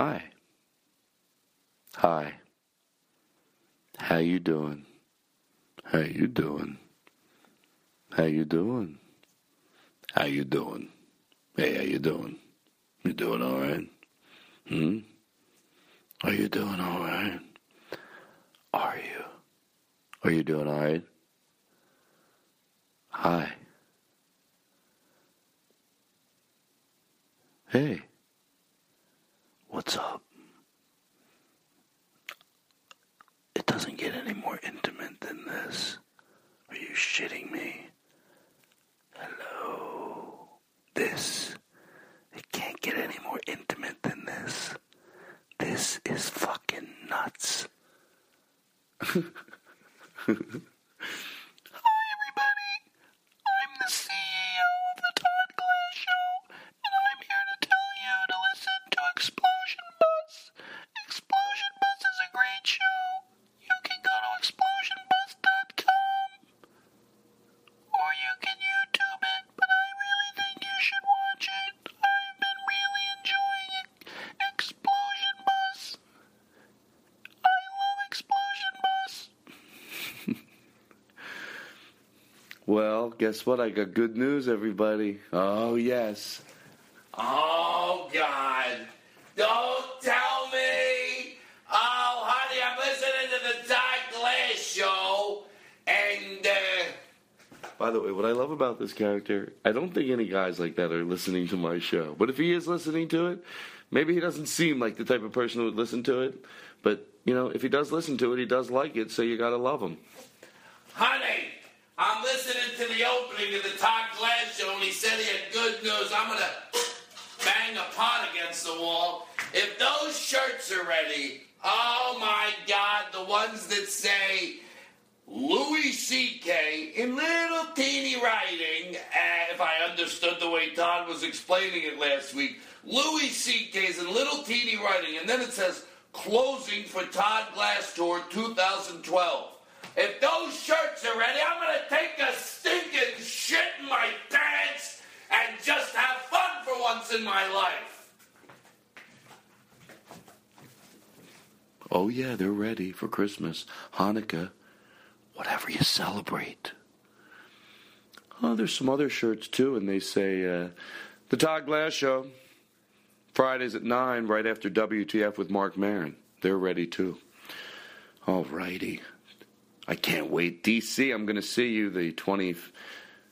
Hi. Hi. How you doing? How you doing? How you doing? How you doing? Hey, how you doing? You doing all right? Hmm? Are you doing all right? Are you? Are you doing all right? Hi. Hey. What's up? It doesn't get any more intimate than this. Are you shitting me? Hello. This. It can't get any more intimate than this. This is fucking nuts. guess what? I got good news, everybody. Oh, yes. Oh, God. Don't tell me. Oh, honey, I'm listening to the Todd Glass show. And, uh. By the way, what I love about this character, I don't think any guys like that are listening to my show. But if he is listening to it, maybe he doesn't seem like the type of person who would listen to it. But, you know, if he does listen to it, he does like it, so you gotta love him. Honey, I'm listening to the opening of the Todd Glass show, and he said he had good news. I'm gonna bang a pot against the wall. If those shirts are ready, oh my God, the ones that say Louis C.K. in little teeny writing, uh, if I understood the way Todd was explaining it last week, Louis C.K. is in little teeny writing, and then it says closing for Todd Glass Tour 2012. If those shirts are ready, I'm gonna take a stinking shit in my pants and just have fun for once in my life. Oh, yeah, they're ready for Christmas, Hanukkah, whatever you celebrate. Oh, there's some other shirts too, and they say, uh, The Todd Glass Show, Fridays at 9, right after WTF with Mark Maron. They're ready too. All righty. I can't wait. DC, I'm going to see you the 24th,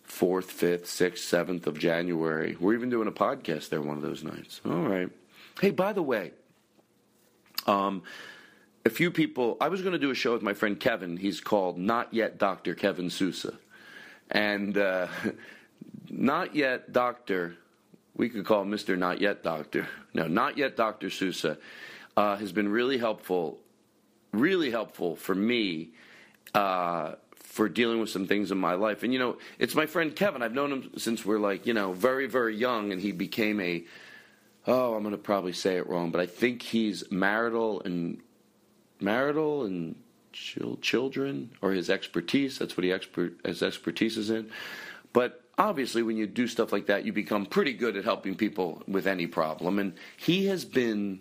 5th, 6th, 7th of January. We're even doing a podcast there one of those nights. All right. Hey, by the way, um, a few people, I was going to do a show with my friend Kevin. He's called Not Yet Dr. Kevin Sousa. And uh, Not Yet Doctor, we could call Mr. Not Yet Doctor. No, Not Yet Dr. Sousa uh, has been really helpful, really helpful for me uh, for dealing with some things in my life. And you know, it's my friend Kevin. I've known him since we're like you know very very young, and he became a oh, I'm going to probably say it wrong, but I think he's marital and marital and chil- children or his expertise. That's what he expert his expertise is in. But obviously, when you do stuff like that, you become pretty good at helping people with any problem. And he has been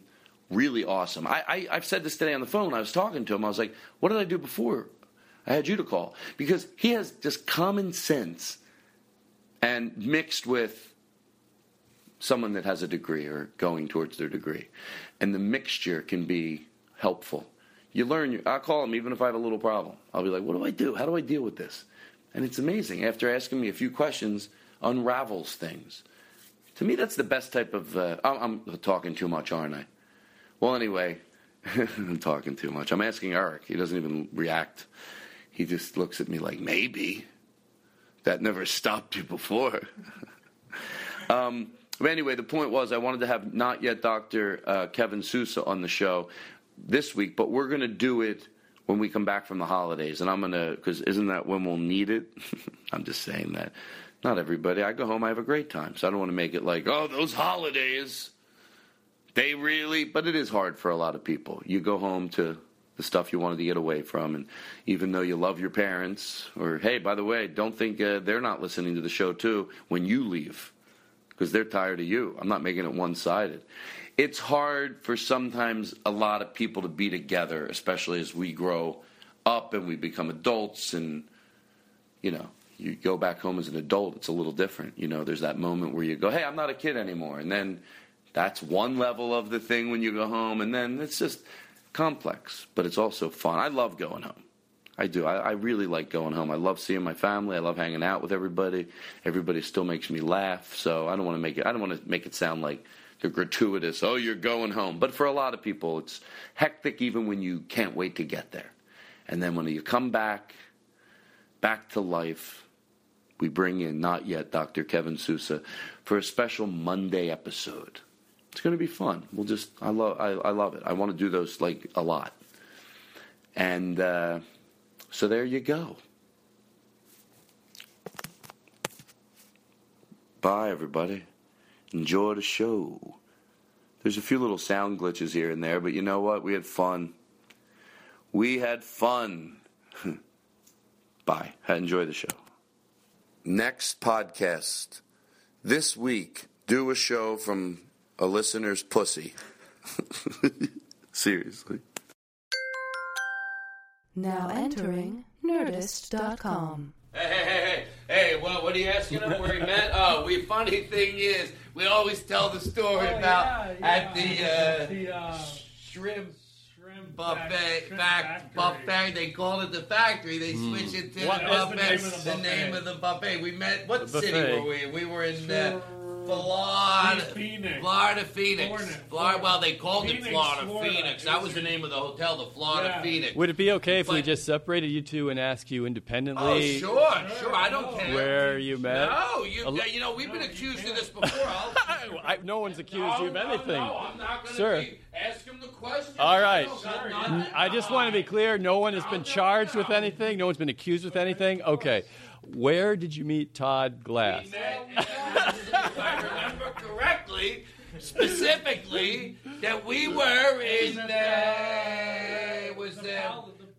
really awesome. I, I I've said this today on the phone. I was talking to him. I was like, "What did I do before?" I had you to call because he has just common sense and mixed with someone that has a degree or going towards their degree. And the mixture can be helpful. You learn, I'll call him even if I have a little problem. I'll be like, what do I do? How do I deal with this? And it's amazing. After asking me a few questions, unravels things. To me, that's the best type of. Uh, I'm, I'm talking too much, aren't I? Well, anyway, I'm talking too much. I'm asking Eric. He doesn't even react. He just looks at me like, maybe. That never stopped you before. um, but anyway, the point was I wanted to have not yet Dr. Uh, Kevin Sousa on the show this week, but we're going to do it when we come back from the holidays. And I'm going to, because isn't that when we'll need it? I'm just saying that. Not everybody. I go home, I have a great time. So I don't want to make it like, oh, those holidays. They really, but it is hard for a lot of people. You go home to the stuff you wanted to get away from. And even though you love your parents, or hey, by the way, don't think uh, they're not listening to the show too when you leave because they're tired of you. I'm not making it one sided. It's hard for sometimes a lot of people to be together, especially as we grow up and we become adults and, you know, you go back home as an adult, it's a little different. You know, there's that moment where you go, hey, I'm not a kid anymore. And then that's one level of the thing when you go home. And then it's just complex, but it's also fun. I love going home. I do. I, I, really like going home. I love seeing my family. I love hanging out with everybody. Everybody still makes me laugh. So I don't want to make it. I don't want to make it sound like they're gratuitous. Oh, you're going home. But for a lot of people, it's hectic even when you can't wait to get there. And then when you come back, back to life, we bring in not yet Dr. Kevin Sousa for a special Monday episode. It's going to be fun. We'll just. I love. I, I love it. I want to do those like a lot. And. Uh, so there you go. Bye, everybody. Enjoy the show. There's a few little sound glitches here and there, but you know what? We had fun. We had fun. Bye. Enjoy the show. Next podcast. This week, do a show from a listener's pussy. Seriously. Now entering Nerdist.com. Hey, hey, hey, hey, hey, what, what are you asking him where he met? Oh, we, funny thing is, we always tell the story Oh, about yeah, at the, uh, The, uh, shrimp shrimp buffet, shrimp fact, factory. buffet, they call it the factory, they switch it to What the is the name of the The name buffet? of the buffet. We met, what The city buffet. were we? We were in, uh, Flor- Florida, Phoenix. Florida, Phoenix. Florida, Florida, Florida. well, they called it Florida, Florida. Phoenix. That was was the name of the hotel, the Florida Yeah. Phoenix. Would it be okay if we just separated you two and ask you independently? Oh, independently sure, sure. I don't care. where you met? No, you, A lo- you know, we've been accused of this before. I'll, no one's accused you of No, no, anything. No, I'm not going to Sir. be. Ask him the question. All right. No, got nothing. I just want to be clear. No one has been charged with anything. No one's been accused with anything. Okay. Where did you meet Todd Glass? He met- if I remember correctly, specifically, that we were in uh, was the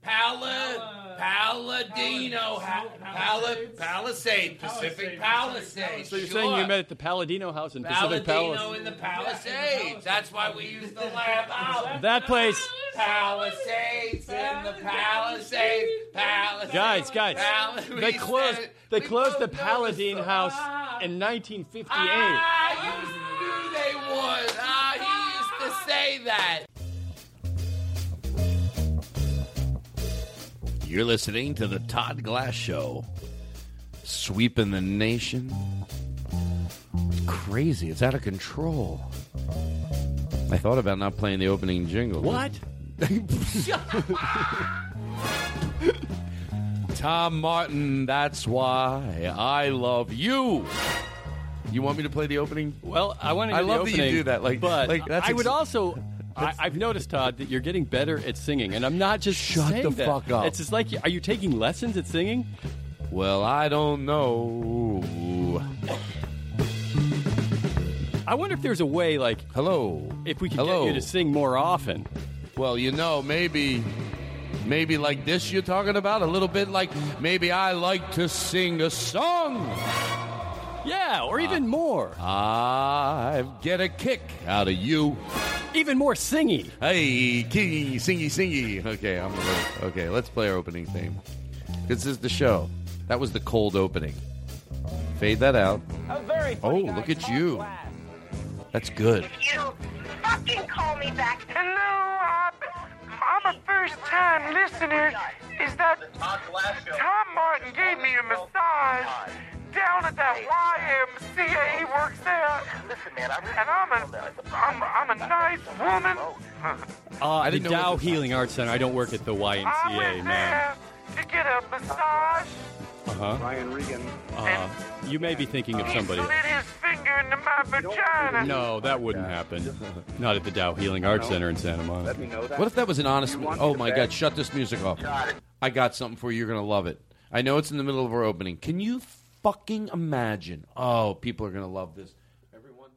Pala Paladino Pala Palisade Pacific Palisades. So you're saying you met at the Paladino House in Pacific Paladino Palace? in the Palisades. That's why we used to laugh out. That place. Palisades in the Palisades. Palisades. Guys, guys, they closed. They closed the Paladine. House in 1958. Ah, you knew they would. Ah, he used to say that. You're listening to the Todd Glass Show, sweeping the nation. It's crazy. It's out of control. I thought about not playing the opening jingle. What? Tom Martin, that's why I love you. You want me to play the opening? Well, I want to. I love that you do that, like- but like, that's I would also. I, I've noticed, Todd, that you're getting better at singing, and I'm not just Shut the that. fuck up. It's just like, are you taking lessons at singing? Well, I don't know. I wonder if there's a way, like, Hello. if we could Hello. get you to sing more often. Well, you know, maybe maybe like this you're talking about a little bit like maybe I like to sing a song. Yeah, or even ah. more. I get a kick out of you. Even more singy. Hey, kingy, singy, singy. Okay, I'm gonna, okay. Let's play our opening theme. This is the show. That was the cold opening. Fade that out. Oh, look at you. That's good. You fucking call me back. Hello, I'm, I'm a first time listener. Is that Tom Martin gave me a massage down at that YMCA. He works there. Listen, man, I really And I'm a, I'm, I'm a nice woman. Uh, the didn't know Dow what Healing Arts Center. I don't work at the YMCA, I YMCA, went man. there to get a massage. Uh huh. Ryan Regan. Uh, you may be thinking of He somebody. slid his finger into my vagina. No, that wouldn't happen. Not at the Dow Healing Arts Center in Santa Let Monica. me know that. What if that was an honest? You want Oh me to my? God! Shut this music off. I got something for you. You're gonna love it. I know it's in the middle of our opening. Can you fucking imagine? Oh, people are gonna love this. Everyone,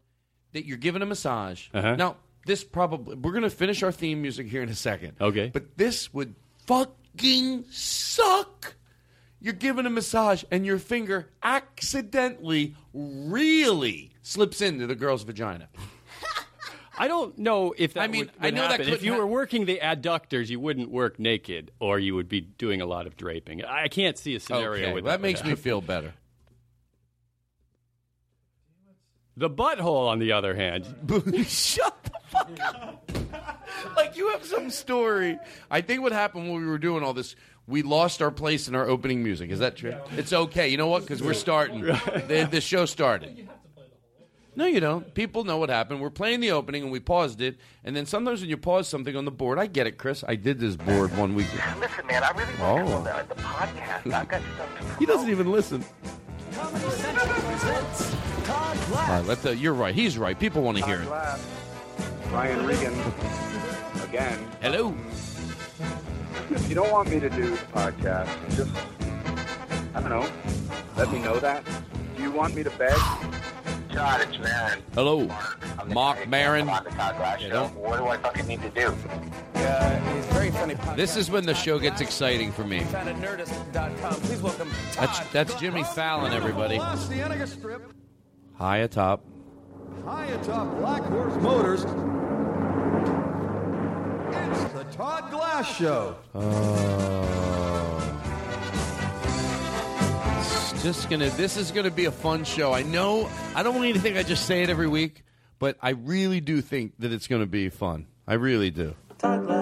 that you're giving a massage. Uh-huh. Now, this probably we're gonna finish our theme music here in a second. Okay. but this would fucking suck. You're giving a massage, and your finger accidentally, really slips into the girl's vagina. I don't know if that I mean, would, I know that. If you hap- were working the adductors, you wouldn't work naked, or you would be doing a lot of draping. I can't see a scenario Okay, where that would makes me feel better. The butthole, on the other hand, Shut the fuck up. like you have some story. I think what happened when we were doing all this, we lost our place in our opening music. Is that true? It's okay. You know what? Because we're starting. the, the show started. No, you don't. People know what happened. We're playing the opening and we paused it. And then sometimes when you pause something on the board, I get it, Chris. I did this board one week. Listen, man, I really Oh. want to know that the podcast. I got stuff to He doesn't even listen. All right, let the, you're right. He's right. People want to hear it. Glass. Ryan Regan. Again. Hello. If you don't want me to do the podcast, just I don't know. Let me know that. Do you want me to beg? Todd, it's Maron. Hello. I'm Mark guy Maron. on the Todd Glass Yeah, don't- What do I fucking need to do? Uh, he's very funny. This is when the show gets exciting for me. Nerdist.com. Please welcome That's that's Jimmy Fallon, everybody. High atop. high atop Black Horse Motors. It's the Todd Glass Show. It's just gonna. This is gonna be a fun show. I know. I don't want you to think I just say it every week, but I really do think that it's gonna be fun. I really do. Todd Glass,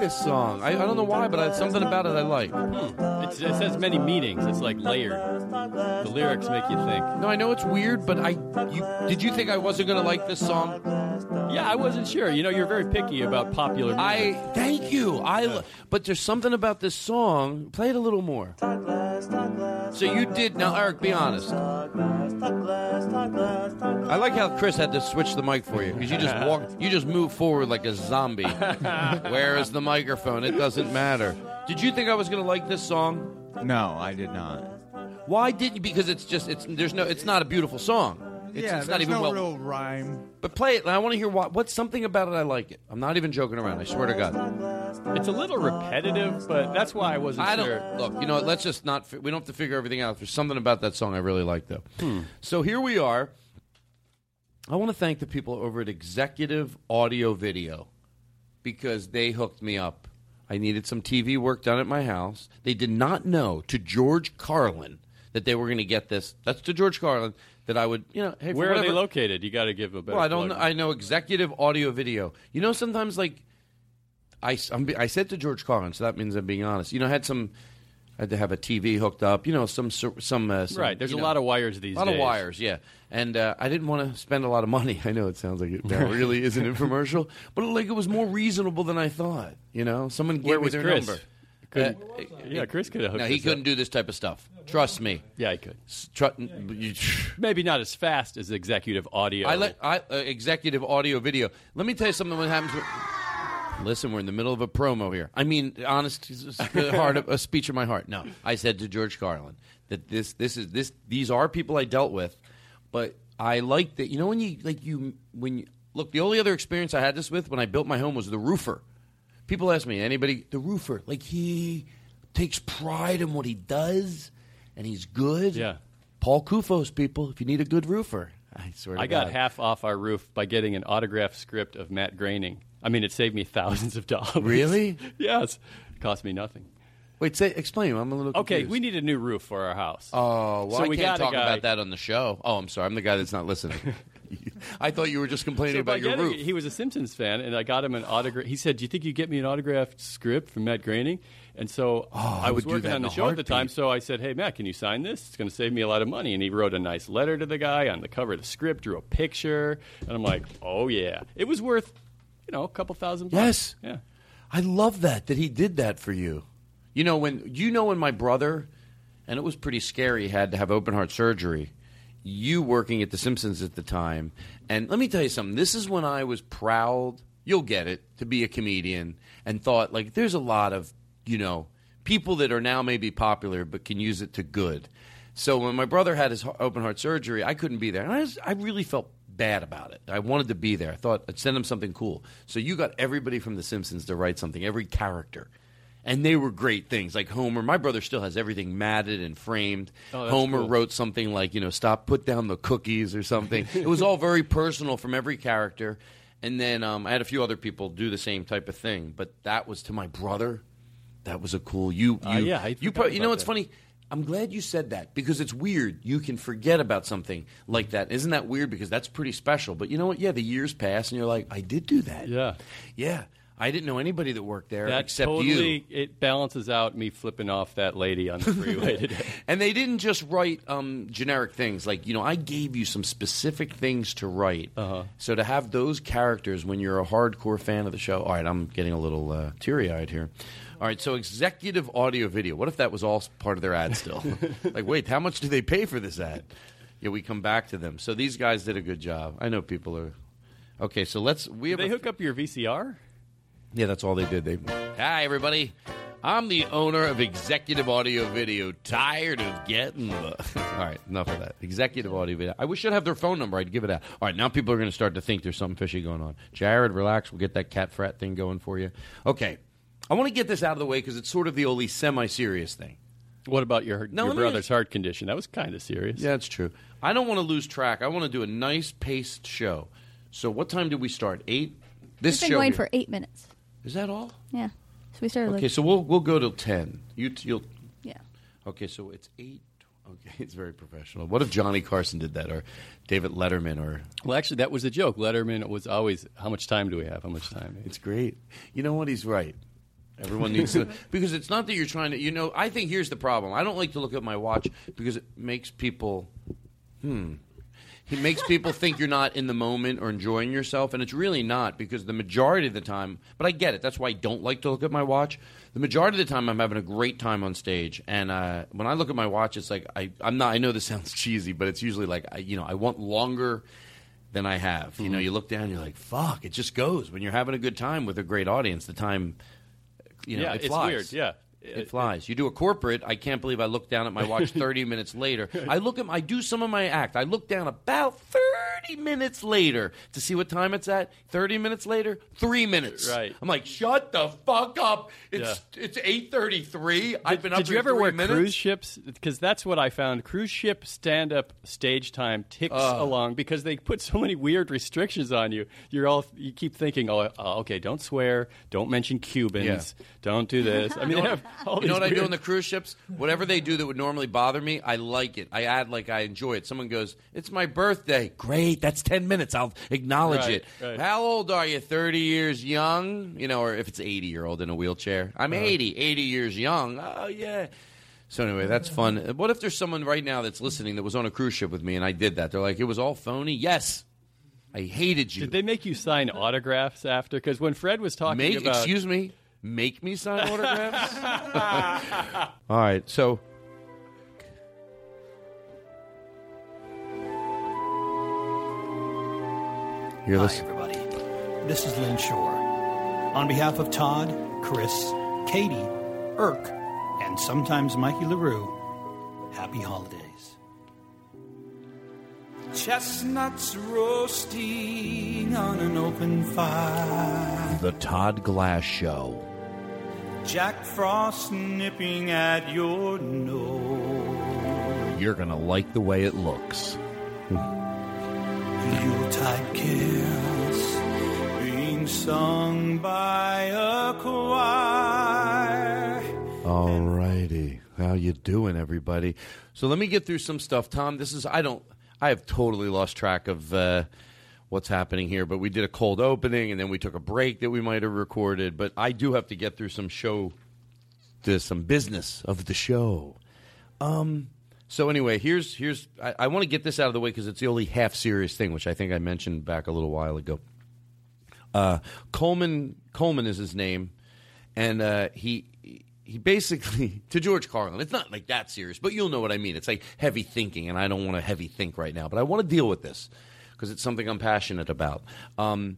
this song. I, I don't know why, but I, something about it I like. Hmm. it's, it says many meanings. It's like layered. The lyrics make you think. No, I know it's weird, but I. You, did you think I wasn't gonna like this song? Yeah, I wasn't sure. You know, you're very picky about popular music. I thank you. I lo- but there's something about this song. Play it a little more. So you did now, Eric. Be honest. I like how Chris had to switch the mic for you because you just walk, you just move forward like a zombie. Where is the microphone? It doesn't matter. Did you think I was going to like this song? No, I did not. Why didn't you? Because it's just it's there's no it's not a beautiful song. It's, yeah, it's not even no well. real rhyme. But play it. and I want to hear what what's something about it. I like it. I'm not even joking around. I swear to God. It's a little repetitive, but that's why I wasn't I don't sure. look. You know, what, let's just not. fi- We don't have to figure everything out. There's something about that song I really like, though. Hmm. So here we are. I want to thank the people over at Executive Audio Video because they hooked me up. I needed some TV work done at my house. They did not know to George Carlin that they were going to get this. That's to George Carlin that I would. You know, hey, Where are they located? You got to give a better. well, I don't. Know, I know executive audio video. You know, sometimes like I, I'm, I said to George Carlin, so that means I'm being honest. You know, I had some. I had to have a TV hooked up. You know, some some, uh, some Right, there's a know, lot of wires these A lot of wires, yeah. And uh, I didn't want to spend a lot of money. I know it sounds like it really is an infomercial, but like it was more reasonable than I thought. You know, someone gave Where me their Chris? number. Couldn't- Uh, yeah, Chris could have hooked No, he us couldn't up. do this type of stuff. Trust me. Yeah, he could. S- tru- you- Maybe not as fast as executive audio. I let I, uh, executive audio video. Let me tell you something. What happens? With, Listen, we're in the middle of a promo here. I mean, honest, a heart, a speech of my heart. No, I said to George Carlin that this, this is this. These are people I dealt with, but I like that. You know, when you like you when you look, the only other experience I had this with when I built my home was the roofer. People ask me, anybody, the roofer, like he takes pride in what he does, and he's good. Yeah. Paul Kufos, people, if you need a good roofer, I swear to I got God. half off our roof by getting an autographed script of Matt Groening. I mean, it saved me thousands of dollars. Really? yes. It cost me nothing. Wait, say explain. I'm a little Okay, we need a new roof for our house. Oh, well, So I we can't talk about that on the show. Oh, I'm sorry. I'm the guy that's not listening. I thought you were just complaining So about your roof. He was a Simpsons fan, and I got him an autograph. He said, "Do you think you get me an autographed script from Matt Groening?" And so Oh, I was working on the show at the time. So I said, "Hey, Matt, can you sign this? It's going to save me a lot of money." And he wrote a nice letter to the guy on the cover of the script, drew a picture, and I'm like, "Oh yeah, it was worth, you know, a couple thousand bucks." Yes. Yeah. I love that that he did that for you. You know when you know when my brother, and it was pretty scary, had to have open heart surgery. You working at The Simpsons at the time, and let me tell you something. This is when I was proud. You'll get it to be a comedian, and thought like there's a lot of you know people that are now maybe popular but can use it to good. So when my brother had his open heart surgery, I couldn't be there, and I, was, I really felt bad about it. I wanted to be there. I thought I'd send him something cool. So you got everybody from The Simpsons to write something, every character. And they were great things, like Homer. My brother still has everything matted and framed. Oh, Homer cool. wrote something like, you know, stop, put down the cookies or something. it was all very personal from every character. And then um, I had a few other people do the same type of thing. But that was to my brother. That was a cool. You, you, Uh, yeah, I you, forgot pro- you know what's that. funny? I'm glad you said that because it's weird. You can forget about something like that. Isn't that weird? Because that's pretty special. But you know what? Yeah, the years pass and you're like, I did do that. Yeah. Yeah. I didn't know anybody that worked there That except totally you. it balances out me flipping off that lady on the freeway today. And they didn't just write um, generic things. Like, you know, I gave you some specific things to write. Uh-huh. So to have those characters when you're a hardcore fan of the show. All right, I'm getting a little uh, teary eyed here. All right, so executive audio video. What if that was all part of their ad still? like, wait, how much do they pay for this ad? Yeah, we come back to them. So these guys did a good job. I know people are. Okay, so let's. We have they a- hook up your VCR? Yeah, that's all they did. They Hi everybody. I'm the owner of Executive Audio Video. Tired of getting the All right, enough of that. Executive Audio Video. I wish I'd have their phone number. I'd give it out. All right, now people are going to start to think there's something fishy going on. Jared, relax. We'll get that cat frat thing going for you. Okay. I want to get this out of the way because it's sort of the only semi-serious thing. What about your No, your brother's ask- heart condition? That was kind of serious. Yeah, that's true. I don't want to lose track. I want to do a nice paced show. So what time did we start? 8? This We've been show going here- for eight minutes. Is that all? Yeah. So we started. Okay, like, so we'll we'll go till ten. You t- you'll. Yeah. Okay, so it's eight. Okay, it's very professional. What if Johnny Carson did that, or David Letterman, or Well, actually, that was a joke. Letterman was always, "How much time do we have? How much time?" It's great. You know what? He's right. Everyone needs to because it's not that you're trying to. You know, I think here's the problem. I don't like to look at my watch because it makes people. Hmm. It makes people think you're not in the moment or enjoying yourself, and it's really not because the majority of the time. But I get it. That's why I don't like to look at my watch. The majority of the time, I'm having a great time on stage, and uh, when I look at my watch, it's like I, I'm not. I know this sounds cheesy, but it's usually like I, you know, I want longer than I have. You know, Mm-hmm. you look down, you're like, fuck. It just goes when you're having a good time with a great audience. The time, you know, Yeah, it it's flies. weird, yeah. It, flies. You do a corporate. I can't believe I look down at my watch 30 minutes later. I look at. I do some of my act. I look down about 30 minutes later to see what time it's at. 30 minutes later, three minutes. Right. I'm like, shut the fuck up. It's it's 8:33. I've been up Did you ever wear minutes. cruise ships? Because that's what I found. Cruise ship stand up stage time ticks Ugh. along because they put so many weird restrictions on you. You're all you keep thinking, oh, uh, okay, don't swear, don't mention Cubans, don't do this. I mean, they have you know what I do on the cruise ships? Whatever they do that would normally bother me, I like it. I add like I enjoy it. Someone goes, "It's my birthday." Great, that's ten minutes. I'll acknowledge Right, it. right. How old are you? Thirty years young, you know, or if it's eighty year old in a wheelchair, I'm Uh-huh. 80. 80 years young. Oh yeah. So anyway, that's fun. What if there's someone right now that's listening that was on a cruise ship with me and I did that? They're like, it was all phony. Yes, I hated you. Did they make you sign autographs after? Because when Fred was talking Make, about, excuse me, make me sign autographs. All right, so you're Hi, listening. everybody. This is Lynn Shore. On behalf of Todd, Chris, Katie, Eric, and sometimes Mikey LaRue, happy holidays. Chestnuts roasting on an open fire. The Todd Glass Show. Jack Frost nipping at your nose. You're going to like the way it looks. Yuletide carols being sung by a choir. All righty. How you doing, everybody? So let me get through some stuff. Tom, this is I don't I have totally lost track of uh, what's happening here, but we did a cold opening and then we took a break that we might have recorded. But I do have to get through some show, to some business of the show. Um. So anyway, here's here's I, I want to get this out of the way because it's the only half serious thing, which I think I mentioned back a little while ago. Uh, Coleman Coleman is his name, and uh, he he basically to George Carlin. It's not like that serious, but you'll know what I mean. It's like heavy thinking, and I don't want to heavy think right now, but I want to deal with this because it's something I'm passionate about. Um,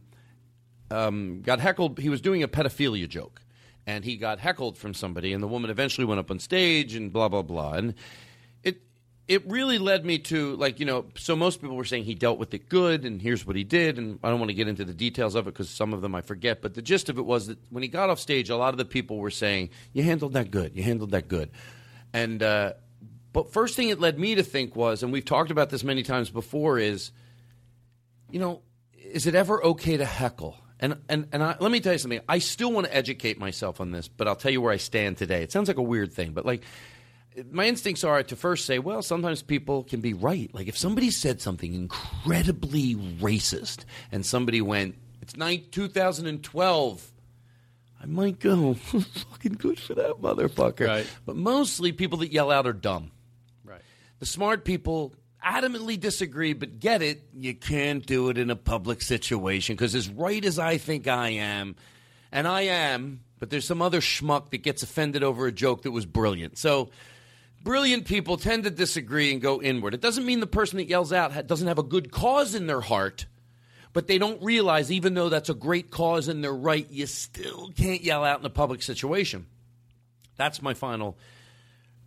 um, got heckled. He was doing a pedophilia joke, and he got heckled from somebody, and the woman eventually went up on stage and blah blah blah, and it it really led me to like you know. So most people were saying he dealt with it good, and here's what he did, and I don't want to get into the details of it because some of them I forget, but the gist of it was that when he got off stage, a lot of the people were saying you handled that good, you handled that good, and. uh but first thing it led me to think was, and we've talked about this many times before, is you know, is it ever okay to heckle? And and and I, let me tell you something. I still want to educate myself on this, but I'll tell you where I stand today. It sounds like a weird thing, but like my instincts are to first say, well, sometimes people can be right. Like if somebody said something incredibly racist, and somebody went, "It's nine, 2012." I might go, fucking good for that motherfucker. Right. But mostly people that yell out are dumb. Right. The smart people adamantly disagree, but get it. You can't do it in a public situation because, as right as I think I am, and I am, but there's some other schmuck that gets offended over a joke that was brilliant. So, brilliant people tend to disagree and go inward. It doesn't mean the person that yells out doesn't have a good cause in their heart, but they don't realize, even though that's a great cause and they're right, you still can't yell out in a public situation. That's my final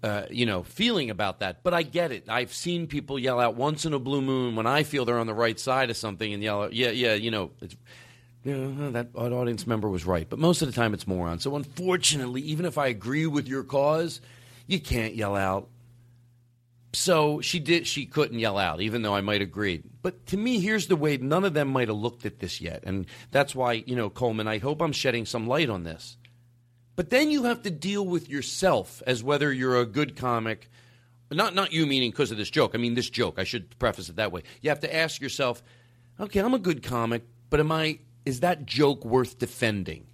uh, you know, feeling about that. But I get it. I've seen people yell out once in a blue moon when I feel they're on the right side of something and yell out, yeah, yeah, you know, you know, that audience member was right. But most of the time it's moron. So unfortunately, even if I agree with your cause, you can't yell out. So she did. She couldn't yell out, even though I might agree. But to me, here's the way. None of them might have looked at this yet, and that's why you know, Coleman. I hope I'm shedding some light on this. But then you have to deal with yourself as whether you're a good comic. Not not you meaning because of this joke. I mean this joke. I should preface it that way. You have to ask yourself, okay, I'm a good comic, but am I is that joke worth defending?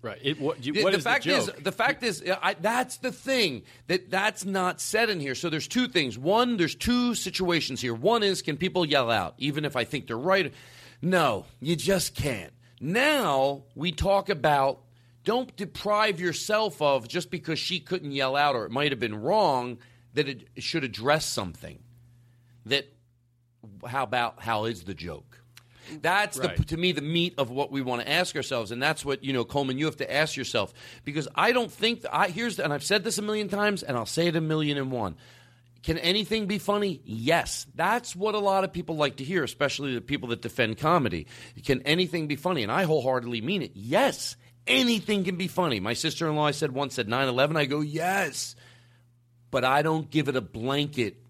Right. It, what you, The- what the is fact the is the fact is I, that's the thing that that's not said in here. So there's two things. One, there's two situations here. One is can people yell out even if I think they're right? No, you just can't. Now we talk about don't deprive yourself of just because she couldn't yell out or it might have been wrong that it should address something. That how about how is the joke? That's the Right. to me the meat of what we want to ask ourselves, and that's what you know, Coleman. You have to ask yourself because I don't think I here's and I've said this a million times, and I'll say it a million and one. Can anything be funny? Yes. That's what a lot of people like to hear, especially the people that defend comedy. Can anything be funny? And I wholeheartedly mean it. Yes. Anything can be funny. My sister in law I said once said 9 11. I go, yes. But I don't give it a blanket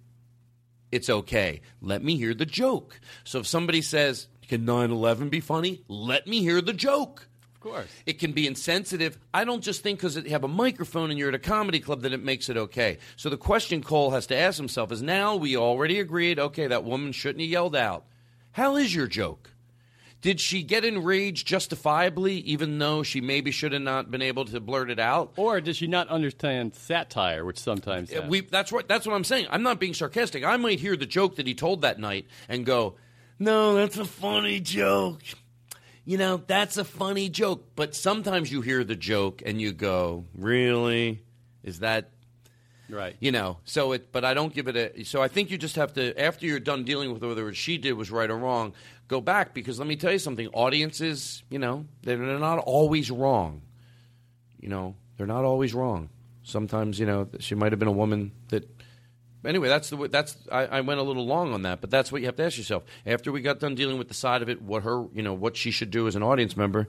it's okay. Let me hear the joke. So if somebody says, Can 9 11 be funny? Let me hear the joke. Of course. It can be insensitive. I don't just think because you have a microphone and you're at a comedy club that it makes it okay. So the question Cole has to ask himself is now we already agreed, okay, that woman shouldn't have yelled out. How is your joke? Did she get enraged justifiably, even though she maybe should have not been able to blurt it out? Or does she not understand satire, which sometimes happens? we that's what that's what I'm saying. I'm not being sarcastic. I might hear the joke that he told that night and go, "No, that's a funny joke." You know, that's a funny joke, but sometimes you hear the joke and you go, "Really? Is that Right. You know, so it, but I don't give it a. So I think you just have to, after you're done dealing with whether what she did was right or wrong, go back because let me tell you something. Audiences, you know, they're, not always wrong. You know, they're not always wrong. Sometimes, you know, she might have been a woman that. Anyway, that's the way- that's I, I went a little long on that, but that's what you have to ask yourself. After we got done dealing with the side of it, what her, you know, what she should do as an audience member,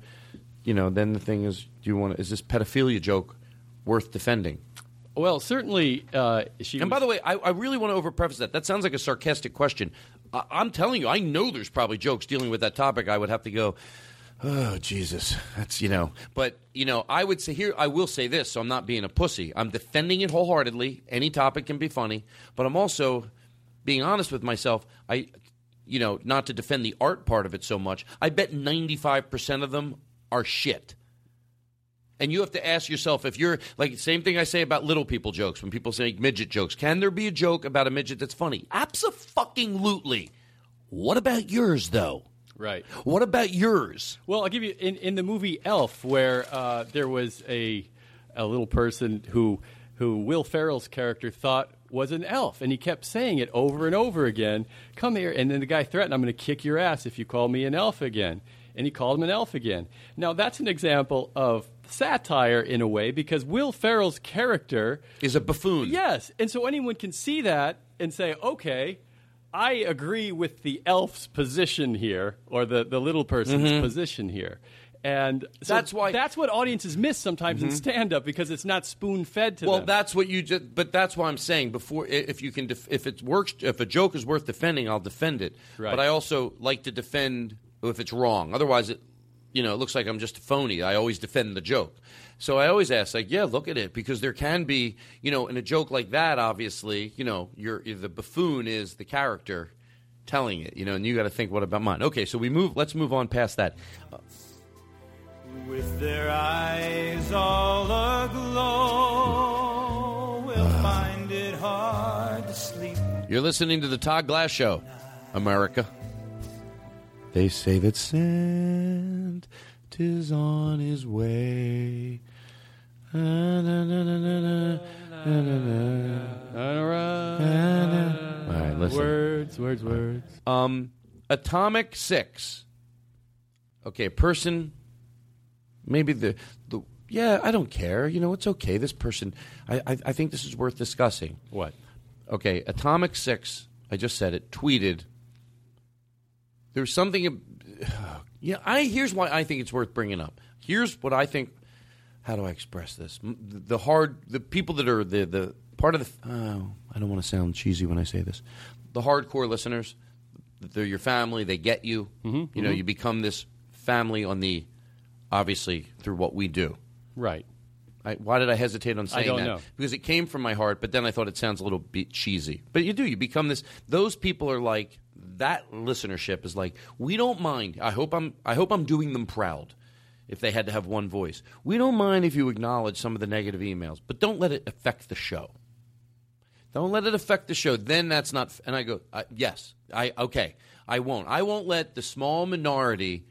you know, then the thing is, do you want? to Is this pedophilia joke worth defending? Well, certainly uh, she. And by the way, I, I really want to overpreface that. That sounds like a sarcastic question. I, I'm telling you, I know there's probably jokes dealing with that topic. I would have to go, oh Jesus, that's you know. But you know, I would say here, I will say this, so I'm not being a pussy. I'm defending it wholeheartedly. Any topic can be funny, but I'm also being honest with myself. I, you know, not to defend the art part of it so much. I bet 95 percent of them are shit. And you have to ask yourself if you're like same thing I say about little people jokes when people say midget jokes. Can there be a joke about a midget that's funny? Absolutely. What about yours though? Right. What about yours? Well, I'll give you in, in the movie Elf, where uh, there was a a little person who who Will Ferrell's character thought was an elf, and he kept saying it over and over again. Come here, and then the guy threatened, "I'm going to kick your ass if you call me an elf again." And he called him an elf again. Now that's an example of satire in a way because Will Ferrell's character is a buffoon. Yes, and so anyone can see that and say, "Okay." I agree with the elf's position here, or the, the little person's Mhm. position here. And so That's why- that's what audiences miss sometimes in Mhm. stand up because it's not spoon fed to well, them. Well, that's what you just. But that's why I'm saying before, if you can, def, if it works, if a joke is worth defending, I'll defend it. Right. But I also like to defend if it's wrong. Otherwise, it, you know, it looks like I'm just a phony. I always defend the joke. So I always ask, like, yeah, look at it, because there can be, you know, in a joke like that, obviously, you know, you're the buffoon is the character telling it, you know, and you got to think, what about mine? Okay, so we move. Let's move on past that. Uh, With their eyes all aglow, will find it hard to sleep. You're listening to the Todd Glass Show, America. They say that sent is on his way. All right, listen. Words, words, words. Um, Atomic Six. Okay, person. Maybe the the yeah. I don't care. You know, it's okay. This person. I I, I think this is worth discussing. What? Okay, Atomic Six. I just said it. Tweeted there's something. Yeah, I here's why I think it's worth bringing up. Here's what I think. How do I express this? The hard, the people that are the the part of the. Oh, I don't want to sound cheesy when I say this. The hardcore listeners, they're your family. They get you. You know, mhm. you become this family on the, obviously through what we do. Right. I, why did I hesitate on I saying don't that? know. Because it came from my heart, but then I thought it sounds a little bit cheesy. But you do. You become this. Those people are like that. Listenership is like we don't mind. I hope I'm. I hope I'm doing them proud. If they had to have one voice, we don't mind if you acknowledge some of the negative emails, but don't let it affect the show. Don't let it affect the show. Then that's not. And I go, uh, yes, I okay. I won't. I won't let the small minority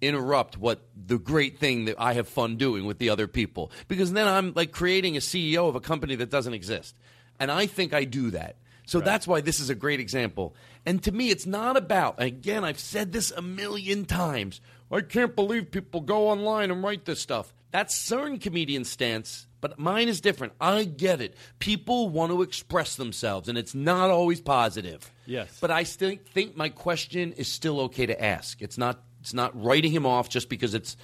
interrupt what the great thing that I have fun doing with the other people because then I'm like creating a CEO of a company that doesn't exist. And I think I do that. So that's why this is a great example. And to me, it's not about, again, I've said this a million times. I can't believe people go online and write this stuff. That's certain comedian stance, but mine is different. I get it. People want to express themselves, and it's not always positive. Yes. But I still think my question is still okay to ask. It's not it's not writing him off just because it's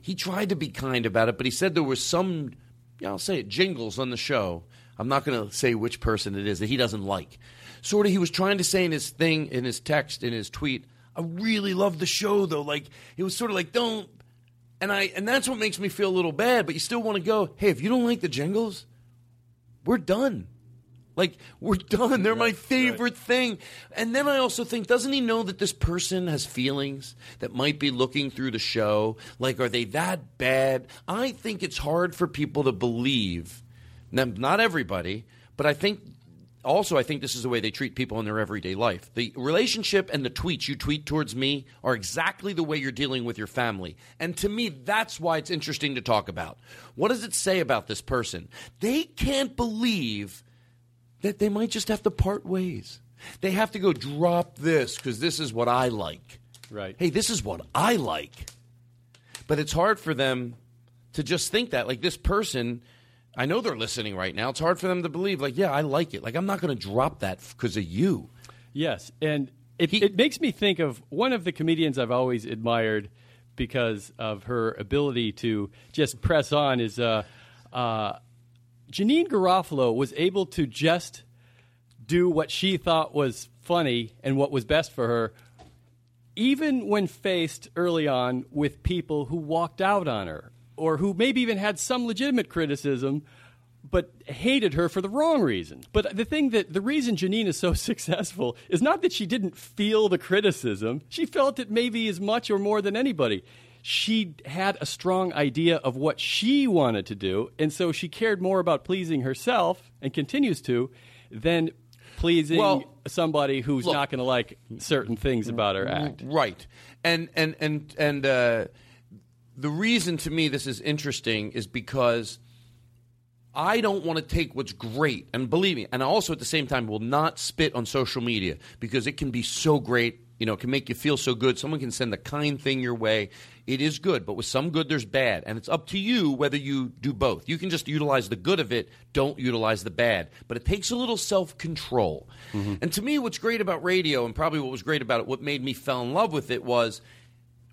he tried to be kind about it, but he said there were some yeah, I'll say it, jingles on the show. I'm not going to say which person it is that he doesn't like. Sort of he was trying to say in his thing in his text in his tweet, I really love the show though. Like it was sort of like don't and I and that's what makes me feel a little bad, but you still want to go, "Hey, if you don't like the jingles, we're done." Like we're done. They're my favorite thing. And then I also think, doesn't he know that this person has feelings that might be looking through the show? Like, are they that bad? I think it's hard for people to believe. Now, not everybody, but I think also I think this is the way they treat people in their everyday life. The relationship and the tweets you tweet towards me are exactly the way you're dealing with your family. And to me, that's why it's interesting to talk about. What does it say about this person? They can't believe that they might just have to part ways. They have to go drop this because this is what I like. Right. Hey, this is what I like. But it's hard for them to just think that. Like this person, I know they're listening right now. It's hard for them to believe, like, yeah, I like it. Like, I'm not going to drop that because of you. Yes, and it, it makes me think of one of the comedians I've always admired because of her ability to just press on is uh, uh, Janeane Garofalo was able to just do what she thought was funny and what was best for her, even when faced early on with people who walked out on her or who maybe even had some legitimate criticism but hated her for the wrong reason. But the thing that the reason Janeane is so successful is not that she didn't feel the criticism. She felt it maybe as much or more than anybody. She had a strong idea of what she wanted to do, and so she cared more about pleasing herself and continues to than pleasing Well, somebody who's look- not going to like certain things about her act. Right. And and and and uh, the reason to me this is interesting is because I don't want to take what's great and believe me, and also at the same time will not spit on social media because it can be so great. You know, it can make you feel so good. Someone can send a kind thing your way. It is good, but with some good, there's bad. And it's up to you whether you do both. You can just utilize the good of it, don't utilize the bad. But it takes a little self control. Mm-hmm. And to me, what's great about radio, and probably what was great about it, what made me fell in love with it was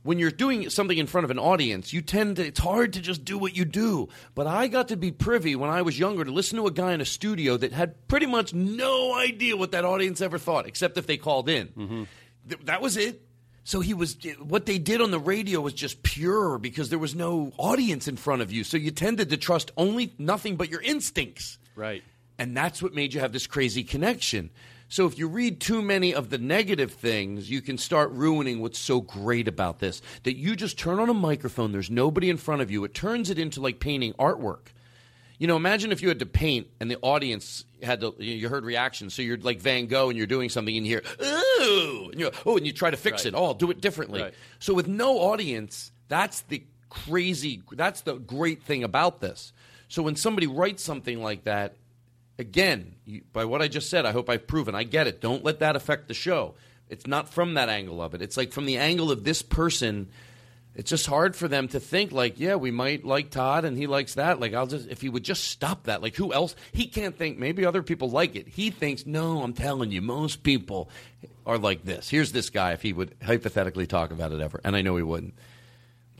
when you're doing something in front of an audience, you tend to, it's hard to just do what you do. But I got to be privy when I was younger to listen to a guy in a studio that had pretty much no idea what that audience ever thought, except if they called in. Mm-hmm. Th- that was it. So he was, eh, what they did on the radio was just pure because there was no audience in front of you. So you tended to trust only nothing but your instincts. Right. And that's what made you have this crazy connection. So if you read too many of the negative things, you can start ruining what's so great about this. That you just turn on a microphone, there's nobody in front of you. It turns it into like painting artwork. You know, imagine if you had to paint and the audience had to, you heard reactions. So you're like Van Gogh and you're doing something and you hear, ooh, and oh, and you try to fix Right. it. Oh, I'll do it differently. Right. So with no audience, that's the crazy, that's the great thing about this. So when somebody writes something like that, again, you, by what I just said, I hope I've proven. I get it. Don't let that affect the show. It's not from that angle of it. It's like from the angle of this person. It's just hard for them to think like, yeah, we might like Todd and he likes that. Like, I'll just if he would just stop that. Like, who else? He can't think. Maybe other people like it. He thinks, no, I'm telling you, most people are like this. Here's this guy if he would hypothetically talk about it ever, and I know he wouldn't.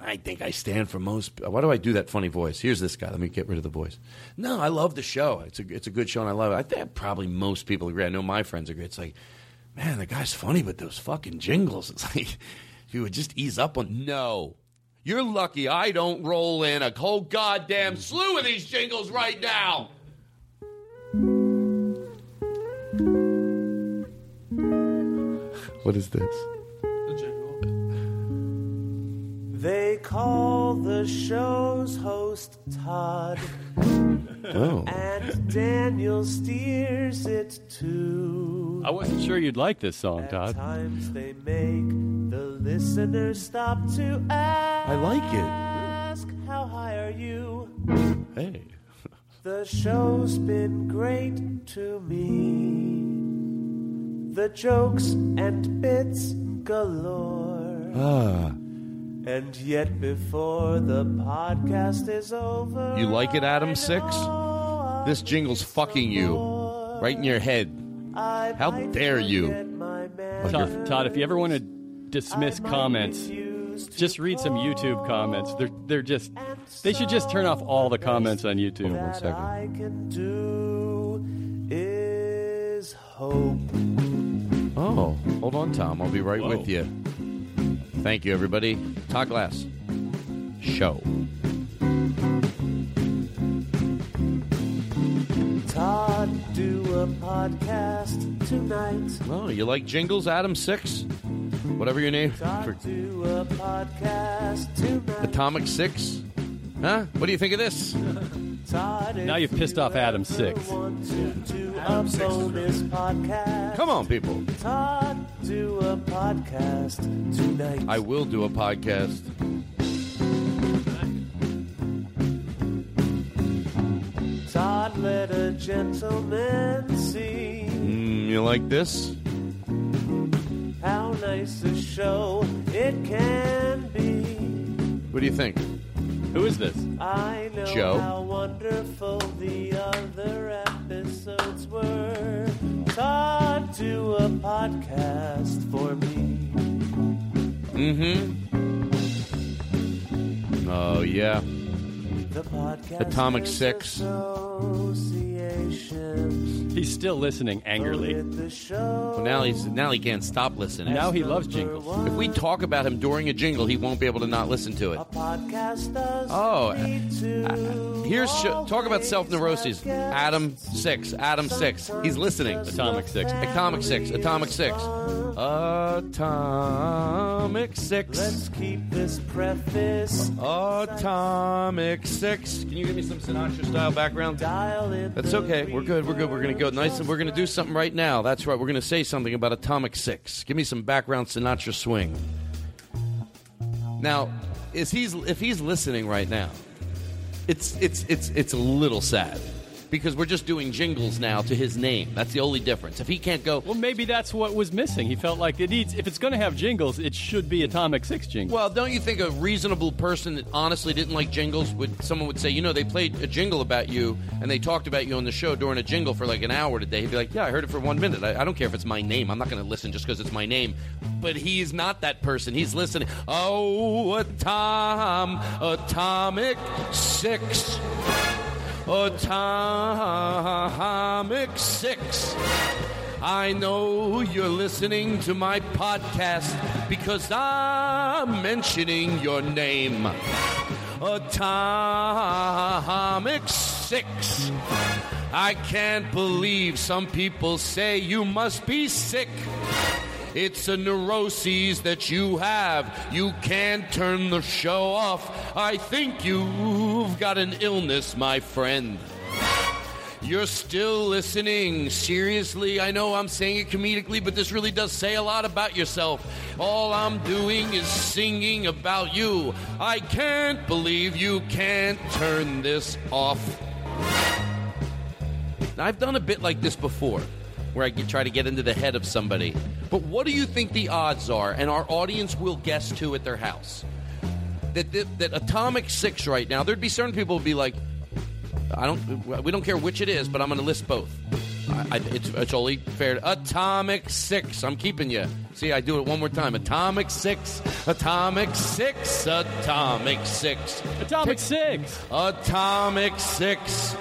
I think I stand for most. Why do I do that funny voice? Here's this guy. Let me get rid of the voice. No, I love the show. It's a it's a good show, and I love it. I think probably most people agree. I know my friends agree. It's like, man, the guy's funny, but those fucking jingles. It's like you would just ease up on. No, you're lucky. I don't roll in a whole goddamn slew of these jingles right now. What is this? They call the show's host Todd. Oh. And Daniel steers it too. I wasn't sure you'd like this song, At Todd. times they make the listener stop to ask. I like it. Ask how high are you? Hey. The show's been great to me. The jokes and bits galore. Ah. And yet, before the podcast is over, You like it, Adam Six? This jingle's fucking you right in your head. How dare you? Todd, Todd, if you ever want to dismiss comments, just read some YouTube comments. They're they're just they should just turn off all the comments on YouTube. One second. I can do is hope. Oh, hold on, Tom. I'll be right with you. Thank you, everybody. Todd Glass Show. Todd, do a podcast tonight. Well, you like jingles, Adam Six? Whatever your name. Todd, do a podcast tonight. Atomic Six? Huh? What do you think of this? Todd, Now you've pissed off Adam Six. want to do a bonus podcast. Come on, people. Todd, do a podcast tonight. I will do a podcast. Todd, let a gentleman see Mm, you like this? how nice a show it can be. What do you think? Who is this? I know Joe. how wonderful the other episodes were. Todd, do a podcast for me. Mm-hmm. Oh yeah. The podcast Atomic Six. He's still listening angrily. Well, now he's now he can't stop listening. Now he loves jingles. If we talk about him during a jingle, he won't be able to not listen to it. Oh, uh, here's sh- talk about self neuroses. Adam six, Adam six. He's listening. Atomic Six. Atomic six, Atomic six, Atomic six, Let's keep this preface Atomic six. Can you give me some Sinatra style background? That's okay. We're good. We're good. We're gonna go nice, and we're gonna do something right now. That's right. We're gonna say something about Atomic Six. Give me some background Sinatra swing. Now, is he's if he's listening right now, it's it's it's it's a little sad because we're just doing jingles now to his name. That's the only difference. If he can't go, Well, maybe that's what was missing. He felt like it needs. If it's going to have jingles, it should be Atomic Six jingles. Well, don't you think a reasonable person that honestly didn't like jingles would someone would say, you know, they played a jingle about you and they talked about you on the show during a jingle for like an hour today. He'd be like, yeah, I heard it for one minute. I, I don't care if it's my name. I'm not going to listen just because it's my name. But he's not that person. He's listening. Oh, atom, atomic six. Atomic Six. I know you're listening to my podcast because I'm mentioning your name. Atomic Six. I can't believe some people say you must be sick. It's a neuroses that you have. You can't turn the show off. I think you've got an illness, my friend. You're still listening. Seriously, I know I'm saying it comedically, but this really does say a lot about yourself. All I'm doing is singing about you. I can't believe you can't turn this off. I've done a bit like this before, where I get, try to get into the head of somebody. But what do you think the odds are, and our audience will guess too at their house, that, that, that Atomic Six right now, there'd be certain people who'd be like, I don't, we don't care which it is, but I'm going to list both. I, I, it's, it's only fair. Atomic Six, I'm keeping you. See, I do it one more time. Atomic Six, Atomic Six, Atomic Six, Atomic Six, Atomic Six.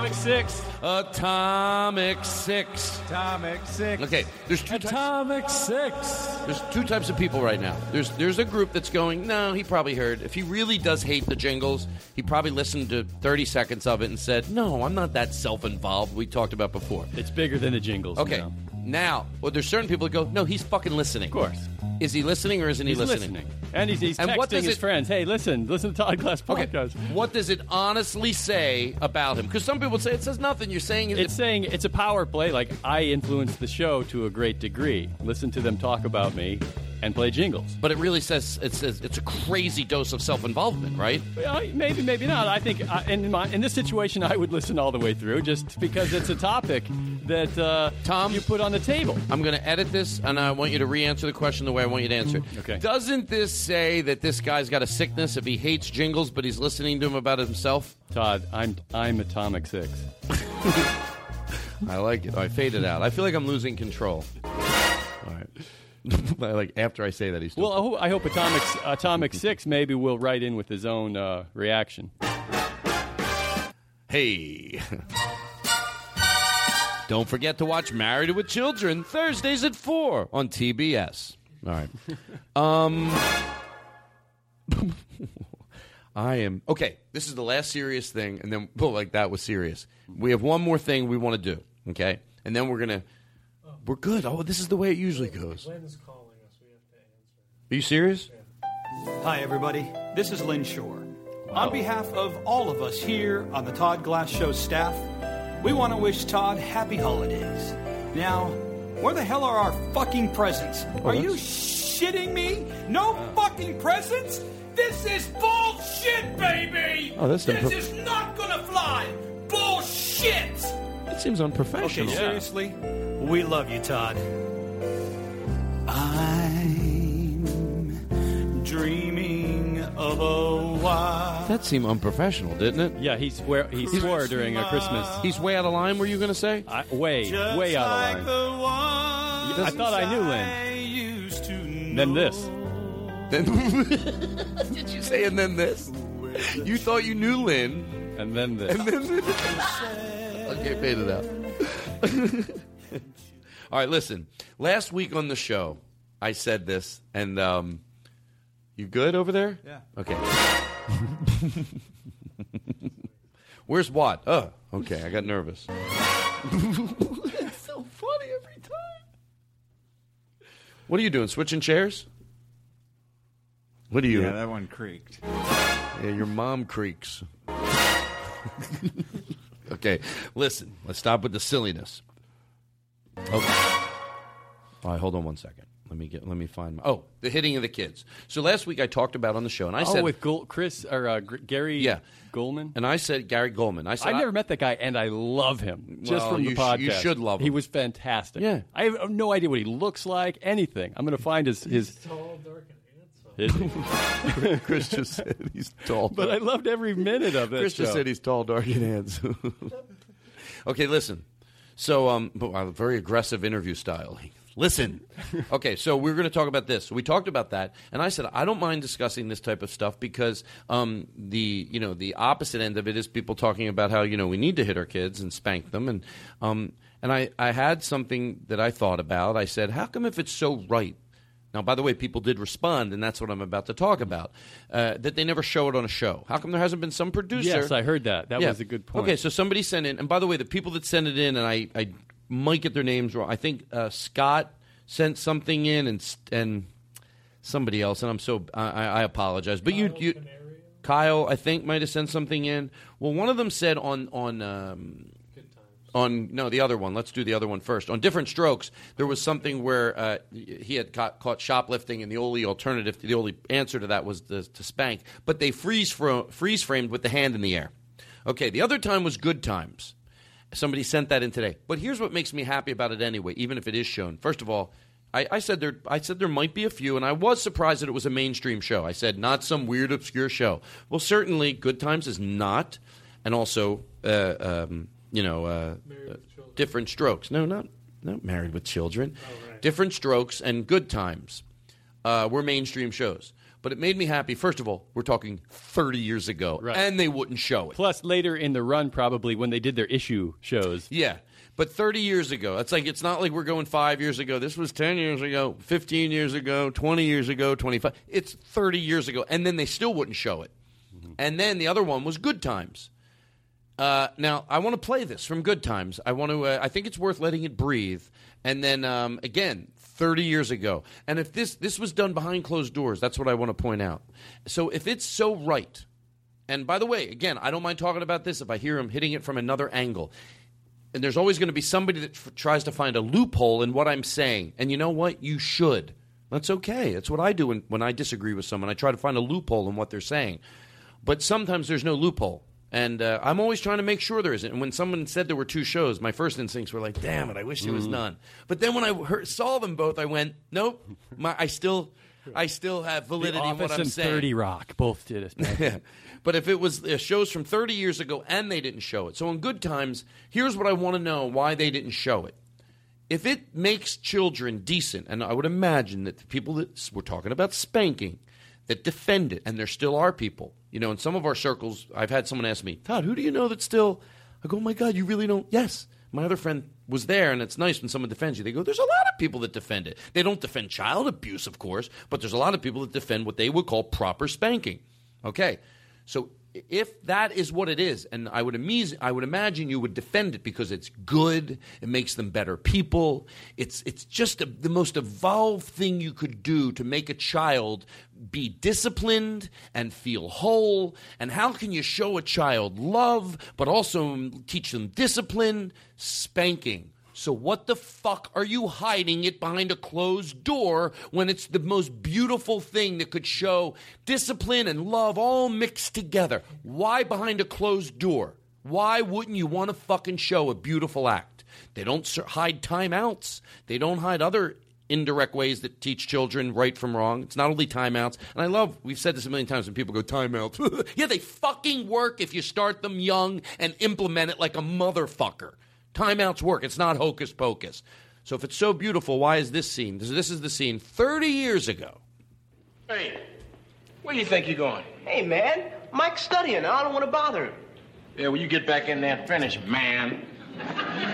Atomic Six. Atomic Six. Atomic Six. Okay, there's two Atomic Six. There's two types of people right now. There's there's a group that's going, no, he probably heard. If he really does hate the jingles, he probably listened to 30 seconds of it and said, no, I'm not that self-involved. We talked about before. It's bigger than the jingles. Okay, now. Now, well, there's certain people that go, no, he's fucking listening. Of course. Is he listening or isn't he He's listening? listening. And he's, he's And texting his it- friends. Hey, listen, listen to Todd Glass Okay, podcast. what does it honestly say about him? Because some people say it says nothing. You're saying It's saying it's a power play. Like I influenced the show to a great degree. Listen to them talk about me and play jingles. but it really says it says it's a crazy dose of self-involvement, right? Well, maybe, maybe not. I think uh, in my, in this situation, I would listen all the way through, just because it's a topic that uh, Tom, you put on the table. I'm going to edit this, and I want you to re-answer the question the way I want you to answer it. Okay. Doesn't this say that this guy's got a sickness if he hates jingles, but he's listening to him about himself? Todd, I'm I'm Atomic Six. I like it. I fade it out. I feel like I'm losing control. All right. like after I say that, he's still Well, I hope, I hope Atomic Atomic Six maybe will write in with his own uh, reaction. Hey. Don't forget to watch Married with Children Thursdays at 4 on TBS. All right. Um I am Okay, this is the last serious thing and then well, like that was serious. We have one more thing we want to do, okay? And then we're going to We're good. Oh, this is the way it usually goes. Lynn's calling us. We have to answer. Are you serious? Hi, everybody. This is Lynn Shore. On behalf of all of us here on the Todd Glass Show staff, we want to wish Todd happy holidays. Now, where the hell are our fucking presents? Oh, are you shitting me? No uh. fucking presents? This is bullshit, baby! Oh, that's this impro- is not gonna fly! Bullshit! shit. It seems unprofessional. Okay, seriously, we love you, Todd. I'm dreaming of a while. That seemed unprofessional, didn't it? Yeah, he swore he swore during a Christmas. He's way out of line. Were you going to say? I, way, Just way out like of line. the one I thought I knew Lynn. I used to know. Then this. Then did you say and then this? You thought you knew Lynn, and then this. and then this. okay, fade it out. All right, listen. Last week on the show, I said this, and um, you good over there? Yeah. Okay. Where's Watt? Oh, okay. I got nervous. it's so funny every time. What are you doing? Switching chairs? What are you? Yeah, that one creaked. Yeah, your mom creaks. okay, listen. Let's stop with the silliness. Okay. All right, hold on one second. Let me get. Let me find. My, oh, the hitting of the kids. So last week I talked about on the show, and I oh, said, with Gol- Chris or uh, Gr- Gary Yeah. Goldman. and I said Gary Goldman. I said I've never met that guy, and I love him just Well, from the you sh- podcast. you should love him. He was fantastic. Yeah. I have no idea what he looks like, anything. I'm going to find his his. Tall, dark, and handsome. Chris just said he's tall. But I loved every minute of that Chris just said he's tall, dark, and handsome. okay, listen. So, um, but, uh, very aggressive interview style. Listen. Okay, so we're going to talk about this. We talked about that, and I said I don't mind discussing this type of stuff because um, the you know the opposite end of it is people talking about how you know we need to hit our kids and spank them, and um, and I I had something that I thought about. I said, how come if it's so right now, by the way, people did respond, and that's what I'm about to talk about. Uh, that they never show it on a show. How come there hasn't been some producer? Yes, I heard that. That Yeah. was a good point. Okay, so somebody sent in, and by the way, the people that sent it in, and I, I might get their names wrong. I think uh, Scott sent something in, and and somebody else, and I'm so I, I I apologize. But you you Kyle, I think might have sent something in. Well, one of them said on on. Um, on no the other one. Let's do the other one first. On different strokes there was something where uh, he had caught, caught shoplifting and the only alternative the only answer to that was the, to spank. But they freeze fro- freeze framed with the hand in the air. Okay the other time was good times. Somebody sent that in today. But here's what makes me happy about it anyway even if it is shown. First of all I, I said there. I said there might be a few, and I was surprised that it was a mainstream show. I said not some weird, obscure show. Well, certainly, Good Times is not, and also, uh, um, you know, uh, uh, different strokes. No, not not Married with Children. Different Strokes and Good Times uh, were mainstream shows. But it made me happy. First of all, we're talking 30 years ago, Right. and they wouldn't show it. Plus, later in the run, probably when they did their issue shows. Yeah. But 30 years ago, it's like it's not like we're going five years ago. This was 10 years ago, 15 years ago, 20 years ago, 25. It's 30 years ago. And then they still wouldn't show it. And then the other one was Good Times. Uh, now, I want to play this from Good Times. I want to. Uh, I think it's worth letting it breathe. And then um, again, 30 years ago. And if this this was done behind closed doors, that's what I want to point out. So if it's so right, and by the way, again, I don't mind talking about this if I hear him hitting it from another angle. And there's always going to be somebody that f- tries to find a loophole in what I'm saying. And you know what? You should. That's okay. That's what I do when, when I disagree with someone. I try to find a loophole in what they're saying. But sometimes there's no loophole. And uh, I'm always trying to make sure there isn't. And when someone said there were two shows, my first instincts were like, damn it, I wish there was Mhm. none. But then when I heard, saw them both, I went, nope, my, I still. I still have validity the in what I'm and saying. 30 Rock both did it. But if it was uh, shows from 30 years ago and they didn't show it. So in good times, here's what I want to know why they didn't show it. If it makes children decent, and I would imagine that the people that we're talking about spanking, that defend it, and there still are people. You know, in some of our circles, I've had someone ask me, Todd, who do you know that still? I go, oh my God, you really don't? Yes. My other friend was there, and it's nice when someone defends you. They go, there's a lot of people that defend it. They don't defend child abuse, of course, but there's a lot of people that defend what they would call proper spanking. Okay. So if that is what it is, and I would, amaz- I would imagine you would defend it because it's good, it makes them better people. It's, it's just a, the most evolved thing you could do to make a child be disciplined and feel whole. And how can you show a child love, but also teach them discipline? Spanking. So what the fuck are you hiding it behind a closed door when it's the most beautiful thing that could show discipline and love all mixed together? Why behind a closed door? Why wouldn't you want to fucking show a beautiful act? They don't hide timeouts. They don't hide other indirect ways that teach children right from wrong. It's not only timeouts. And I love, we've said this a million times when people go, timeouts. yeah, they fucking work if you start them young and implement it like a motherfucker. Timeouts work. It's not hocus pocus. So if it's so beautiful, why is this scene? This, this is the scene 30 years ago. Hey, where do you think you're going? Hey, man, Mike's studying. I don't want to bother him. Yeah, well, you get back in there and finish, man.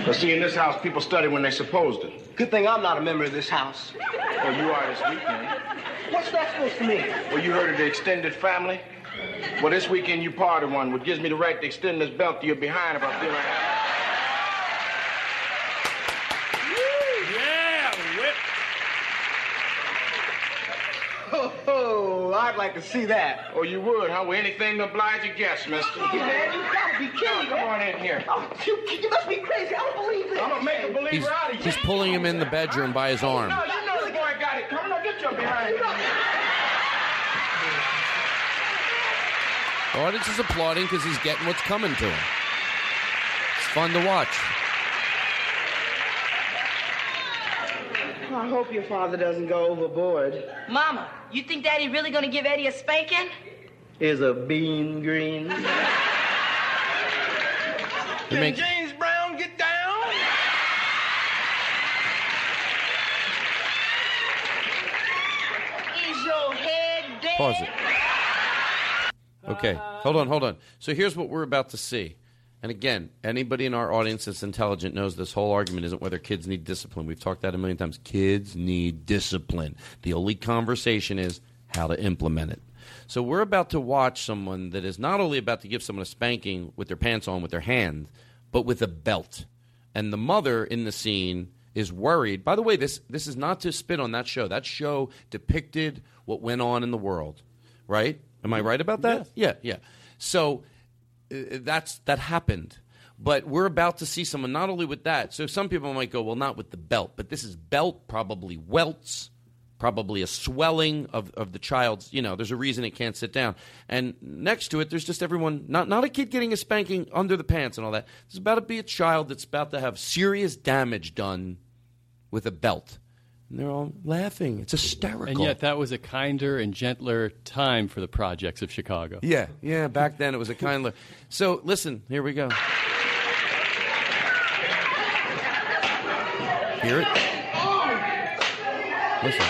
Well, see, in this house, people study when they're supposed to. Good thing I'm not a member of this house. Well, you are this weekend. What's that supposed to mean? Well, you heard of the extended family? Well, this weekend you part of one, which gives me the right to extend this belt to your behind if I feel like Yeah, Oh, oh, I'd like to see that. Oh, you would, huh? Well, anything to oblige your guests, mister. Hey, man, you gotta be kidding, Come on in here. Oh, you, you must be crazy. I don't believe this. I'm gonna make a believer He's, out of you. he's pulling him in the bedroom by his arm. No, you know the boy got it. Come on, get your behind. The audience is applauding because he's getting what's coming to him. It's fun to watch. I hope your father doesn't go overboard. Mama, you think Daddy really gonna give Eddie a spanking? Is a bean green? Can make- James Brown get down? Is your head dead? Pause it. Okay, hold on, hold on. So here's what we're about to see. And again, anybody in our audience that's intelligent knows this whole argument isn't whether kids need discipline. We've talked that a million times. Kids need discipline. The only conversation is how to implement it. So we're about to watch someone that is not only about to give someone a spanking with their pants on with their hand, but with a belt. And the mother in the scene is worried. By the way, this this is not to spit on that show. That show depicted what went on in the world, right? Am I right about that? Yeah, yeah. So Uh, that's that happened. But we're about to see someone not only with that. So some people might go, well, not with the belt, but this is belt, probably welts, probably a swelling of, of the child's. You know, there's a reason it can't sit down. And next to it, there's just everyone, not not a kid getting a spanking under the pants and all that. It's about to be a child that's about to have serious damage done with a belt. And they're all laughing. It's hysterical. And yet, that was a kinder and gentler time for the projects of Chicago. Yeah, yeah. Back then, it was a kinder. So listen, here we go. Hear it? Listen.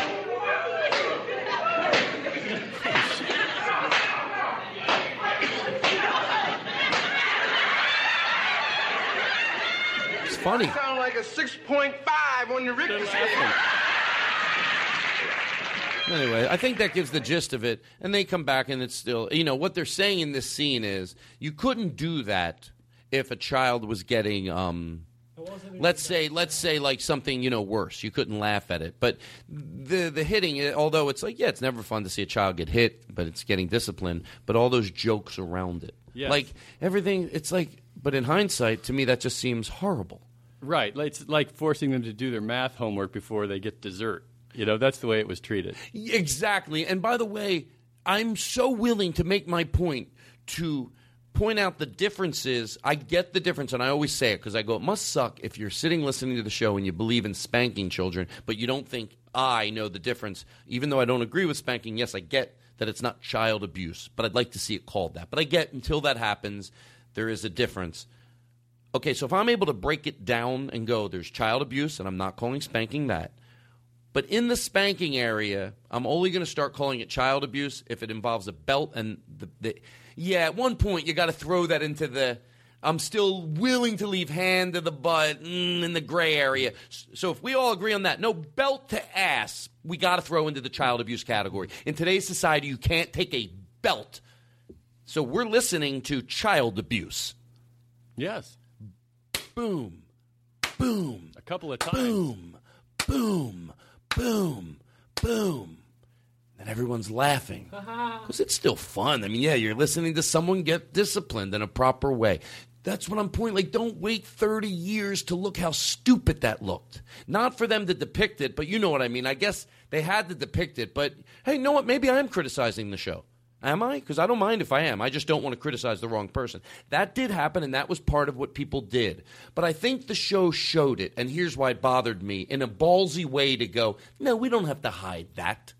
It's funny. Sound like a 6.5 on the Richter scale. Anyway, I think that gives the gist of it. And they come back, and it's still, you know, what they're saying in this scene is you couldn't do that if a child was getting, um, let's say, let's say like something, you know, worse. You couldn't laugh at it. But the the hitting, although it's like, yeah, it's never fun to see a child get hit, but it's getting disciplined. But all those jokes around it, Yes. like everything, it's like. But in hindsight, to me, that just seems horrible. Right. It's like forcing them to do their math homework before they get dessert. You know, that's the way it was treated. Exactly. And by the way, I'm so willing to make my point to point out the differences. I get the difference, and I always say it because I go, it must suck if you're sitting listening to the show and you believe in spanking children, but you don't think I know the difference. Even though I don't agree with spanking, yes, I get that it's not child abuse, but I'd like to see it called that. But I get until that happens, there is a difference. Okay, so if I'm able to break it down and go, there's child abuse, and I'm not calling spanking that. But in the spanking area, I'm only going to start calling it child abuse if it involves a belt and the, the yeah. At one point, you got to throw that into the. I'm still willing to leave hand to the butt mm, in the gray area. So if we all agree on that, no belt to ass, we got to throw into the child abuse category. In today's society, you can't take a belt. So we're listening to child abuse. Yes. Boom. Boom. A couple of times. Boom. Boom. Boom. Boom. And everyone's laughing. Because it's still fun. I mean, yeah, you're listening to someone get disciplined in a proper way. That's what I'm pointing. Like, don't wait 30 years to look how stupid that looked. Not for them to depict it, but you know what I mean. I guess they had to depict it. But hey, you know what? Maybe I am criticizing the show. Am I? Because I don't mind if I am. I just don't want to criticize the wrong person. That did happen, and that was part of what people did. But I think the show showed it, and here's why it bothered me in a ballsy way to go, no, we don't have to hide that.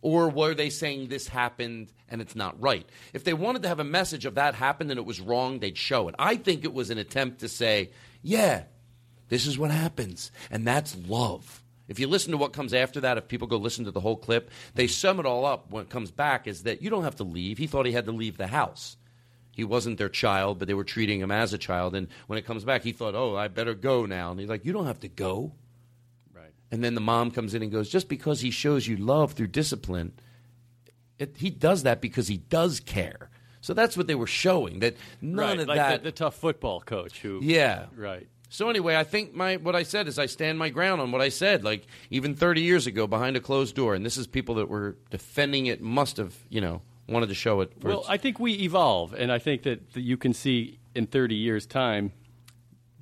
Or were they saying this happened and it's not right? If they wanted to have a message of that happened and it was wrong, they'd show it. I think it was an attempt to say, yeah, this is what happens, and that's love. If you listen to what comes after that, if people go listen to the whole clip, they sum it all up when it comes back is that you don't have to leave. He thought he had to leave the house. He wasn't their child, but they were treating him as a child. And when it comes back, he thought, oh, I better go now. And he's like, you don't have to go. Right. And then the mom comes in and goes, just because he shows you love through discipline, it, he does that because he does care. So that's what they were showing. That none right, of like that. The, the tough football coach who. Yeah. Right. So anyway, I think my what I said is I stand my ground on what I said. Like even 30 years ago, behind a closed door, and this is people that were defending it must have you know wanted to show it. Well, its- I think we evolve, and I think that, that you can see in 30 years' time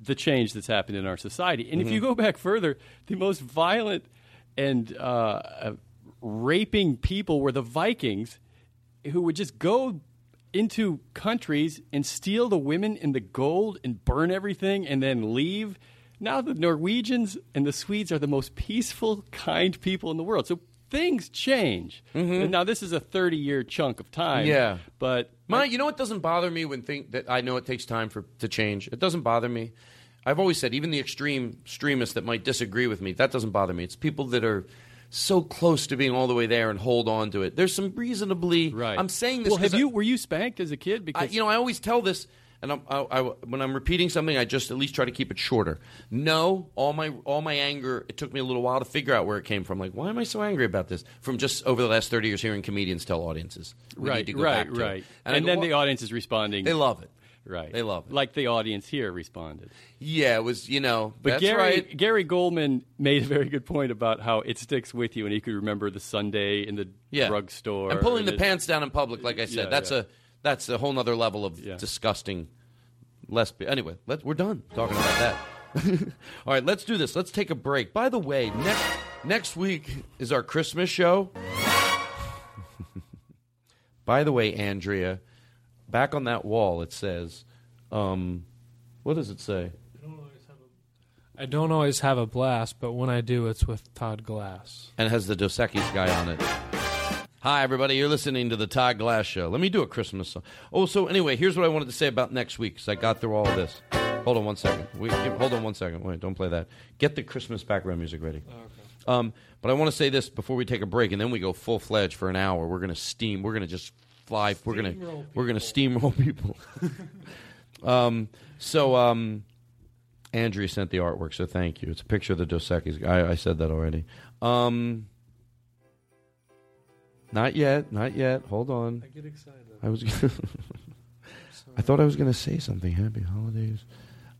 the change that's happened in our society. And if you go back further, the most violent and uh, uh, raping people were the Vikings, who would just go into countries and steal the women and the gold and burn everything and then leave. Now the Norwegians and the Swedes are the most peaceful, kind people in the world. So things change. Mm-hmm. And now this is a 30 year chunk of time. Yeah. But My, you know what doesn't bother me when think that I know it takes time for to change. It doesn't bother me. I've always said, even the extreme extremists that might disagree with me, that doesn't bother me. It's people that are so close to being all the way there and hold on to it. There's some reasonably. Right. I'm saying this. Well, have I- you were you spanked as a kid? Because I, you know, I always tell this, and I'm, I, I, when I'm repeating something, I just at least try to keep it shorter. No, all my all my anger. It took me a little while to figure out where it came from. Like, why am I so angry about this? From just over the last 30 years, hearing comedians tell audiences, we right, need to go right, back to it. right. And, And, go, then "Well, the audience is responding. They love it. Right. They love it. Like the audience here responded. Yeah, it was. You know, But that's Gary right. Gary Goldman made a very good point about how it sticks with you, and he could remember the Sunday in the Yeah. drugstore and pulling the it- pants down in public. Like I said, Yeah, that's yeah. a that's a whole other level of disgusting. Lesbian. Anyway, let's, we're done talking about that. All right, let's do this. Let's take a break. By the way, next next week is our Christmas show. By the way, Andrea, back on that wall it says, um, what does it say? I don't always have a blast, but when I do, it's with Todd Glass. and it has the Dos Equis guy on it. Hi, everybody. You're listening to the Todd Glass Show. Let me do a Christmas song. Oh, so anyway, here's what I wanted to say about next week because I got through all of this. Hold on one second. We, hold on one second. Wait, don't play that. Get the Christmas background music ready. Um, but I want to say this before we take a break, and then we go full fledged for an hour. We're gonna steam. We're gonna just fly. We're gonna we're gonna steamroll people. um, so um, Andrea sent the artwork, so thank you. It's a picture of the Dos Equis. I, I said that already. Um, not yet, not yet. Hold on. I get excited. I was. I thought I was going to say something. Happy holidays.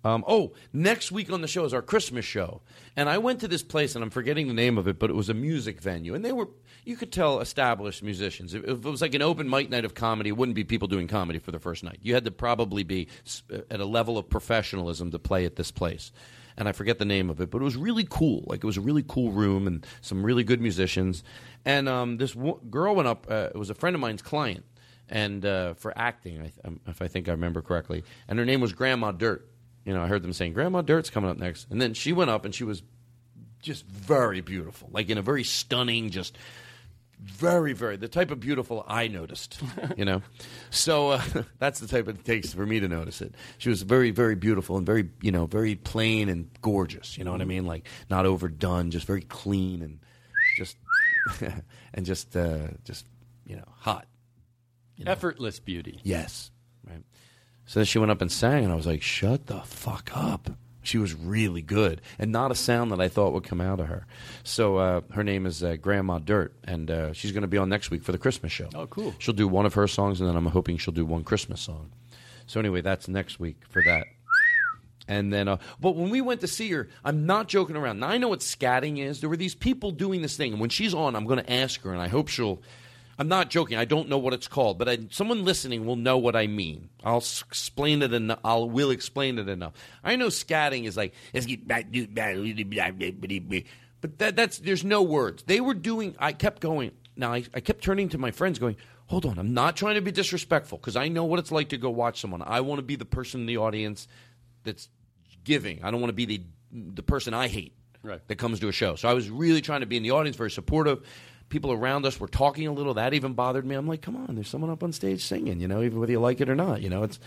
Um, oh, next week on the show is our Christmas show, and I went to this place, and I'm forgetting the name of it, but it was a music venue, and they were you could tell established musicians. If it was like an open mic night of comedy, it wouldn't be people doing comedy for the first night. You had to probably be at a level of professionalism to play at this place. And I forget the name of it, but it was really cool. Like it was a really cool room and some really good musicians. And um, this wo- girl went up. Uh, it was a friend of mine's client, and uh, for acting, I, um, if I think I remember correctly. And her name was Grandma Dirt. You know, I heard them saying Grandma Dirt's coming up next, and then she went up and she was just very beautiful, like in a very stunning, just very, very the type of beautiful I noticed. You know, so uh, that's the type it takes for me to notice it. She was very, very beautiful and very, you know, very plain and gorgeous. You know what I mean? Like not overdone, just very clean and just and just uh, just you know hot. Effortless beauty. Yes. So then she went up and sang, and I was like, shut the fuck up. She was really good, and not a sound that I thought would come out of her. So uh, her name is uh, Grandma Dirt, and uh, she's going to be on next week for the Christmas show. Oh, cool. She'll do one of her songs, and then I'm hoping she'll do one Christmas song. So anyway, that's next week for that. And then, uh, but when we went to see her, I'm not joking around. Now I know what scatting is. There were these people doing this thing, and when she's on, I'm going to ask her, and I hope she'll. I'm not joking. I don't know what it's called, but I, someone listening will know what I mean. I'll s- explain it enough. I'll will explain it enough. I know scatting is like, but that, that's there's no words. They were doing. I kept going. now I, I kept turning to my friends, going, "Hold on, I'm not trying to be disrespectful because I know what it's like to go watch someone. I want to be the person in the audience that's giving. I don't want to be the the person I hate Right. that comes to a show. So I was really trying to be in the audience, very supportive. People around us were talking a little. That even bothered me. I'm like, come on, there's someone up on stage singing, you know, even whether you like it or not. You know, it's.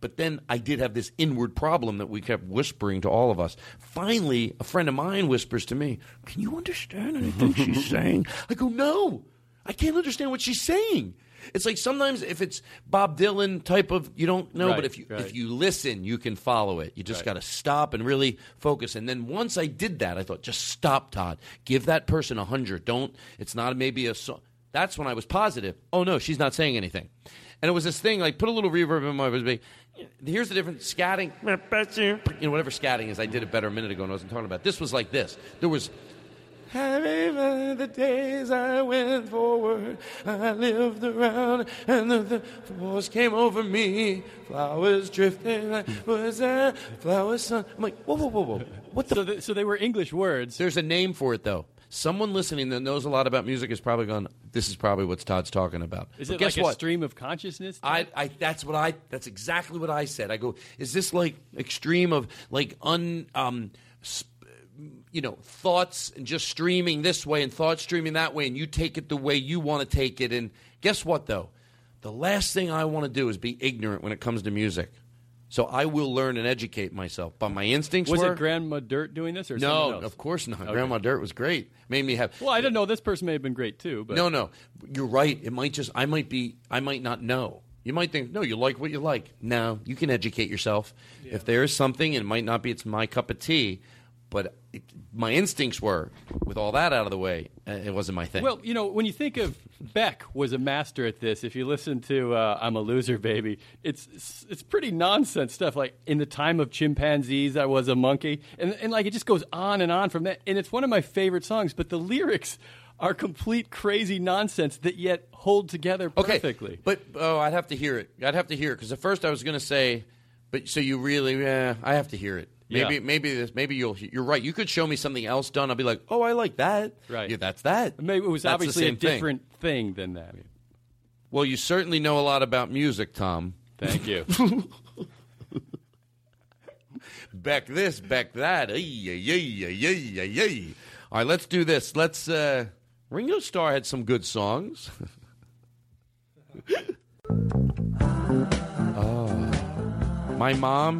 But then I did have this inward problem that we kept whispering to all of us. Finally, a friend of mine whispers to me, "Can you understand anything she's saying?" I go, "No, I can't understand what she's saying." It's like sometimes if it's Bob Dylan type of you don't know, Right, but if you right. if you listen, you can follow it. You just Right. got to stop and really focus. And then once I did that, I thought, just stop, Todd. Give that person a hundred. Don't. It's not maybe a. So- That's when I was positive. Oh no, she's not saying anything. And it was this thing like put a little reverb in my voice. Here's the difference. Scatting, you know, whatever scatting is. I did it better a minute ago, and I wasn't talking about. This was like this. There was. Happy were the days I went forward, I lived around, and the, the force came over me. Flowers drifting, like was that flowers? Sun. I'm like, whoa, whoa, whoa, whoa. What the? So, th- so they were English words. There's a name for it though. Someone listening that knows a lot about music is probably going. This is probably what Todd's talking about. Is But it guess like what? a stream of consciousness? I, I that's what I that's exactly what I said. I go, is this like extreme of like un um sp- you know thoughts and just streaming this way and thoughts streaming that way and you take it the way you want to take it and guess what though the last thing i want to do is be ignorant when it comes to music so i will learn and educate myself but my instincts was were it Grandma Dirt doing this or no of course not Okay. grandma dirt was great made me have Well, I don't know. This person may have been great too, but no, no, you're right. It might just I might be I might not know. You might think no, you like what you like. No, you can educate yourself. If there is something, it might not be it's my cup of tea, but it, my instincts were with all that out of the way, uh, it wasn't my thing. Well, you know, when you think of Beck was a master at this. If you listen to uh, "I'm a Loser, Baby," it's, it's it's pretty nonsense stuff. Like in the time of chimpanzees, I was a monkey, and and like it just goes on and on from that. And it's one of my favorite songs. But the lyrics are complete crazy nonsense that yet hold together perfectly. But oh, I'd have to hear it. I'd have to hear it because at first I was going to say, but so you really? Yeah, I have to hear it. Maybe Yeah. maybe this maybe you'll you're right. You could show me something else done. I'll be like, oh, I like that. Right. Yeah, that's that. Maybe it was That's obviously a same thing. different thing than that. Well, you certainly know a lot about music, Tom. Thank you. Beck this, Beck that. Ay, ay, ay. All right, let's do this. Let's. Uh, Ringo Starr had some good songs. my mom.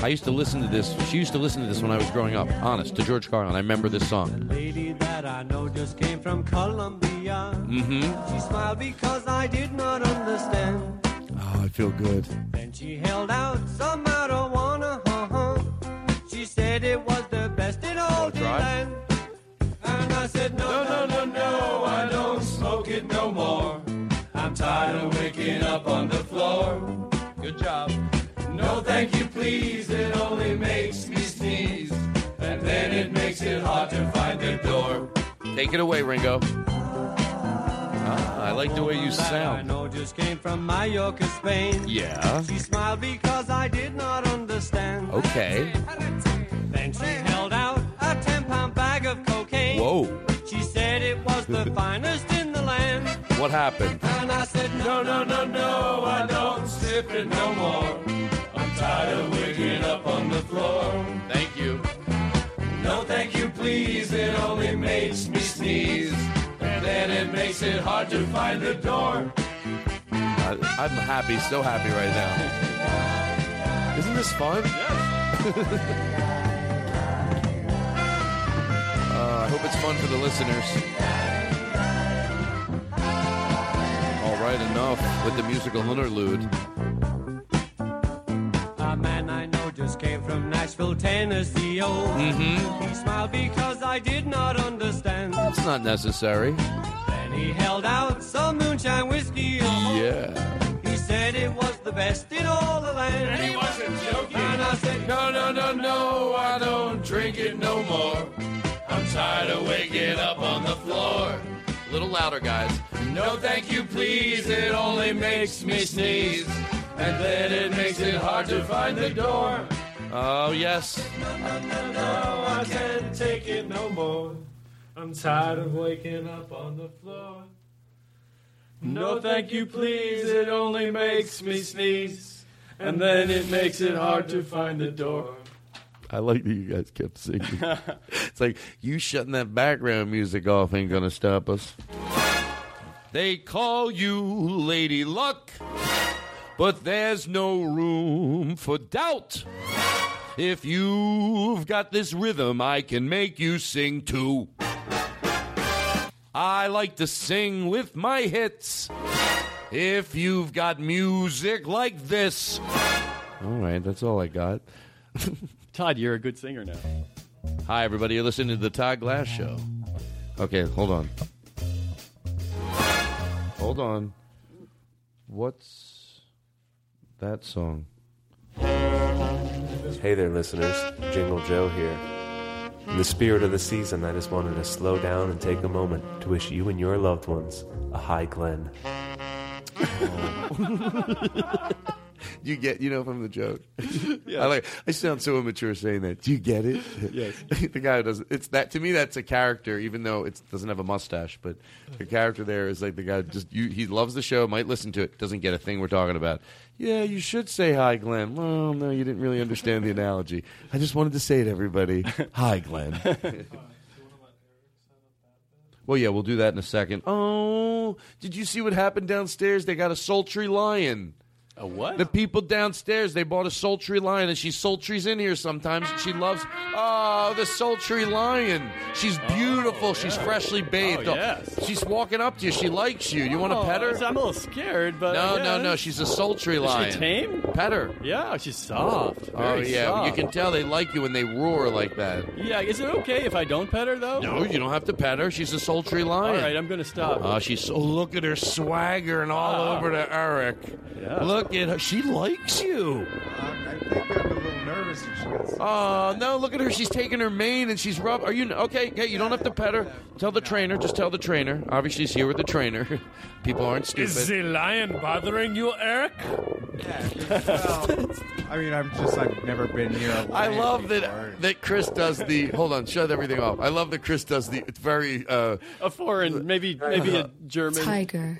I used to listen to this. She used to listen to this when I was growing up. Honest, to George Carlin. I remember this song. lady that I know just came from Colombia. Mm-hmm. She smiled because I did not understand. Oh, I feel good. Then she held out some marijuana. Uh-huh. She said it was the best in all the land. And I said, no, no, no, no, I don't smoke it no more. I'm tired of waking up on the floor. Good job. Thank you, please. It only makes me sneeze. And then it makes it hard to find the door. Take it away, Ringo. Ah, I like the way you That I sound. know just came from Mallorca, Spain. Yeah. She smiled because I did not understand. Okay. Then she held out a 10 pound bag of cocaine. Whoa. She said it was the finest in the land. What happened? And I said, no, no, no, no, I don't sip it no more. I'm tired of waking up on the floor. Thank you. No, thank you, please. It only makes me sneeze. And then it makes it hard to find the door. I, I'm happy, so happy right now. Isn't this fun? uh, I hope it's fun for the listeners. All right, enough with the musical interlude. Just came from Nashville, Tennessee. Oh, Mhm. he smiled because I did not understand. It's not necessary. Then he held out some moonshine whiskey. Oh, Yeah. he said it was the best in all the land. And he wasn't joking. And I said, No, no, no, no, I don't drink it no more. I'm tired of waking up on the floor. A little louder, guys. No, thank you, please. It only makes me sneeze. And then it makes it hard to find the door. Oh, yes. no, no, no, no, I can't take it no more. I'm tired of waking up on the floor. No, thank you, please. It only makes me sneeze. And then it makes it hard to find the door. I like that you guys kept singing. it's like you shutting that background music off ain't gonna stop us. They call you Lady Luck, but there's no room for doubt. If you've got this rhythm, I can make you sing too. I like to sing with my hits. If you've got music like this. All right, that's all I got. Todd, you're a good singer now. Hi, everybody. You're listening to the Todd Glass Show. Okay, hold on. Hold on. What's that song? Hey there, listeners. Jingle Joe here. In the spirit of the season, I just wanted to slow down and take a moment to wish you and your loved ones a high Glen. you get, you know, from the joke. I like. I sound so immature saying that. Do you get it? Yes. the guy who does it's that to me. That's a character, even though it doesn't have a mustache. But the character there is like the guy just you, he loves the show, might listen to it, doesn't get a thing we're talking about. Yeah, you should say hi, Glenn. Well, no, you didn't really understand the analogy. I just wanted to say it, everybody. Hi, Glenn. Well, yeah, we'll do that in a second. Oh, did you see what happened downstairs? They got a sultry lion. A what? The people downstairs, they bought a sultry lion, and she sultries in here sometimes. And she loves, oh, the sultry lion. She's oh, beautiful. She's freshly oh, bathed. Oh, yes. She's walking up to you. She likes you. You want to oh, pet her? Oh, I'm a little scared, but No, yeah. no, no. She's a sultry lion. Is she tame? Pet her. Yeah, she's soft. Oh, yeah. soft. You can tell they like you when they roar like that. Yeah, is it okay if I don't pet her though? No, you don't have to pet her. She's a sultry lion. All right, I'm going to stop. Oh, she's so look at her swagger and all Wow. over to Eric. Yeah. Look at her. She likes you. I think little nervous if she gets. Oh no! Look at her. She's taking her mane and she's rub. Are you okay? Okay, you don't have to pet her. Tell the trainer. Just tell the trainer. Obviously, she's here with the trainer. People aren't stupid. Is the lion bothering you, Eric? well, I mean, I'm just I've never been near a I lion love before. that that Chris does the. Hold on, shut everything off. I love that Chris does the. It's very. Uh, a foreign, maybe maybe a German. Tiger.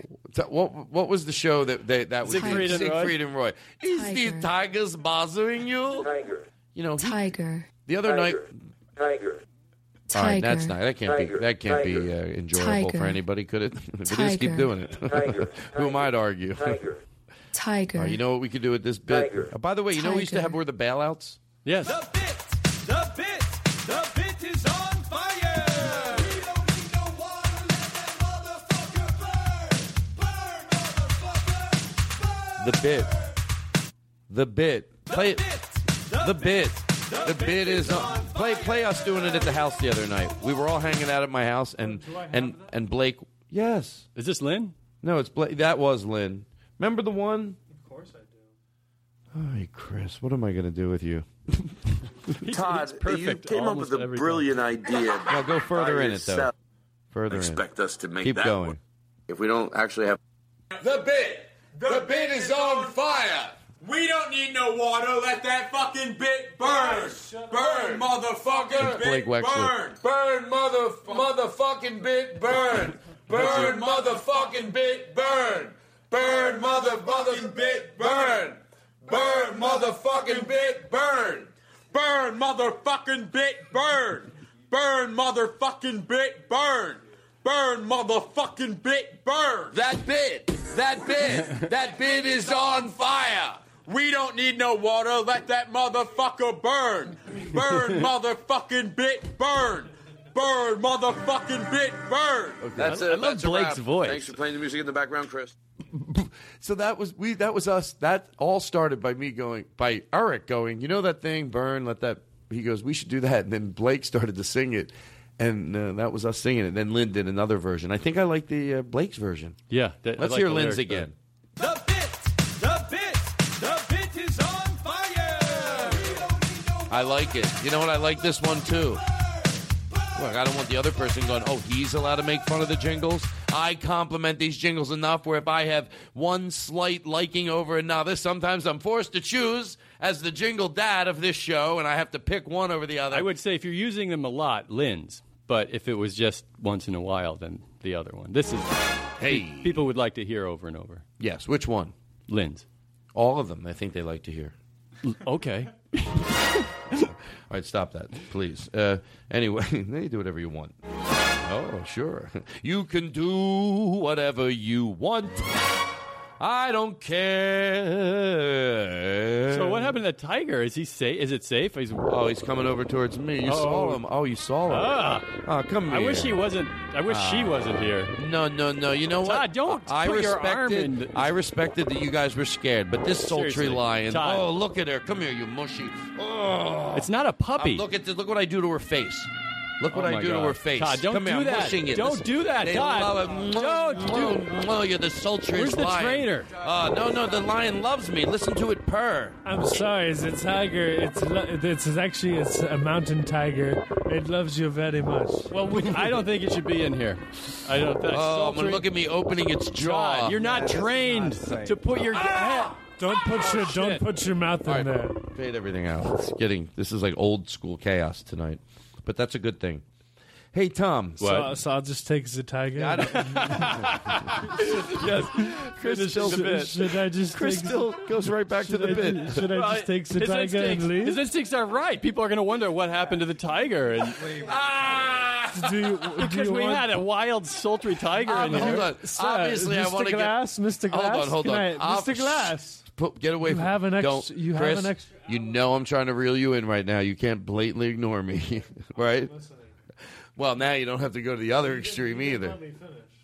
what what was the show that they, that was Siegfried and Roy? Siegfried and Roy? Is these Tiger. tigers bothering you? Tiger. You know, Tiger. the other night. Tiger. All right, that's not. That can't be. That can't be uh, enjoyable Tiger. for anybody, could it? if it is, keep doing it. Tiger. Who am I to argue? Tiger. Tiger. All right, you know what we could do with this bit? Tiger. Oh, by the way, you know we used to Tiger. have where the bailouts. Yes. The bit, the bit, the bit is on fire. We don't need no water, let that motherfucker burn, burn, motherfucker, burn. The bit. The bit. Play it. The bit. The bit is on. Play play us doing it at the house the other night. We were all hanging out at my house, and and and Blake. Yes. Is this Lynn? No, it's Blake. That was Lynn. Remember the one? Of course I do. Hey, Chris, what am I going to do with you? Todd, you perfect came up with a every brilliant idea. No, go further in it though. yourself. Further in. Expect us to make Keep that going. one. If we don't actually have The bit. The bit is on fire. We don't need no water. Let that fucking bit burn. Burn, motherfucker. It's Blake Bit Wexler. Burn. Burn, mother, motherfucking bit. Burn. Burn, motherfucking bit. Burn. Burn, motherfucking bit. Burn. Burn, motherfucking bit. Burn. Burn, motherfucking bit. Burn. Burn, motherfucking bit. Burn. Burn, motherfucking bit. Burn. That bit. That bit. that bit is on fire. We don't need no water. Let that motherfucker burn. Burn, motherfucking bit. Burn. Burn, motherfucking bit. Burn. That's I it. love That's Blake's wrap. voice. Thanks for playing the music in the background, Chris. So that was we. That was us. That all started by me going by Eric going. You know that thing, burn. Let that. He goes. We should do that. And then Blake started to sing it, and uh, that was us singing it. then Lynn did another version. I think I like the uh, Blake's version. Yeah. that- Let's like hear the Lynn's lyrics again. I like it. You know what? I like this one too. Look, I don't want the other person going, oh, he's allowed to make fun of the jingles. I compliment these jingles enough where if I have one slight liking over another, sometimes I'm forced to choose as the jingle dad of this show, and I have to pick one over the other. I would say if you're using them a lot, Lynn's. But if it was just once in a while, then the other one. This is Hey. Pe- people would like to hear over and over. Yes, which one? Lynn's. All of them. I think they like to hear. Okay. All right, stop that, please. Uh, anyway, you do whatever you want. Oh, sure. You can do whatever you want. I don't care. So what happened to that tiger? Is he safe? Is it safe? He's Oh, he's coming over towards me. You Oh. saw him. Oh, you saw him. Ah. Oh, come here. I wish he wasn't. I wish she Ah. wasn't here. No, no, no. You know what? Todd, don't I put your arm respected. in- I respected that you guys were scared, but this sultry Seriously, lion. Todd. Oh, look at her. Come here, you mushy. Oh. It's not a puppy. Look at this. Look what I do to her face. Look what Oh I my do to her face. Todd, don't Come here, do I'm that. it. Don't Listen, do that, they Todd. love it. Don't Mwah, mwah, You're the sultriest Where's the lion. trainer? Uh, no, no, the lion loves me. Listen to it purr. I'm sorry, it's a tiger. It's it's actually it's a mountain tiger. It loves you very much. Well, we, I don't think it should be in here. I don't. That's Oh, sultry. look at me opening its jaw. Todd, you're not trained to put your head. Don't put your don't put your mouth in All right, there. Fade everything out. It's getting. This is like old school chaos tonight, but that's a good thing. Hey, Tom. So, so I'll just take the tiger. yes, Chris still the bit. should I just Chris take, still goes right back to the I bit. Should I just take the tiger and leave? His instincts are right. People are going to wonder what happened to the tiger, and do you, do because we want, had a wild, sultry tiger Um, in hold here. on. Sir, Obviously, I Mr. want to get. Glass, Mr. Glass. Hold on, hold on. I- Mr. Glass. Put, get away You from have an Don't, extra- you have Chris, an extra- You know I'm trying to reel you in right now. You can't blatantly ignore me, right? Well, now you don't have to go to the other extreme either.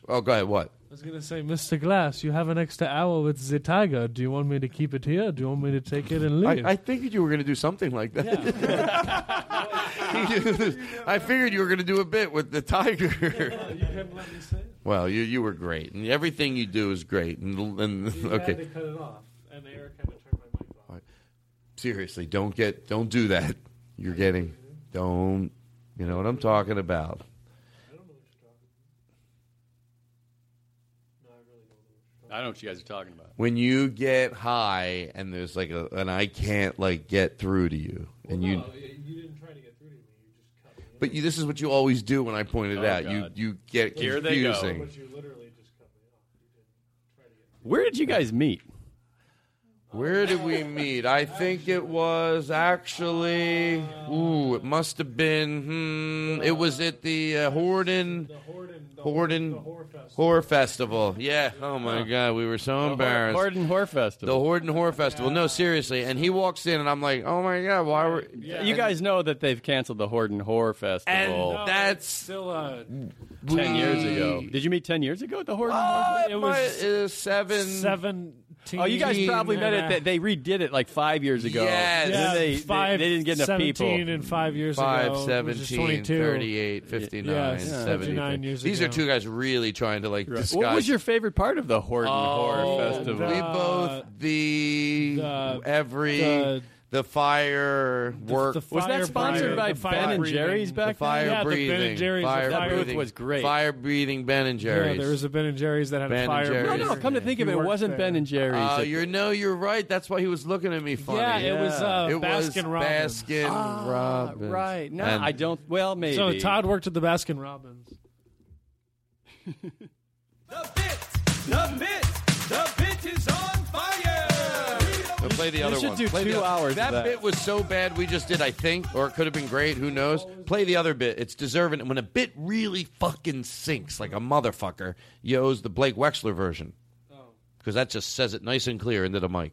Oh, go ahead. What? I was gonna say, Mr. Glass, you have an extra hour with the tiger. Do you want me to keep it here? Do you want me to take it and leave? I, I figured you were going to do something like that. I figured you were going to do a bit with the tiger. you can let me say it. well, you you were great, and everything you do is great. And, and okay, had to cut it off, and Eric had to turn my mic off. seriously, don't get don't do that. You're getting don't. You know what I'm talking about. I don't know what you guys are talking about. When you get high and there's like a and I can't like get through to you, and you. you didn't try to get through to me. You just cut me. But you, this is what you always do when I point it Oh, out. You God. you get Here they go. confusing. But you literally just cut me off. You didn't try to get. Where did you guys meet? Where did we meet? I think it was actually. Ooh, it must have been. Hmm, it was at the uh, Horden. Horden Horror Festival. Yeah. Oh my God, we were so embarrassed. Horden Horror Festival. the Festival. Horden Horror Festival. No, seriously. And he walks in, and I'm like, oh my God, why were? You guys know that they've canceled the Horden Horror Festival And that's Still, uh, ten years ago. Did you meet ten years ago at the Horden Horror Uh, Festival? it was uh, seven. Seventeen. Oh, you guys probably met and it. a- They, they redid it like five years ago. Yes. And Yeah, then they, five, they, they didn't get enough 17 people. and five years 5, ago. which is 17, 22. 38, 59, Yeah, 70. 59 years These are two guys really trying to like disguise. What was your favorite part of the Horden Horror Oh, Festival? We both the, the- every the, the- fire work. the was that sponsored breathing- by Ben and breathing- Jerry's the back fire then? Yeah, the Ben and breathing, Jerry's, fire That booth breathing, was great. Fire breathing Ben and Jerry's. Yeah, there was a Ben and Jerry's that had Ben a fire. No, no. Come to think of it, it wasn't there. Ben and Jerry's. Oh, It- you're no, you're right. That's why he was looking at me funny. Yeah, it was uh, it was Baskin Robbins. Baskin Ah, Robbins. right. No, And- I don't. Well, maybe. So Todd worked at the Baskin Robbins. The bit, the bit, So play the other should one. do Play two other- hours That, that. bit was so bad we just did, I think, or it could have been great. Who knows? Play the other bit. It's deserving. And when a bit really fucking sinks like a motherfucker, you use the Blake Wexler version oh. because that just says it nice and clear into the mic.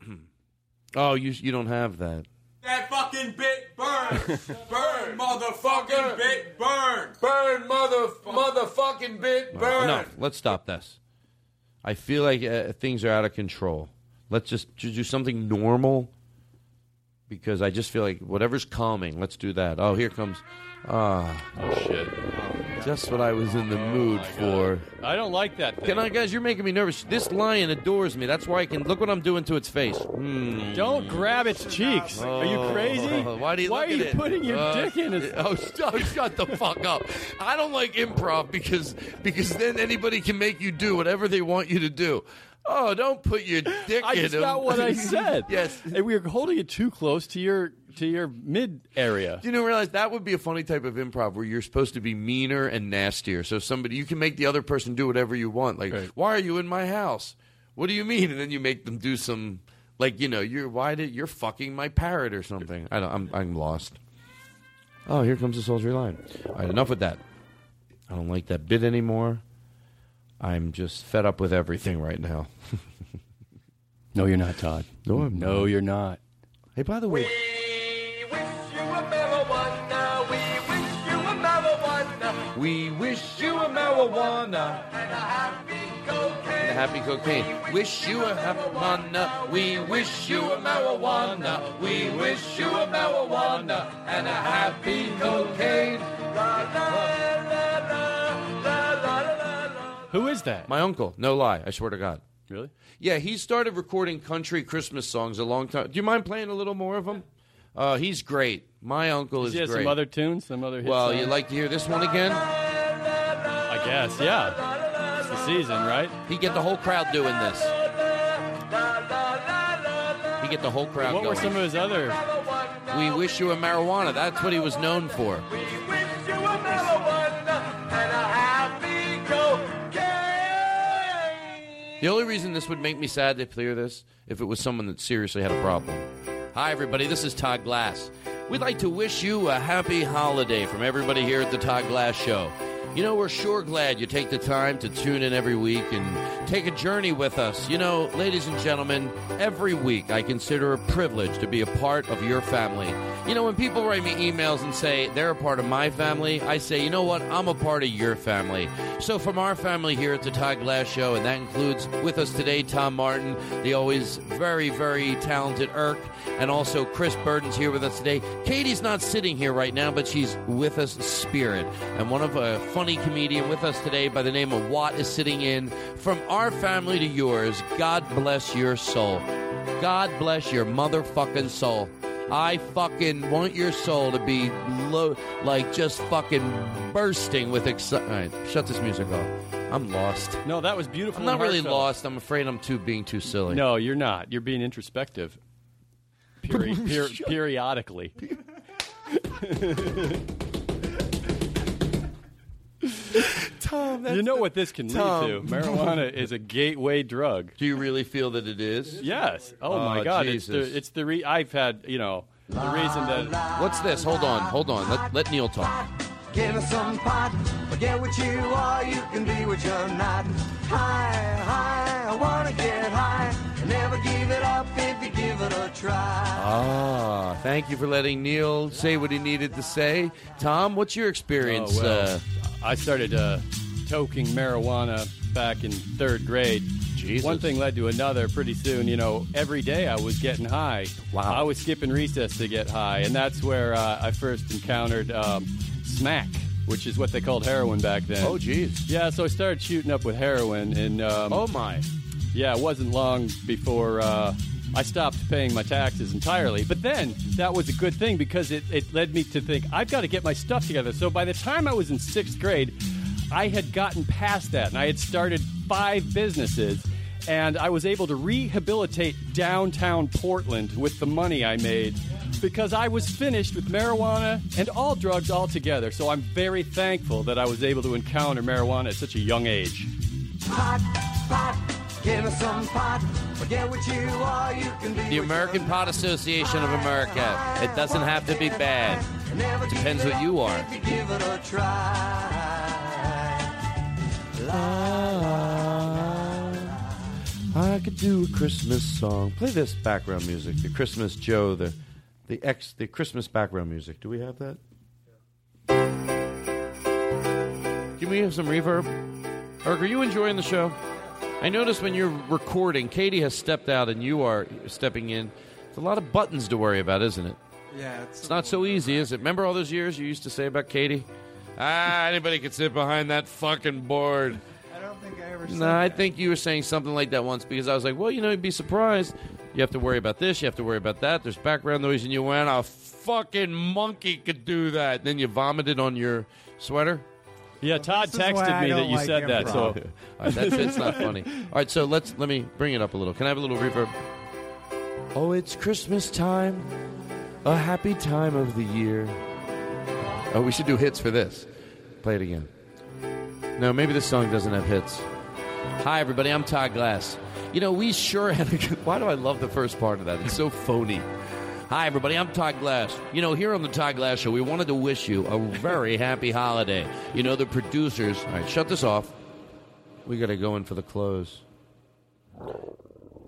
oh, you you don't have that. That fucking bit burn. burn, motherfucking bit burn. Burn, mother, motherfucking bit burn. No, let's stop this. I feel like uh, things are out of control. Let's just, just do something normal because I just feel like whatever's calming, let's do that. Oh, here comes. Ah, oh shit! just what I was in the mood for. I don't like that. Thing. Can I, guys? You're making me nervous. This lion adores me. That's why I can look what I'm doing to its face. Hmm. Don't grab its cheeks. Are you crazy? Oh, Why do you Why are you it? putting your Uh, dick in its? Oh, shut, shut the fuck up! I don't like improv because because then anybody can make you do whatever they want you to do. Oh, don't put your dick I, in that's him. not what I said. yes. And we were holding it too close to your to your mid area. Do you know realize that would be a funny type of improv where you're supposed to be meaner and nastier. So somebody you can make the other person do whatever you want. Like, why are you in my house? What do you mean? And then you make them do some like you know you're why did you're fucking my parrot or something. I don't. I'm I'm lost. Oh, here comes the sultry line. All right, enough with that. I don't like that bit anymore. I'm just fed up with everything right now. No, you're not, Todd. No, I'm no, not. you're not. Hey, by the way, we wish you a marijuana We wish you a marijuana. and a happy cocaine. Wish you a marijuana. We wish you a marijuana. We wish you a marijuana and a happy cocaine. Who is that? My uncle. No lie. I swear to God. Really? Yeah, he started recording country Christmas songs a long time. Do you mind playing a little more of them? Uh, he's great. My uncle is have great. some other tunes, some other hits. well, on you like to hear this one again? I guess, yeah. It's the season, right? He get the whole crowd doing this. He get the whole crowd What going. were some of his other? We wish you a marijuana. That's what he was known for. The only reason this would make me sad to clear this if it was someone that seriously had a problem. Hi, everybody. This is Todd Glass. We'd like to wish you a happy holiday from everybody here at the Todd Glass Show. You know, we're sure glad you take the time to tune in every week and take a journey with us. You know, ladies and gentlemen, every week I consider a privilege to be a part of your family. You know, when people write me emails and say they're a part of my family, I say, you know what? I'm a part of your family. So, from our family here at the Todd Glass Show, and that includes with us today Tom Martin, the always very, very talented Irk, and also Chris Burden's here with us today. Katie's not sitting here right now, but she's with us spirit. And one of uh, a funny comedian with us today by the name of Watt is sitting in. From our family to yours, God bless your soul. God bless your motherfucking soul. I fucking want your soul to be low, like just fucking bursting with excitement. Right, shut this music off. I'm lost. No, that was beautiful. I'm not really heartfelt. lost. I'm afraid I'm too being too silly. No, you're not. You're being introspective. Peri- per- periodically. Tom, you know what this can Tom. lead to. Marijuana is a gateway drug. Do you really feel that it is? Yes. Oh, Oh, my God! Jesus. It's the it's the re- I've had you know the reason that What's this? Hold on, hold on. Let, let Neil talk. Give me some pot. Forget what you are. You can be what you're not. High, high. I wanna get high. Never give it up if you give it a try. Ah, thank you for letting Neil say what he needed to say. Tom, what's your experience? Oh, well, uh, I started uh, toking marijuana back in third grade. Jesus. One thing led to another. Pretty soon, you know, every day I was getting high. Wow. I was skipping recess to get high, and that's where uh, I first encountered um, smack, which is what they called heroin back then. Oh, geez. Yeah, so I started shooting up with heroin, and um, oh my. yeah, it wasn't long before uh, I stopped paying my taxes entirely. But then that was a good thing because it, it led me to think I've got to get my stuff together. So by the time I was in sixth grade, I had gotten past that and I had started five businesses. And I was able to rehabilitate downtown Portland with the money I made because I was finished with marijuana and all drugs altogether. So I'm very thankful that I was able to encounter marijuana at such a young age. Pot, pot. Give me some pot. Forget what you are. You can be The American Pot Association of America. It doesn't have to be bad. It depends what you are. if give it a try. I could do a Christmas song. Play this background music, the Christmas Joe, the the ex, the Christmas background music. Do we have that? Can we have some reverb? Erk, are you enjoying the show? I notice when you're recording, Katie has stepped out and you are stepping in. It's a lot of buttons to worry about, isn't it? Yeah, it's, It's not so easy, is it? Remember all those years you used to say about Katie? Ah, anybody could sit behind that fucking board. I don't think I ever No, I think you were saying something like that once because I was like, well, you know, you'd be surprised. You have to worry about this, you have to worry about that. There's background noise, and you went, a fucking monkey could do that. Then you vomited on your sweater. Yeah, Todd This texted me that you like said that. So improv. All right, that bit's not funny. All right, so let's let me bring it up a little. Can I have a little reverb? Oh, it's Christmas time, a happy time of the year. Oh, we should do hits for this. Play it again. No, maybe this song doesn't have hits. Hi, everybody. I'm Todd Glass. You know, we sure had a good. Why do I love the first part of that? It's so phony. Hi, everybody. I'm Todd Glass. You know, here on the Todd Glass Show, we wanted to wish you a very happy holiday. You know, the producers. All right, shut this off. We got to go in for the close. Oh,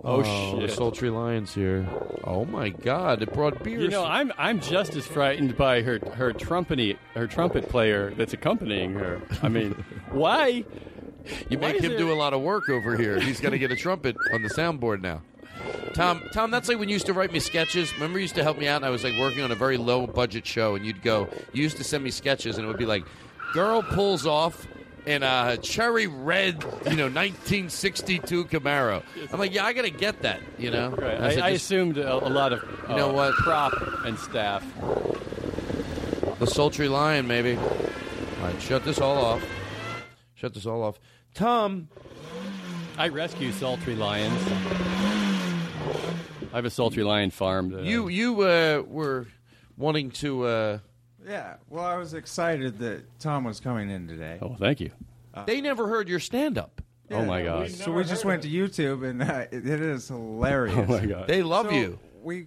oh, The shit. sultry lions here. Oh my God! It brought beers. You know, I'm I'm just as frightened by her her trumpety her trumpet player that's accompanying her. I mean, why? You why make him there- do a lot of work over here. He's got to get a trumpet on the soundboard now. Tom, Tom, that's like when you used to write me sketches. Remember, you used to help me out, and I was like working on a very low budget show, and you'd go. You used to send me sketches, and it would be like, "Girl pulls off in a cherry red, you know, 1962 Camaro." I'm like, "Yeah, I got to get that," you know. Right. I said, I, I assumed a, a lot of uh, You know what? prop and staff. The sultry lion, maybe. All right, shut this all off. Shut this all off. Tom. I rescue sultry lions. I have a sultry lion farm. That You you uh, were wanting to. Uh, Yeah, well, I was excited that Tom was coming in today. Oh, thank you. they never heard your stand up. Oh, my gosh! So we just went to YouTube, and uh, it, it is hilarious. Oh, my God. They love So you. We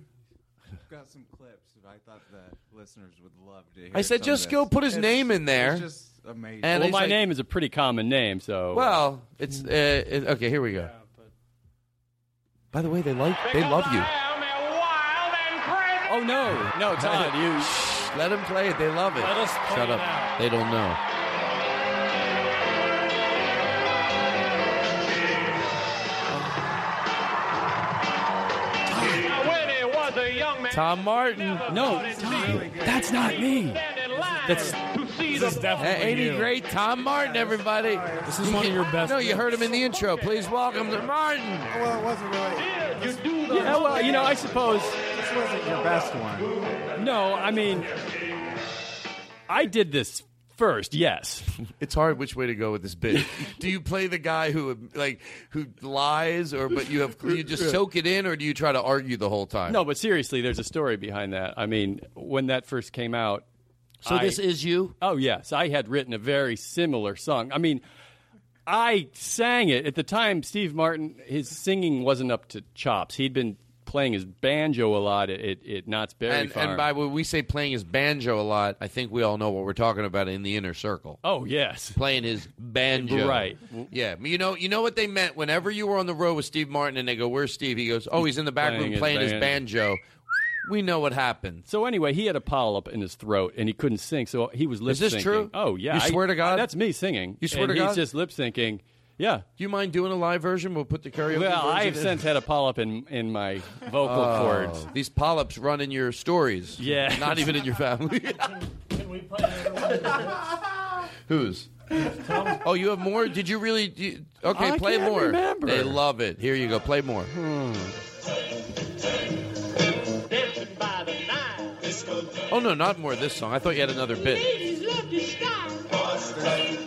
got some clips that I thought the listeners would love to hear. I said, just go put his It's- name in there. It's just amazing. And well, my like- name is a pretty common name, so Well, it's uh, it- okay. Here we go. By the way, they like they love you. Oh no, no, Todd, you Shh, let them play it. They love it. Let us play Shut it up. out. They don't know. Tom Martin. no, Todd, that's not me. That's This is definitely Hey, ain't he you. great? Tom Martin, everybody. This is one of your best. No, you heard him in the intro. Please welcome to Martin. Well, it wasn't really. You do yeah. Well, you know, I suppose This wasn't your best one. no. I mean, I did this first. Yes. It's hard which way to go with this bit. do you play the guy who like who lies, or but you have you just soak it in, or do you try to argue the whole time? No, but seriously, there's a story behind that. I mean, when that first came out. So I- this is you. Oh yes, I had written a very similar song. I mean, I sang it at the time. Steve Martin, his singing wasn't up to chops. He'd been playing his banjo a lot at, at, at Knott's Berry And, Farm. and by when we say playing his banjo a lot, I think we all know what we're talking about in the inner circle. oh yes, Playing his banjo, Right. Yeah, you know, you know what they meant. Whenever you were on the road with Steve Martin, and they go, "Where's Steve?" He goes, "Oh, he's in the back Playing room his playing his ban- banjo." We know what happened. So anyway, he had a polyp in his throat and he couldn't sing. So he was lip Is this syncing. true? Oh yeah, You I- swear to God? that's me singing. You swear and to he's God? He's just lip syncing. Yeah. Do you mind doing a live version? We'll put the karaoke. Well, version I've in. since had a polyp in in my vocal Oh, cords. These polyps run in your stories. Yeah. not even in your family. Can we play another one? Whose? Oh, you have more? Did you really? do you- okay, I play can't more. remember. They love it. Here you go. Play more. Hmm. Oh no, not more of this song. I thought you had another bit.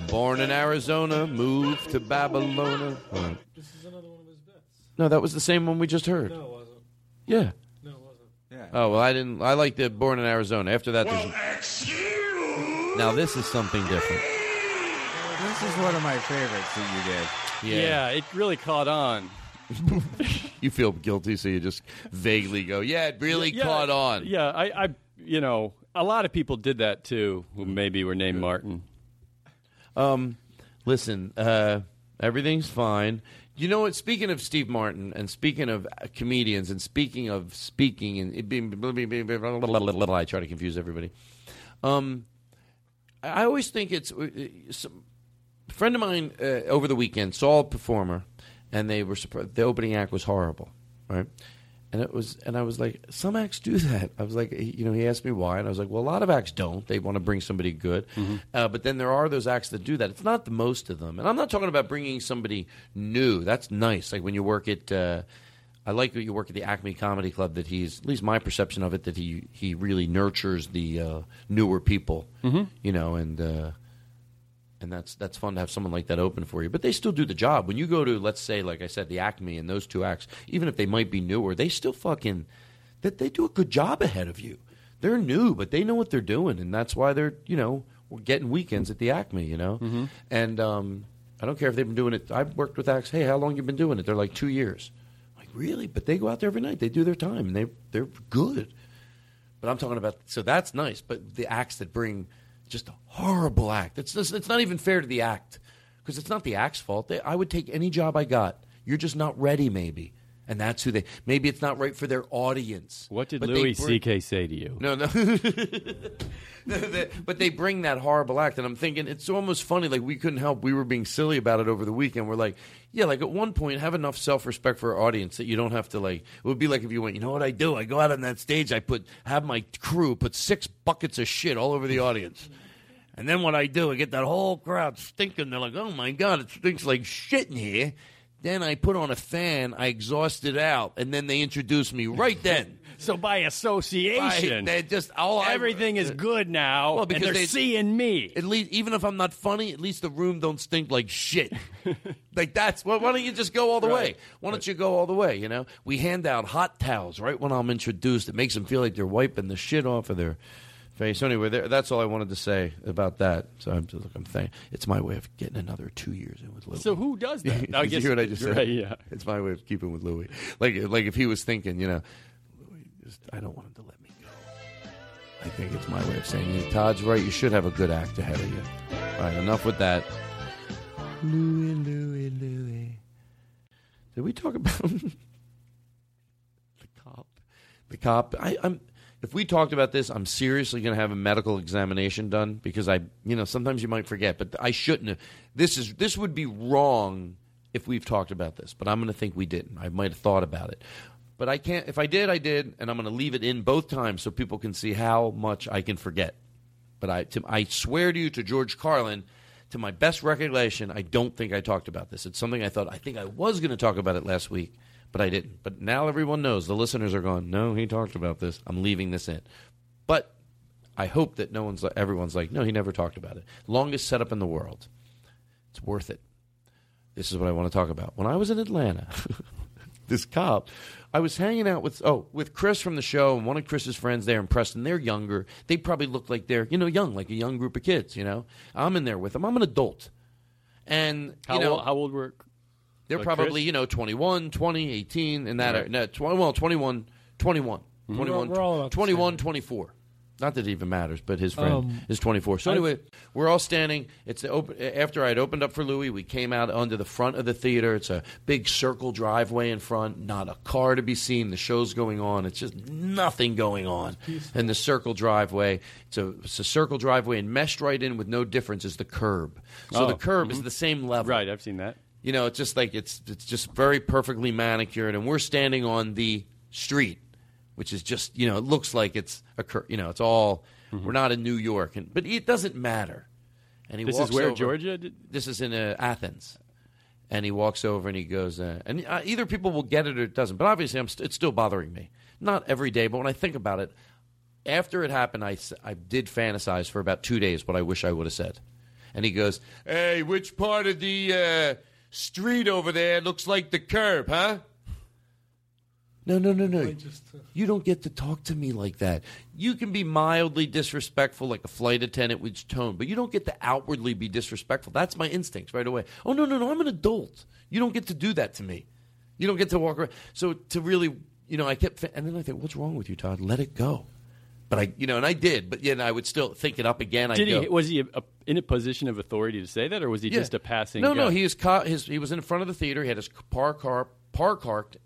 Born in Arizona, moved to Babylona. All right. This is another one of his bits. No, that was the same one we just heard. No, it wasn't. Yeah. No, it wasn't. Yeah. Oh well, I didn't. I liked the Born in Arizona. After that, there's. Now this is something different. This is one of my favorites that you did. Yeah. it really caught on. You feel guilty, so you just vaguely go, "Yeah, it really Yeah, caught on." Yeah, I, I, you know, a lot of people did that too, who maybe were named Martin. Um, listen, uh, everything's fine. You know what? Speaking of Steve Martin, and speaking of comedians, and speaking of speaking, and it being, I try to confuse everybody. Um, I always think it's uh, some, a friend of mine uh, over the weekend saw a performer, and they were surprised. The opening act was horrible, right? And it was, and I was like, some acts do that. I was like, you know, he asked me why, and I was like, well, a lot of acts don't. They want to bring somebody good, uh, but then there are those acts that do that. It's not the most of them, and I'm not talking about bringing somebody new. That's nice. Like when you work at, uh, I like that you work at the Acme Comedy Club. That he's, at least my perception of it, that he he really nurtures the uh, newer people, Mhm. you know, and. And that's that's fun to have someone like that open for you. But they still do the job. When you go to, let's say, like I said, the Acme and those two acts, even if they might be newer, they still fucking that they do a good job ahead of you. They're new, but they know what they're doing, and that's why they're you know we're getting weekends at the Acme, you know, Mm-hmm. and um, I don't care if they've been doing it. I've worked with acts. Hey, how long you been doing it? They're like two years. I'm like really, but they go out there every night. They do their time, and they they're good. But I'm talking about so that's nice. But the acts that bring just a horrible act. It's just, it's not even fair to the act because it's not the act's fault. They, I would take any job I got. You're just not ready, maybe, and that's who they. Maybe it's not right for their audience. What did Louis bring- C.K. say to you? No, no. but they bring that horrible act, and I'm thinking it's almost funny. Like we couldn't help. We were being silly about it over the weekend. We're like, yeah, like at one point, have enough self respect for our audience that you don't have to like. It would be like if you went, you know what I do? I go out on that stage, I put have my crew put six buckets of shit all over the audience. And then what I do, I get that whole crowd stinking. They're like, "Oh my god, it stinks like shit in here." Then I put on a fan, I exhaust it out, and then they introduce me right then. So by association, they just all I- everything is good now, Well, because and they're they- seeing me. At least, even if I'm not funny, at least the room don't stink like shit. like that's why, why don't you just go all the way? Why don't you go all the way? You know, we hand out hot towels right when I'm introduced. It makes them feel like they're wiping the shit off of their face. So anyway, there, that's all I wanted to say about that. So I'm just I'm it's my way of getting another two years in with Louis. So who does that? Did I you hear what I just said? right, yeah. it's my way of keeping with Louis. Like like if he was thinking, you know, Louis, just, I don't want him to let me go. I think it's my way of saying, "Yeah, Todd's right. You should have a good act ahead of you. All right, enough with that. Louis, Louis, Louis. Did we talk about the cop? The cop. I, I'm. If we talked about this, I'm seriously going to have a medical examination done because I, you know, sometimes you might forget, but I shouldn't have. This is this would be wrong if we've talked about this, but I'm going to think we didn't. I might have thought about it. But I can't. If I did, I did, and I'm going to leave it in both times so people can see how much I can forget. But I, to, I swear to you, to George Carlin, to my best recollection, I don't think I talked about this. It's something I thought I think I was going to talk about it last week, but I didn't. But now everyone knows. The listeners are going, no, he talked about this. I'm leaving this in. But I hope that no one's, everyone's like, no, he never talked about it. Longest setup in the world. It's worth it. This is what I want to talk about. When I was in Atlanta, this cop, I was hanging out with oh with Chris from the show and one of Chris's friends there in Preston. They're younger. They probably look like they're you know young, like a young group of kids. You know, I'm in there with them. I'm an adult, and How you know old, how old were? They're like probably Chris? you know 21, 20, 18, and that Right. no, 20, well 21, 21, Mhm. 21, We're- we're all 21, 24. Not that it even matters, but his friend Um, is 24. So I- anyway, we're all standing. It's open, after I'd opened up for Louis. We came out onto the front of the theater. It's a big circle driveway in front. Not a car to be seen. The show's going on. It's just nothing going on in the circle driveway. It's a, it's a circle driveway, and meshed right in with no difference is the curb. So Oh, the curb is mhm. the same level. Right, I've seen that. You know, it's just like it's it's just very perfectly manicured, and we're standing on the street, which is just you know it looks like it's a cur- you know it's all we're not in New York, and but it doesn't matter. And he Mm-hmm. This is walks where, over- Georgia? Did- This is in uh, Athens, and he walks over and he goes, uh, and uh, either people will get it or it doesn't. But obviously, I'm st- it's still bothering me. Not every day, but when I think about it, after it happened, I I did fantasize for about two days what I wish I would have said. And he goes, "Hey, which part of the uh, street over there looks like the curb, huh?" No, no, no, no. Uh, you don't get to talk to me like that. You can be mildly disrespectful, like a flight attendant with tone, but you don't get to outwardly be disrespectful. That's my instincts right away. Oh no, no, no. I'm an adult. You don't get to do that to me. You don't get to walk around. So to really, you know, I kept, and then I think, what's wrong with you, Todd? Let it go. But I, you know, and I did. But yeah, I would still think it up again. I'd he? go, Was he a, a, in a position of authority to say that, or was he Yeah. just a passing? No, no, he was ca- his he was in front of the theater. He had his par car par parked,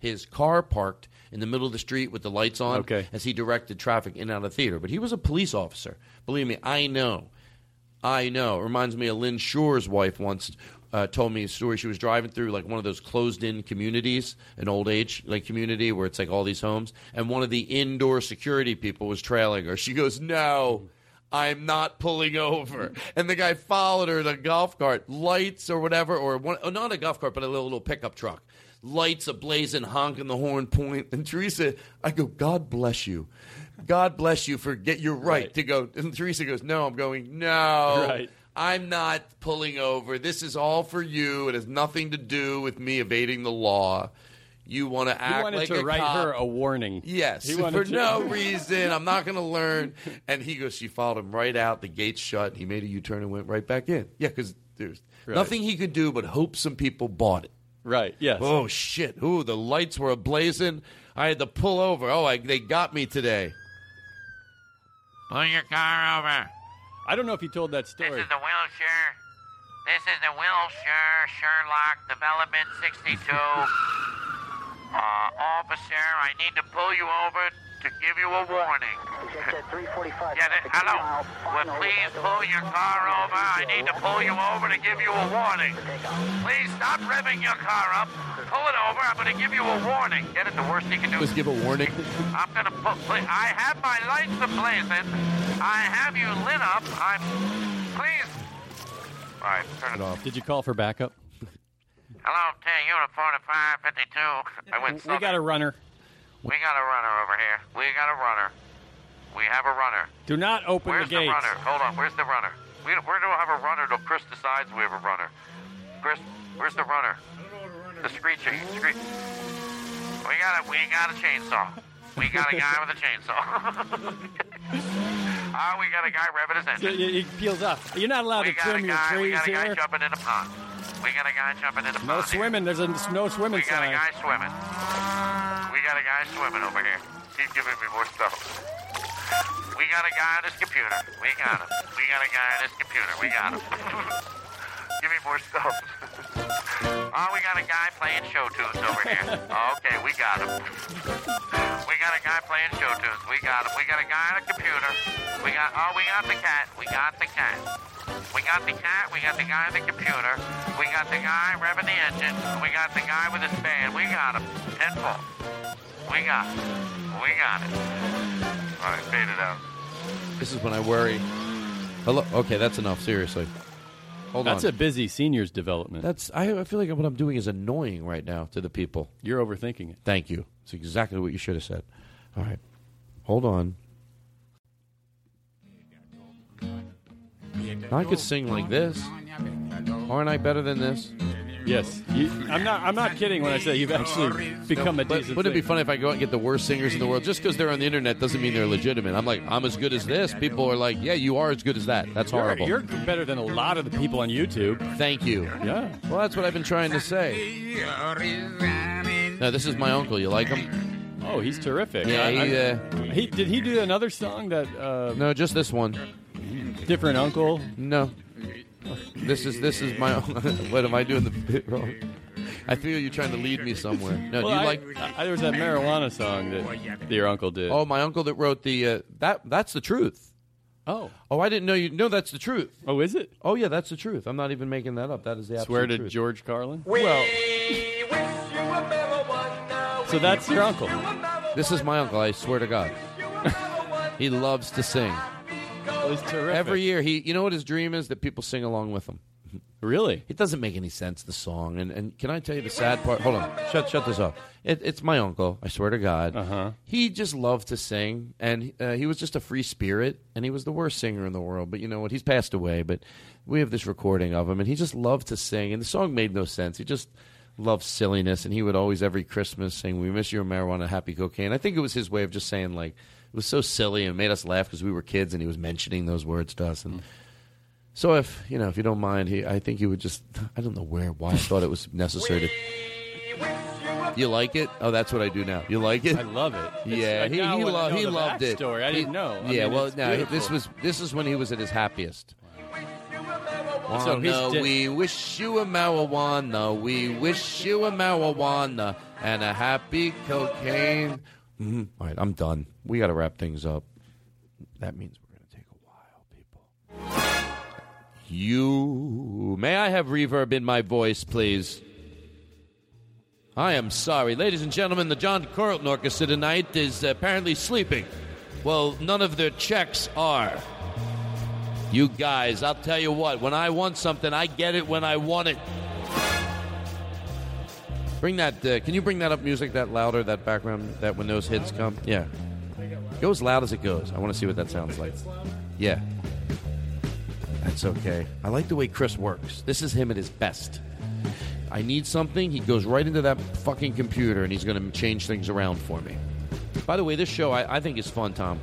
his car parked in the middle of the street with the lights on Okay. as he directed traffic in and out of the theater. But he was a police officer. Believe me, I know. I know. It reminds me of Lynn Shore's wife once uh, told me a story. She was driving through like one of those closed-in communities, an old age like community where it's like all these homes, and one of the indoor security people was trailing her. She goes, "No." I'm not pulling over. And the guy followed her in a golf cart, lights or whatever, or one, oh, not a golf cart, but a little, little pickup truck. Lights ablazing, honking the horn, point. And Teresa, I go, God bless you. God bless you for get. You're right, to go. And Teresa goes, No, I'm going. No, Right. I'm not pulling over. This is all for you. It has nothing to do with me evading the law. You want to act like. He wanted like to a write cop. her a warning. Yes, He for to- no reason. I'm not going to learn. And he goes, she followed him right out. The gates shut. He made a U-turn and went right back in. Yeah, because there's Right. nothing he could do but hope some people bought it. Right. Yes. Oh shit! Ooh, the lights were ablazing. I had to pull over. Oh, I, they got me today. Pull your car over. I don't know if he told that story. This is the Wilshire. This is the Wilshire Sherlock Development 62. Uh, officer, I need to pull you over to give you a warning. Get it? Hello. Well, please pull your car over. I need to pull you over to give you a warning. Please stop revving your car up. Pull it over. I'm going to give you a warning. Get it? The worst he can do Just give a warning. I'm gonna put. I have my lights ablazing. I have you lit up. I'm. Please. All right, turn it off. Did you call for backup? Hello, T. Unit 4552. I went. We got a runner. We got a runner over here. We got a runner. We have a runner. Do not open Where's the gates. runner? Hold on. Where's the runner? We don't, we don't have a runner till Chris decides we have a runner. Chris, where's the runner? The screeching. Scree- we got a we got a chainsaw. We got a guy with a chainsaw. Ah, we got a guy revving his engine. he he peels off. You're not allowed We to a trim your guy. We trees got a guy here. jumping in a pond. We got a guy jumping in a No pond. here. swimming. There's a no swimming We got a sign. guy swimming. Got a guy swimming over here. He's giving me more stuff. We got a guy on his computer. We got him. We got a guy on his computer. We got him. Give me more stuff. oh, we got a guy playing show tunes over here. Okay, we got him. We got a guy playing show tunes. We got him. We got a guy on a computer. We got. Oh, we got the cat. We got the cat. We got the cat. We got the guy on the computer. We got the guy revving the engine. We got the guy with his band. We got him. Ten full. We got it. We got it. All right, fade it out. This is when I worry. Hello. Okay, that's enough. Seriously. Hold That's on. a busy seniors development. That's. I, I feel like what I'm doing is annoying right now to the people. You're overthinking it. Thank you. It's exactly what you should have said. All right. Hold on. I could sing like this. Aren't I better than this? Yes, you, I'm not. I'm not kidding when I say you've actually become a But decent. wouldn't it be funny if I go out and get the worst singers in the world? Just because they're on the internet doesn't mean they're legitimate. I'm like, I'm as good as this. People are like, yeah, you are as good as that. That's You're- horrible. You're, better than a lot of the people on YouTube. Thank you. Yeah. Well, that's what I've been trying to say. Now, this is my uncle. You like him? Oh, he's terrific. Yeah, I- he, uh, he did he do another song that uh, No, just this one. different uncle? No. This is this is my. what am I doing the bit wrong? I feel you're trying to lead me somewhere. No, well, do you I, like? I, there was that marijuana song that, that your uncle did. Oh, my uncle that wrote the uh, that that's the truth. Oh. Oh, I didn't know you. No, that's the truth. Oh, is it? Oh, yeah, that's the truth. I'm not even making that up. That is the absolute Swear to truth. George Carlin. Well, So that's your uncle. this is my uncle. I swear to God, he loves to sing. Oh, he's terrific. Every year, he. You know what his dream is? That people sing along with him. Really? It doesn't make any sense the song. And and can I tell you the sad part? Hold on. Shut shut this off. It, it's my uncle. I swear to God. Uh-huh. He just loved to sing, and uh, he was just a free spirit, and he was the worst singer in the world. But you know what? He's passed away. But we have this recording of him, and he just loved to sing. And the song made no sense. He just loved silliness, and he would always every Christmas sing, "We miss you, marijuana, happy cocaine." I think it was his way of just saying like it was so silly and made us laugh because we were kids, and he was mentioning those words to us, and. Mm. So if you know, if you don't mind, he, I think he would just. I don't know where, why I thought it was necessary to. You like it? Oh, that's what I do now. You like it? I love it. It's Yeah, he now he, lo- he loved it. backstory, I He- didn't know. I yeah, mean, well, it's no, this was this is when he was at his happiest. So he's di- we wish you a marijuana. We wish you a marijuana and a happy cocaine. Mhm. All right, I'm done. We got to wrap things up. That means we're going to take a while, people. You may I have reverb in my voice, please? I am sorry, ladies and gentlemen. The John Carlton Orchestra tonight is apparently sleeping. Well, none of their checks are. You guys, I'll tell you what, when I want something, I get it when I want it. Bring that, uh, can you bring that up music that louder, that background, that when those hits come? Yeah. Go as loud as it goes. I want to see what that sounds like. Yeah. That's okay. I like the way Chris works. This is him at his best. I need something, he goes right into that fucking computer and he's going to change things around for me. By the way, this show I, I think is fun, Tom.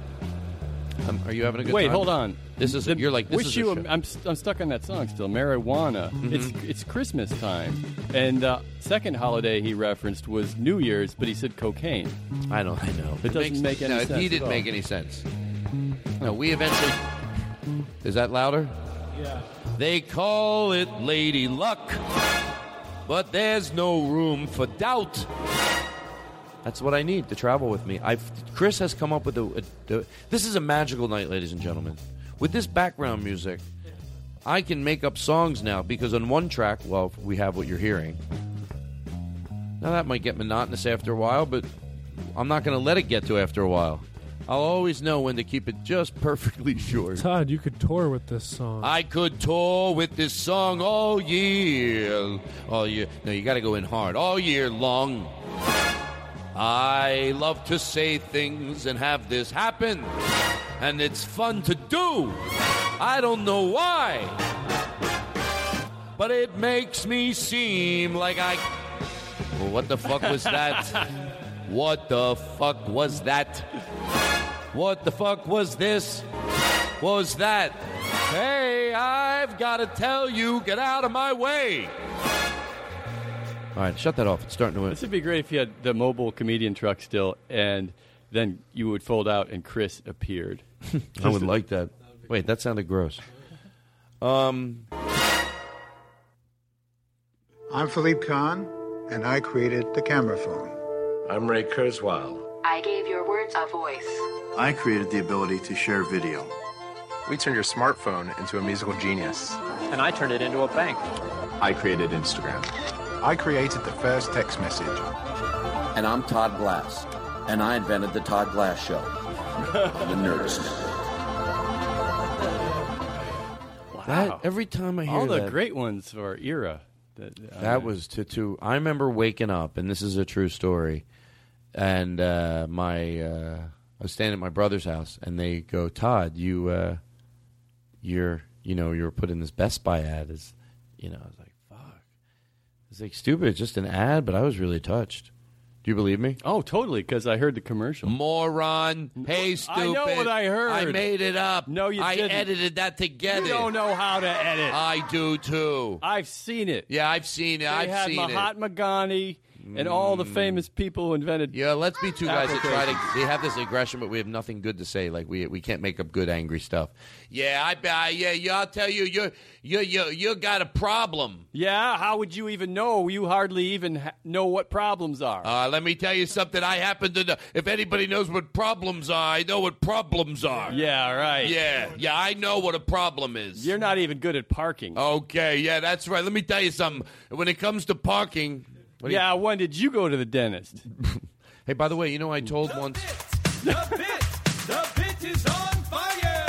Um, are you having a good Wait, time? hold on. This is The- you're like this wish is you. a show. I'm I'm stuck on that song still. Marijuana. Mhm. It's it's Christmas time, and uh, second holiday he referenced was New Year's, but he said cocaine. I don't. I know. It doesn't makes- make any no, sense. He at didn't all. make any sense. No, we eventually. Is that louder? Yeah. They call it Lady Luck, but there's no room for doubt. That's what I need to travel with me. I've, Chris has come up with a, a- a- This is a magical night, ladies and gentlemen. With this background music, I can make up songs now because on one track, well, we have what you're hearing. Now that might get monotonous after a while, but I'm not going to let it get to after a while. I'll always know when to keep it just perfectly short. Todd, you could tour with this song. I could tour with this song all year. All year. No, you got to go in hard. All year long. I love to say things and have this happen. And it's fun to do. I don't know why. But it makes me seem like I. Well, what the fuck was that? what the fuck was that? What the fuck was this? What was that? Hey, I've got to tell you, get out of my way. All right, shut that off. It's starting to. This would be great if you had the mobile comedian truck still, and then you would fold out, and Chris appeared. I would like that. Wait, that sounded gross. Um, I'm Philippe Kahn, and I created the camera phone. I'm Ray Kurzweil. I gave your words a voice. I created the ability to share video. We turned your smartphone into a musical genius. And I turned it into a bank. I created Instagram. I created the first text message. And I'm Todd Glass, and I invented the Todd Glass Show on the Nerdist Network. That every time I hear All the that, great ones for our era. That, uh, that was to to. I remember waking up, and this is a true story. And uh, my, uh, I was standing at my brother's house, and they go, "Todd, you, uh, you're, you know, you were put in this Best Buy ad." As you know, I was like, "Fuck." It's like stupid, it's just an ad, but I was really touched. Do you believe me? Oh, totally, because I heard the commercial. Moron. Hey, stupid. I know what I heard. I made it up. No, you I didn't. edited that together. You don't know how to edit. I do too. I've seen it. Yeah, I've seen it. They I've seen it. had seen Mahatma Gandhi and all the famous people who invented. Yeah, let's be two guys that try to. They have this aggression, but we have nothing good to say. Like we we can't make up good angry stuff. Yeah, I bet. Yeah, yeah. I'll tell you, you you you you got a problem. Yeah, how would you even know? You hardly even ha- know what problems are. Uh, let me tell you something. I happen to know. If anybody knows what problems are, I know what problems are. yeah, right. Yeah, yeah. I know what a problem is. You're not even good at parking. Okay, yeah, that's right. Let me tell you something. When it comes to parking, what do you- yeah, when did you go to the dentist? hey, by the way, you know I told once. The bit, the bit is on fire.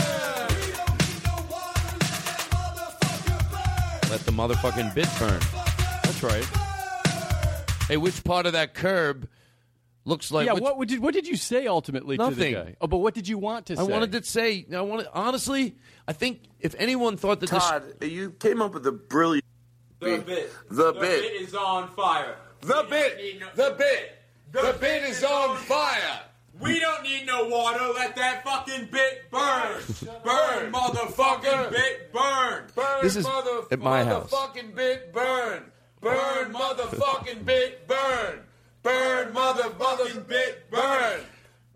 Let the motherfucking bit burn. That's right. Hey, which part of that curb looks like? yeah, which- what would you, what did you say ultimately to the guy? Oh, but what did you want to say? I say? wanted to say. I wanted honestly. I think if anyone thought that Todd, you came up with a brilliant. The bit. The bit. is on fire. The bit. The bit. The bit is on fire. We don't need no water. Let that fucking bit burn. burn, motherfucking bit, burn. Burn, This is mother, at my house. Motherfucking bit, burn. Burn, motherfucking bit, burn. Burn, motherfucking bit, burn.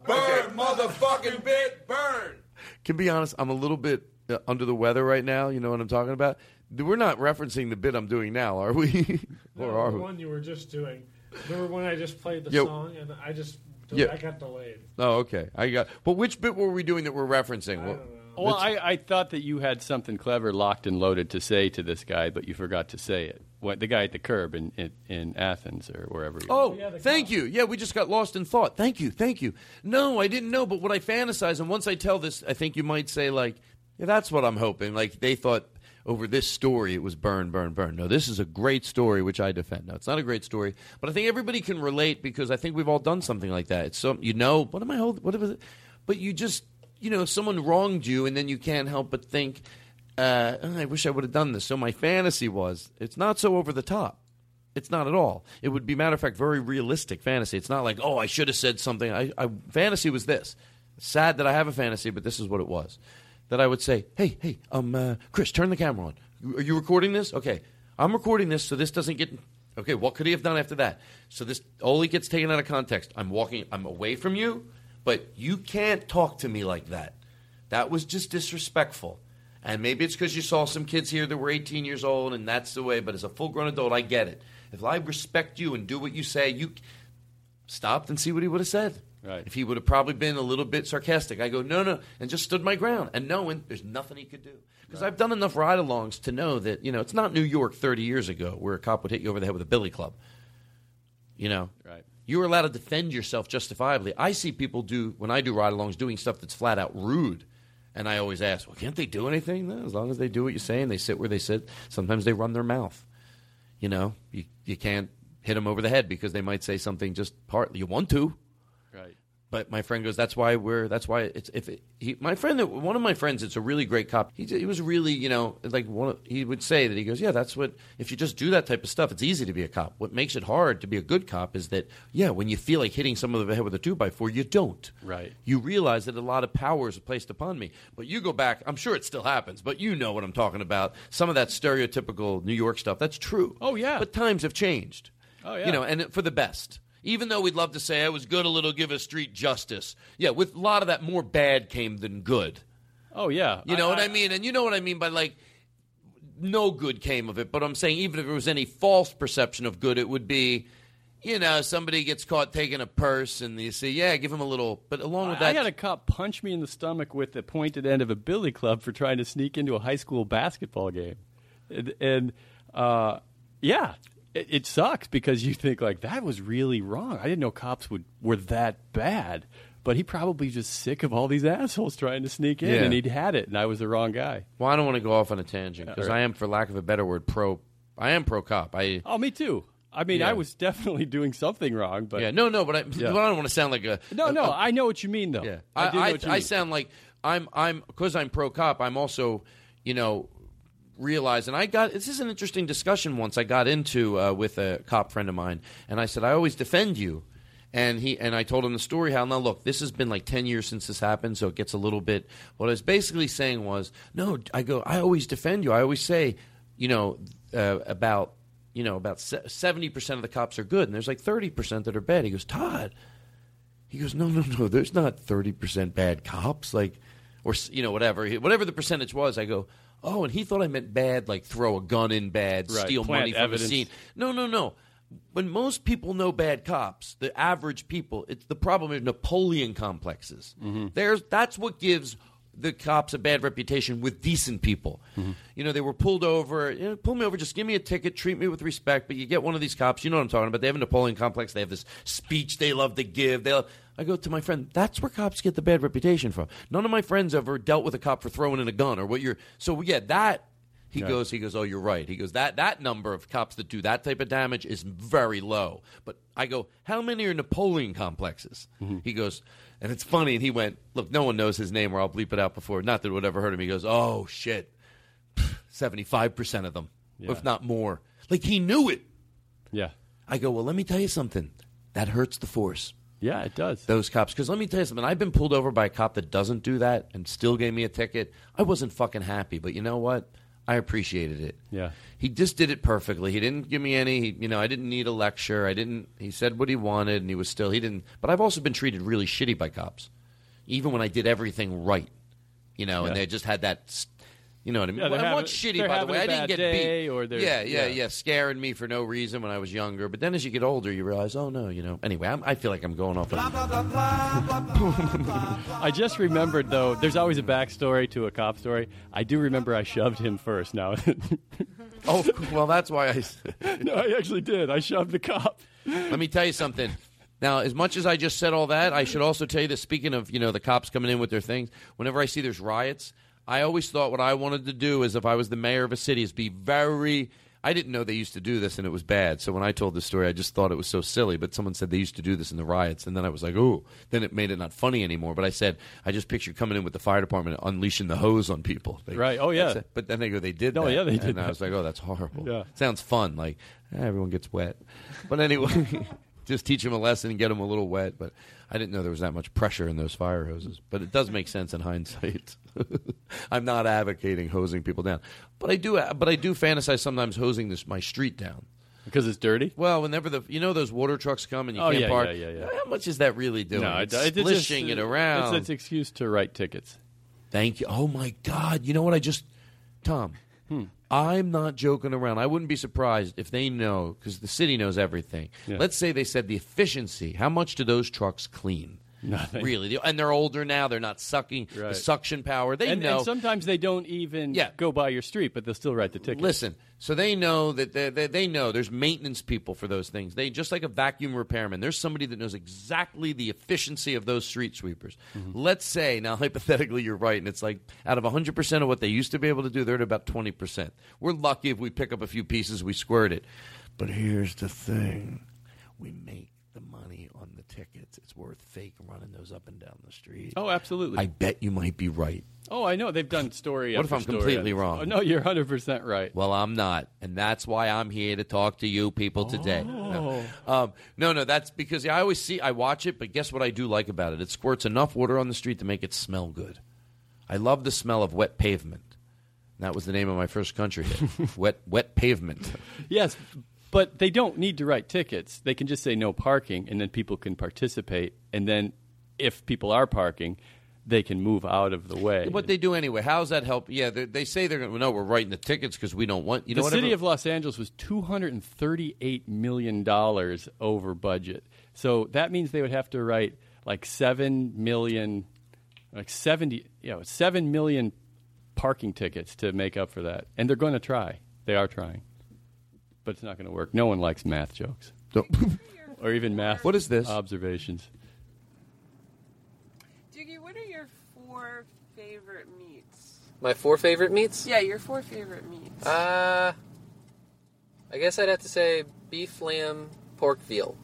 Burn, motherfucking bit, burn. Can be honest, I'm a little bit uh, under the weather right now. You know what I'm talking about? We're not referencing the bit I'm doing now, are we? or No, are the we? one you were just doing. Remember when I just played the Yeah. song and I just Yeah. I got delayed. Oh, okay. I got. But which bit were we doing that we're referencing? Well, Well, let's- I, I thought that you had something clever locked and loaded to say to this guy, but you forgot to say it. What, the guy at the curb in, in, in Athens or wherever. You Oh, oh thank you. Yeah, we just got lost in thought. Thank you, thank you. No, I didn't know, but what I fantasize, and once I tell this, I think you might say like, yeah, that's what I'm hoping. Like they thought over this story, it was burn, burn, burn. No, this is a great story, which I defend. No, it's not a great story, but I think everybody can relate because I think we've all done something like that. It's so you know, what am I holding? What it? But you just, you know, someone wronged you, and then you can't help but think. uh, I wish I would have done this. So my fantasy was it's not so over the top. It's not at all. It would be, matter of fact, very realistic fantasy. It's not like, oh, I should have said something. I, I fantasy was this. Sad that I have a fantasy, but this is what it was. That I would say, hey, hey, um, uh, Chris, turn the camera on. Are you recording this? Okay, I'm recording this, so this doesn't get. Okay, what could he have done after that? So this only gets taken out of context. I'm walking. I'm away from you, but you can't talk to me like that. That was just disrespectful. And maybe it's because you saw some kids here that were 18 years old, and that's the way. But as a full-grown adult, I get it. If I respect you and do what you say, you stopped and see what he would have said. Right. If he would have probably been a little bit sarcastic, I go, no, no, and just stood my ground and knowing there's nothing he could do. Because I've done enough ride alongs to know that, you know, it's not New York 30 years ago where a cop would hit you over the head with a billy club. You know? Right. You were allowed to defend yourself justifiably. I see people do, when I do ride alongs, doing stuff that's flat out rude. And I always ask, well, can't they do anything? No, as long as they do what you say and they sit where they sit. Sometimes they run their mouth. You know, you, you can't hit them over the head because they might say something just partly. You want to. But my friend goes, "That's why we're. That's why it's if it, he, my friend, one of my friends, it's a really great cop. He, he was really, you know, like one. Of, he would say that he goes, yeah, that's what. If you just do that type of stuff, it's easy to be a cop. What makes it hard to be a good cop is that, yeah, when you feel like hitting someone over the head with a two by four, you don't. Right. You realize that a lot of power is placed upon me. But you go back. I'm sure it still happens, but you know what I'm talking about. Some of that stereotypical New York stuff. That's true. Oh yeah. But times have changed. Oh, yeah. You know, and for the best. Even though we'd love to say I was good a little, give a street justice. Yeah, with a lot of that, more bad came than good. Oh yeah. You know what I mean? And you know what I mean by like, no good came of it. But I'm saying even if there was any false perception of good, it would be, you know, somebody gets caught taking a purse and you say, yeah, give him a little. But along with that, I had a cop punch me in the stomach with the pointed end of a billy club for trying to sneak into a high school basketball game, and, and uh, yeah, it, it sucks because you think like that was really wrong. I didn't know cops would were that bad, but he probably just sick of all these assholes trying to sneak in, Yeah. and he'd had it, and I was the wrong guy. well, I don't want to go off on a tangent uh, because right. I am, for lack of a better word, pro. I am pro cop. I Oh, me too. I mean, Yeah. I was definitely doing something wrong, but yeah, no, no, but I, but I don't want to sound like a no, no. I know what you mean, though. Yeah, I, I, do know I, what you I mean. sound like I'm I'm because I'm pro cop. I'm also you know realize and I got this is an interesting discussion once I got into uh, with a cop friend of mine, and I said I always defend you. And he and I told him the story how now look this has been like ten years since this happened so it gets a little bit what I was basically saying was no I go I always defend you I always say you know uh, about you know about seventy percent of the cops are good and there's like thirty percent that are bad he goes Todd he goes, no, no, no. There's not thirty percent bad cops, like, or you know, whatever, whatever the percentage was. I go, oh, and he thought I meant bad, like throw a gun in bad, Right, steal plant money from evidence. a scene. No, no, no. When most people know bad cops, the average people, it's the problem is Napoleon complexes. Mm-hmm. There's that's what gives the cops a bad reputation with decent people. Mm-hmm. You know, they were pulled over. You know, pull me over, just give me a ticket, treat me with respect. But you get one of these cops, you know what I'm talking about. They have a Napoleon complex. They have this speech they love to give. They, I go to my friend. That's where cops get the bad reputation from. None of my friends ever dealt with a cop for throwing in a gun or what you're. So yeah, that. He Right. goes. He goes. Oh, you're right. He goes. That that number of cops that do that type of damage is very low. But I go. How many are Napoleon complexes? Mm-hmm. He goes. And it's funny. And he went. Look, no one knows his name, or I'll bleep it out before. Not that it would ever hurt him. He goes. Oh shit. Seventy five percent of them, Yeah. if not more. Like he knew it. Yeah. I go. Well, let me tell you something. That hurts the force. Yeah, it does. Those cops. Because let me tell you something. I've been pulled over by a cop that doesn't do that and still gave me a ticket. I wasn't fucking happy, but you know what? I appreciated it. Yeah. He just did it perfectly. He didn't give me any. He, you know, I didn't need a lecture. I didn't. He said what he wanted, and he was still. He didn't. But I've also been treated really shitty by cops, even when I did everything right. You know, and they just had that. S- You know what I mean? Yeah, they're I want having- shitty, by the way. I didn't get beat. or yeah, yeah, yeah. yeah, scaring me for no reason when I was younger. But then as you get older, you realize, oh no, you know. Anyway, I'm, I feel like I'm going off. On, I just remembered though. There's always a backstory to a cop story. I do remember I shoved him first. Now, oh well, that's why I. no, I actually did. I shoved the cop. Let me tell you something. Now, as much as I just said all that, I should also tell you that speaking of, you know, the cops coming in with their things, whenever I see there's riots, I always thought what I wanted to do is if I was the mayor of a city is be very I didn't know they used to do this and it was bad. So when I told the story, I just thought it was so silly. But someone said they used to do this in the riots, and then I was like, "Ooh!" Then it made it not funny anymore. But I said, I just picture coming in with the fire department and unleashing the hose on people. They- Right. Oh, yeah. But then they go, they did. Oh, that. yeah, they did And I was like, oh, that's horrible. Yeah. Sounds fun. Like eh, everyone gets wet. But anyway, just teach them a lesson and get them a little wet. But I didn't know there was that much pressure in those fire hoses. But it does make sense in hindsight. I'm not advocating hosing people down, but I do. But I do fantasize sometimes hosing this my street down because it's dirty. Well, whenever the you know those water trucks come and you Oh, can't yeah, park. yeah, yeah, yeah. How much is that really doing? No, it's it, it, splishing just, it around. It's an excuse to write tickets. Thank you. Oh my God! You know what I just, Tom. Hmm. I'm not joking around. I wouldn't be surprised if they know because the city knows everything. Yeah. Let's say they said the efficiency. How much do those trucks clean? Nothing. Really, and they're older now. They're not sucking the suction power. They and, know. and sometimes they don't even yeah. go by your street, but they'll still write the ticket. Listen, so they know that they, they, they know there's maintenance people for those things. They just like a vacuum repairman. There's somebody that knows exactly the efficiency of those street sweepers. Mm-hmm. Let's say now hypothetically you're right, and it's like out of 100 percent of what they used to be able to do, they're at about 20 percent. We're lucky if we pick up a few pieces, we squirt it. But here's the thing: we make the money tickets. It's worth fake running those up and down the street. Oh, absolutely. I bet you might be right. Oh, I know they've done story. What if I'm story completely on- wrong? Oh, no, you're 100 percent right. Well, I'm not, and that's why I'm here to talk to you people today. No, Oh. um, no, no, that's because I always see, I watch it, but guess what I do like about it? It squirts enough water on the street to make it smell good. I love the smell of wet pavement. That was the name of my first country hit. wet, wet pavement. Yes, but they don't need to write tickets. They can just say no parking, and then people can participate. And then, if people are parking, they can move out of the way. What they do anyway? How's that help? Yeah, they, they say they're going to. No, we're writing the tickets because we don't want. You the know what? city of Los Angeles was two hundred and thirty-eight million dollars over budget. So that means they would have to write like seven million, like seventy, you know, seven million parking tickets to make up for that. And they're going to try. They are trying, but it's not going to work. No one likes math jokes, or even math. What is this observations? Doogie, what are your four favorite meats? My four favorite meats? Yeah, your four favorite meats. Uh, I guess I'd have to say beef, lamb, pork, veal.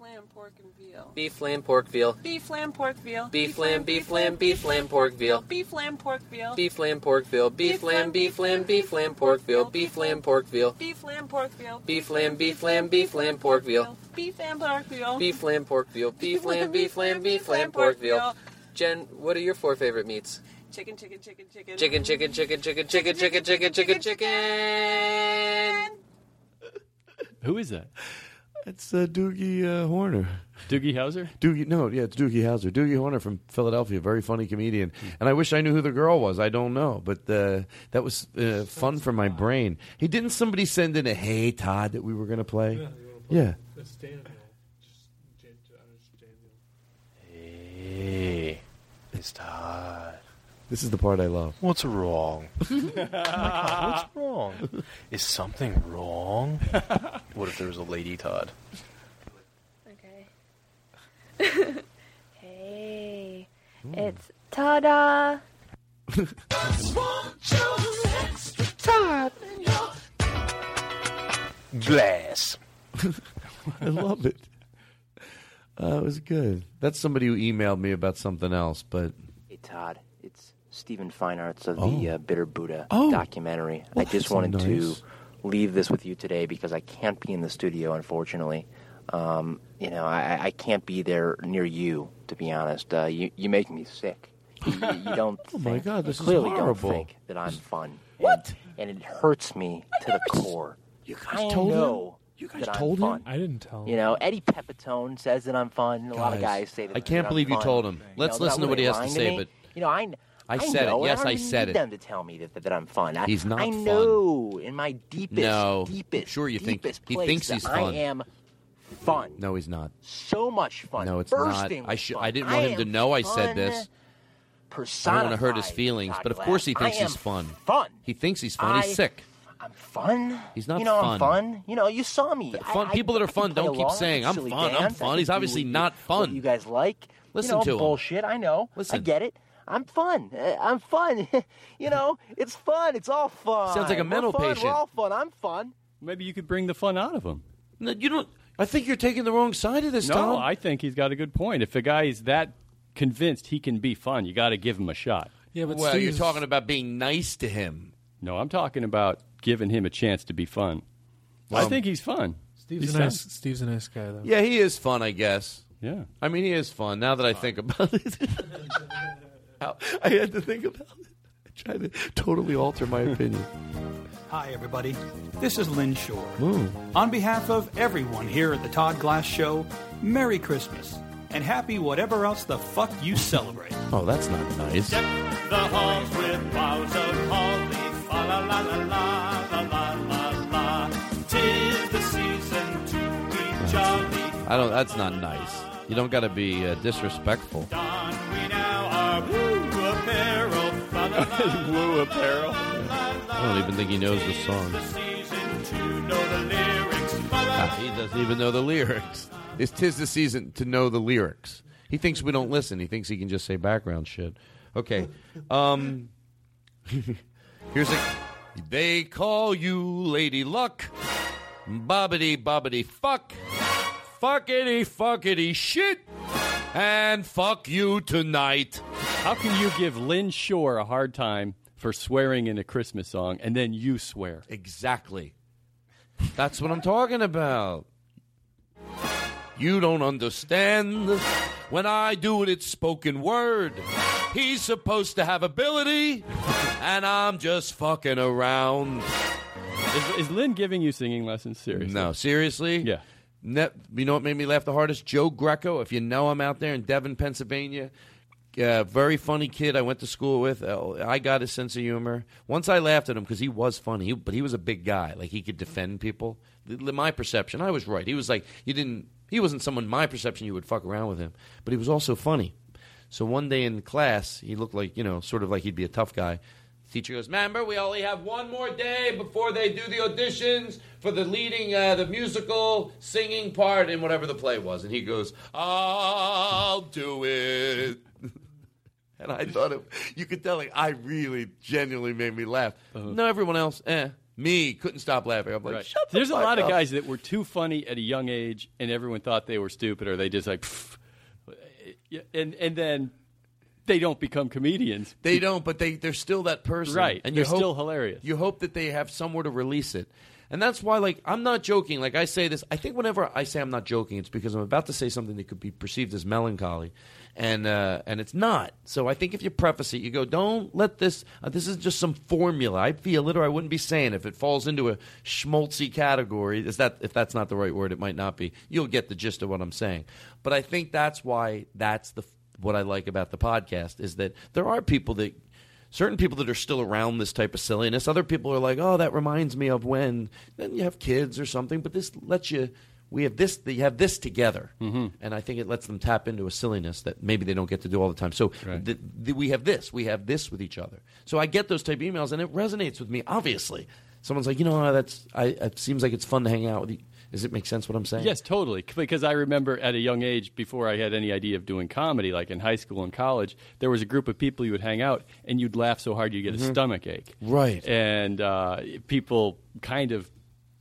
Beef, lamb, pork, and veal. Beef, lamb, pork, veal. Beef, lamb, pork, veal. Beef, lamb, beef, lamb, beef, lamb, pork, veal. Beef, lamb, pork, veal. Beef, lamb, pork, veal. Beef, lamb, beef, lamb, beef, lamb, pork, veal. Beef, lamb, pork, veal. Beef, lamb, pork, veal. Beef, lamb, beef, lamb, beef, lamb, pork, veal. Beef, lamb, pork, veal. Beef, lamb, pork, veal. Beef, lamb, beef, lamb, beef, lamb, pork, veal. Jen, what are your four favorite meats? Chicken, chicken, chicken, chicken. Chicken, chicken, chicken, chicken, chicken, chicken, chicken, chicken, chicken. Who is that? It's uh, Doogie uh, Horner. Doogie Howser? Doogie, no, yeah, it's Doogie Howser. Doogie Horner from Philadelphia, very funny comedian. And I wish I knew who the girl was. I don't know, but uh, that was uh, fun for my brain. Hey, didn't somebody send in a "Hey Todd" that we were going to play? Yeah. Hey, it's Todd. This is the part I love. What's wrong? Oh God, what's wrong? Is something wrong? what if there was a lady Todd? Okay. hey, it's ta-da. Todd. Glass. I love it. Uh, it was good. That's somebody who emailed me about something else, but Hey Todd, it's Feinartz of Oh. the uh, Bitter Buddha Oh. documentary. Well, I just wanted nice. to leave this with you today because I can't be in the studio, unfortunately. Um, you know, I, I can't be there near you, to be honest. Uh, you you make me sick. You, you- you don't. Oh my God, this you is clearly horrible. don't think that I'm fun. What? And, it hurts me to the core. You guys told him? You guys told I'm him? fun. I didn't tell him. You know, Eddie Pepitone says that I'm fun. A lot of Guys, guys say that. I can't that I'm believe you fun. told him. Let's know, listen to what he has to say, me. but- you know, I. I said it. know, and Yes, I, don't I said need it. them to tell me that, that I'm fun. I, He's not I fun. know in my deepest, No. deepest, Sure you think- he thinks he's I am fun. no, he's not. So much fun. No, it's not. bursting I should. I didn't want him to know I said fun this. I don't want to hurt his feelings, but of course he thinks I he's fun. Fun. He thinks he's fun. I- he's sick. I'm fun. He's not fun. you know, I'm fun. fun. You know, you saw me. Fun I- people that are fun don't keep saying, "I'm fun, I'm fun." He's obviously not fun. you guys like. Listen you know, to him. bullshit. I know. I Listen. get it. I'm fun. Uh, I'm fun. you know, it's fun. It's all fun. Sounds like a We're mental fun. patient. We're all fun. I'm fun. Maybe you could bring the fun out of him. No, you don't. I think you're taking the wrong side of this, no, Tom. I think he's got a good point. If a guy is that convinced he can be fun, you got to give him a shot. Yeah, but well, you're Steve's- talking about being nice to him. No, I'm talking about giving him a chance to be fun. I Um, think he's fun. Steve's He's a nice. fun. Steve's a nice guy, though. Yeah, he is fun, I guess. Yeah. I mean, he is fun. Now that I think about it, How- I had to think about it. I tried to totally alter my opinion. Hi, everybody. This is Lynn Shore. Ooh. On behalf of everyone here at the Todd Glass Show, Merry Christmas and happy whatever else the fuck you celebrate. Oh, that's not nice. The halls with boughs of holly, fa la la la la la la la la. Tis the season to be jolly. I don't. That's not nice. You don't got to be uh, disrespectful. Don we now our woo Woo apparel. I don't even think he knows the song. Ah, he doesn't even know the lyrics. It's tis the season to know the lyrics. He thinks we don't listen. He thinks he can just say background shit. Okay. Um, here's a. They call you Lady Luck. Bobbity bobbity fuck. Fuckity fuckity shit. And fuck you tonight. How can you give Lynn Shore a hard time for swearing in a Christmas song and then you swear? Exactly. That's what I'm talking about. You don't understand. When I do it, it's spoken word. He's supposed to have ability, and I'm just fucking around. Is, is Lynn giving you singing lessons? Seriously? No, seriously? Yeah. Ne- you know what made me laugh the hardest? Joe Greco. If you know him out there in Devon, Pennsylvania, uh, very funny kid. I went to school with. Uh, I got his sense of humor. Once I laughed at him because he was funny, he, but he was a big guy. Like he could defend people. My perception, I was right. He was like you didn't. He wasn't someone my perception you would fuck around with him, but he was also funny. So one day in class, he looked like you know, sort of like he'd be a tough guy. Teacher goes, "Remember, we only have one more day before they do the auditions for the leading, uh, the musical singing part in whatever the play was." And he goes, "I'll do it." and I thought it, you could tell, like, I really genuinely made me laugh. No, everyone else, eh. Me couldn't stop laughing. I'm like, Right. shut the There's a lot of guys that were too funny at a young age, and everyone thought they were stupid, or they just like, and and then they don't become comedians. They don't, but they they're still that person, Right. And They're hope, still hilarious. You hope that they have somewhere to release it, and that's why, like, I'm not joking. Like I say this, I think whenever I say I'm not joking, it's because I'm about to say something that could be perceived as melancholy, and uh, and it's not. So I think if you preface it, you go, don't let this. Uh, this is just some formula. I feel it, or I wouldn't be saying. If it falls into a schmaltzy category, is that if that's not the right word, it might not be. You'll get the gist of what I'm saying. But I think that's why that's the what I like about the podcast is that there are people that certain people that are still around this type of silliness. Other people are like, "Oh, that reminds me of when." Then you have kids or something, but this lets you. We have this. You have this together, mm-hmm. and I think it lets them tap into a silliness that maybe they don't get to do all the time. So th- th- we have this. We have this with each other. So I get those type of emails, and it resonates with me. Obviously, someone's like, you know, that's. I, it seems like it's fun to hang out with you. Does it make sense what I'm saying? Yes, totally. Because I remember at a young age, before I had any idea of doing comedy, like in high school and college, there was a group of people you would hang out, and you'd laugh so hard you get a Mhm. stomach ache. Right. And uh, people kind of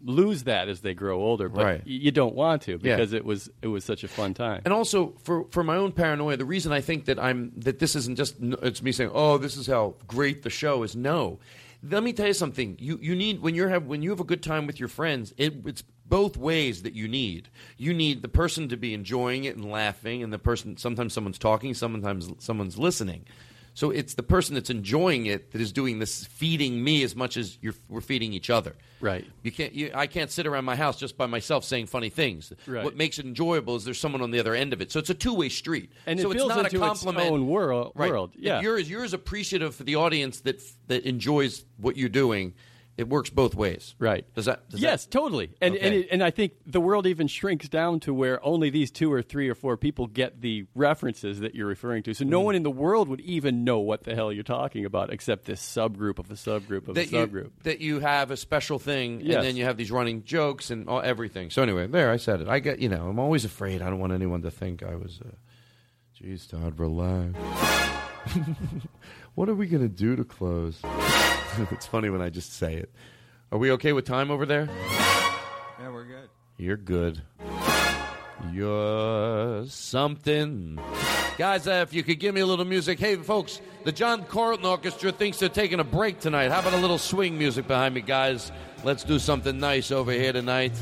lose that as they grow older, but Right. you don't want to Yeah. because it was it was such a fun time. And also for for my own paranoia, the reason I think that I'm that this isn't just it's me saying, "Oh, this is how great the show is." No, let me tell you something. You you need when you have when you have a good time with your friends, it, it's both ways that you need. You need the person to be enjoying it and laughing, and the person sometimes someone's talking, sometimes someone's listening. So it's the person that's enjoying it that is doing this, feeding me as much as you're, we're feeding each other. Right. You can't. You, I can't sit around my house just by myself saying funny things. Right. What makes it enjoyable is there's someone on the other end of it. So it's a two way street. And it so it's not into a its compliment. own world- Right. world, yeah. You're you're as appreciative for the audience that that enjoys what you're doing. It works both ways. Right. Does that? Does yes, that- totally. And and, it, and I think the world even shrinks down to where only these two or three or four people get the references that you're referring to. So no Mhm. one in the world would even know what the hell you're talking about, except this subgroup of a subgroup of that a you, subgroup. that you have a special thing, Yes. and then you have these running jokes and all, everything. So anyway, there I said it. I get you know I'm always afraid. I don't want anyone to think I was. Uh, Jeez, Todd, relax. What are we going to do to close? it's funny when I just say it. Are we okay with time over there? Yeah, we're good. You're good. You're something. Guys, uh, if you could give me a little music. Hey, folks, the John Carlton Orchestra thinks they're taking a break tonight. How about a little swing music behind me, guys? Let's do something nice over here tonight.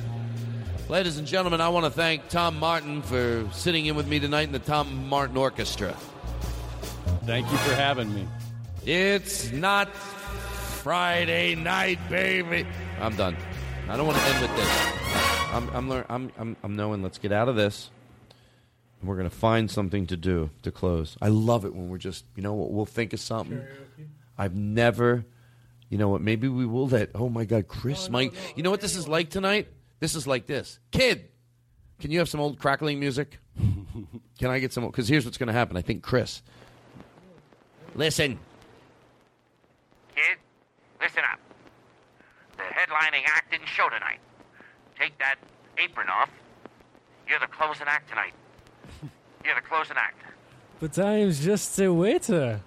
Ladies and gentlemen, I want to thank Tom Martin for sitting in with me tonight in the Tom Martin Orchestra. Thank you for having me. It's not Friday night, baby. I'm done. I don't want to end with this. I'm I'm lear- I'm I'm, I'm knowing. Let's get out of this. We're gonna find something to do to close. I love it when we're just you know what we'll think of something. I've never, you know what? Maybe we will let. Oh my God, Chris, oh, Mike. You know what this is like tonight? This is like this. Kid, can you have some old crackling music? can I get some? Because here's what's gonna happen. I think Chris. Listen. Kid, listen up. The headlining act didn't show tonight. Take that apron off. You're the closing act tonight. You're the closing act. But I am just a waiter.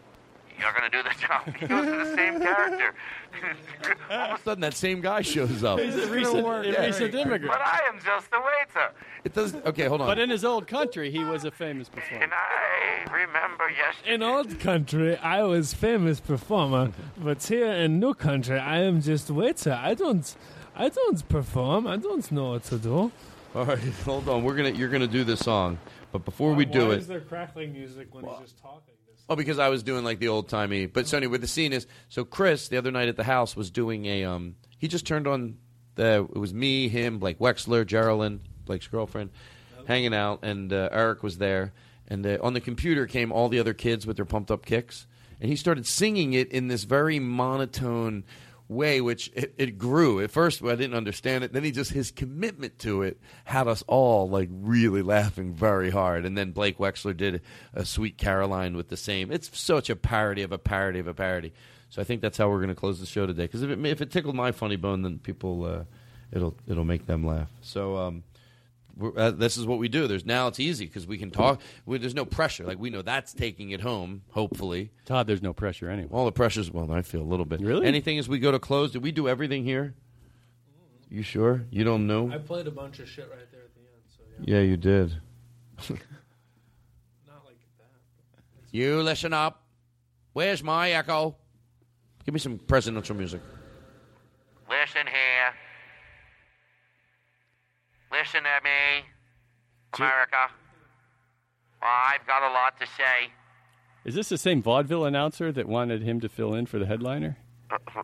You're gonna do the job. He goes to the same character. All of a sudden, that same guy shows up. He's a recent, a recent immigrant. But I am just the waiter. It does. Okay, hold on. But in his old country, he was a famous performer. And I remember yesterday. In old country, I was famous performer, but here in new country, I am just waiter. I don't, I don't perform. I don't know what to do. All right, hold on. We're gonna you're gonna do this song, but before we do Why it, is there crackling music when he's just talking? Oh, because I was doing like the old timey. But so anyway, the scene is so Chris the other night at the house was doing a um. He just turned on the. It was me, him, Blake Wexler, Geraldine, Blake's girlfriend, hanging out, and uh, Eric was there. And uh, on the computer came all the other kids with their pumped up kicks, and he started singing it in this very monotone way, which it, it grew. At first, I didn't understand it. Then he just his commitment to it had us all like really laughing very hard. And then Blake Wexler did a Sweet Caroline with the same. It's such a parody of a parody of a parody. So I think that's how we're going to close the show today. Because if it, if it tickled my funny bone, then people uh, it'll it'll make them laugh. So. Um, uh, this is what we do. There's now it's easy because we can talk. We, there's no pressure. Like we know that's taking it home. Hopefully, Todd, there's no pressure anyway. all the pressures. Well, I feel a little bit. Really? Anything as we go to close? Did we do everything here? You sure? You don't know? I played a bunch of shit right there at the end. So yeah. Yeah, you did. Not like that. You listen up. Where's my echo? Give me some presidential music. Listen here. Listen to me, America. I've got a lot to say. Is this the same vaudeville announcer that wanted him to fill in for the headliner? Wait,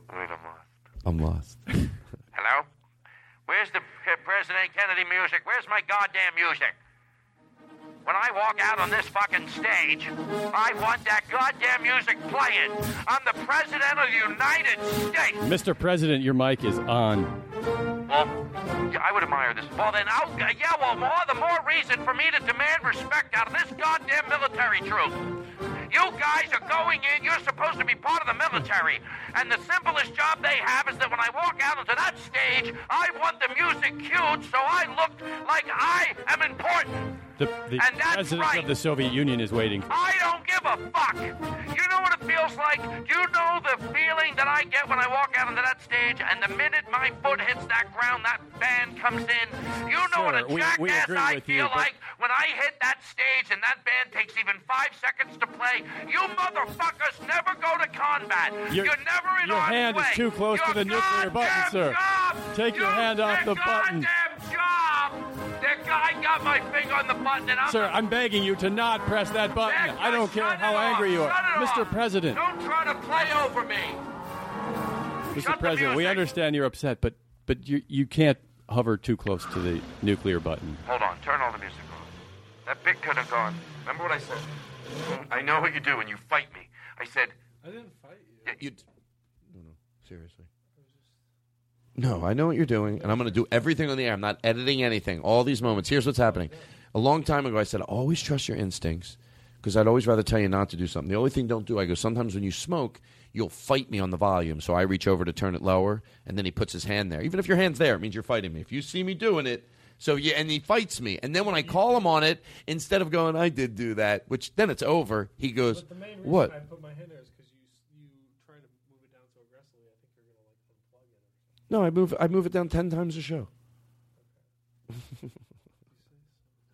I'm lost. I'm lost. Hello? Where's the President Kennedy music? Where's my goddamn music? When I walk out on this fucking stage, I want that goddamn music playing. I'm the President of the United States. Mr. President, your mic is on. Well, I would admire this. Well, then, I'll, yeah, well, more, the more reason for me to demand respect out of this goddamn military troop. You guys are going in, you're supposed to be part of the military. And the simplest job they have is that when I walk out onto that stage, I want the music cued so I look like I am important. The, the president right. of the Soviet Union is waiting. I don't give a fuck. You know what it feels like? You know the feeling that I get when I walk out onto that stage, and the minute my foot hits that ground, that band comes in. You know what a we- jackass we I you, feel but- like when I hit that stage and that band takes even five seconds to play. You motherfuckers never go to combat. Your- You're never in Your hand is too close to the nuclear button, sir. job. Take your hand off the button. Goddamn job. That guy got my finger on the button, and I'm Sir, I'm begging you to not press that button. I don't care how angry you are. Mr. President, Don't try to play over me. Mr. President, we understand you're upset, but but you you can't hover too close to the nuclear button. Hold on, turn all the music off. That bit could have gone. Remember what I said? I know what you do when you fight me. I said, I didn't fight you. yeah, you. No, no, seriously. No, I know what you're doing, and I'm going to do everything on the air. I'm not editing anything. All these moments. Here's what's happening. A long time ago, I said, always trust your instincts because I'd always rather tell you not to do something. The only thing don't do, I go, sometimes when you smoke, you'll fight me on the volume. So I reach over to turn it lower, and then he puts his hand there. Even if your hand's there, it means you're fighting me. If you see me doing it, So yeah, and he fights me, and then when I call him on it, instead of going, "I did do that," which then it's over, he goes, "What?" I put my hand there is because you you trying to move it down so aggressively. I think you're gonna like unplug it. No, I move I move it down ten times a show.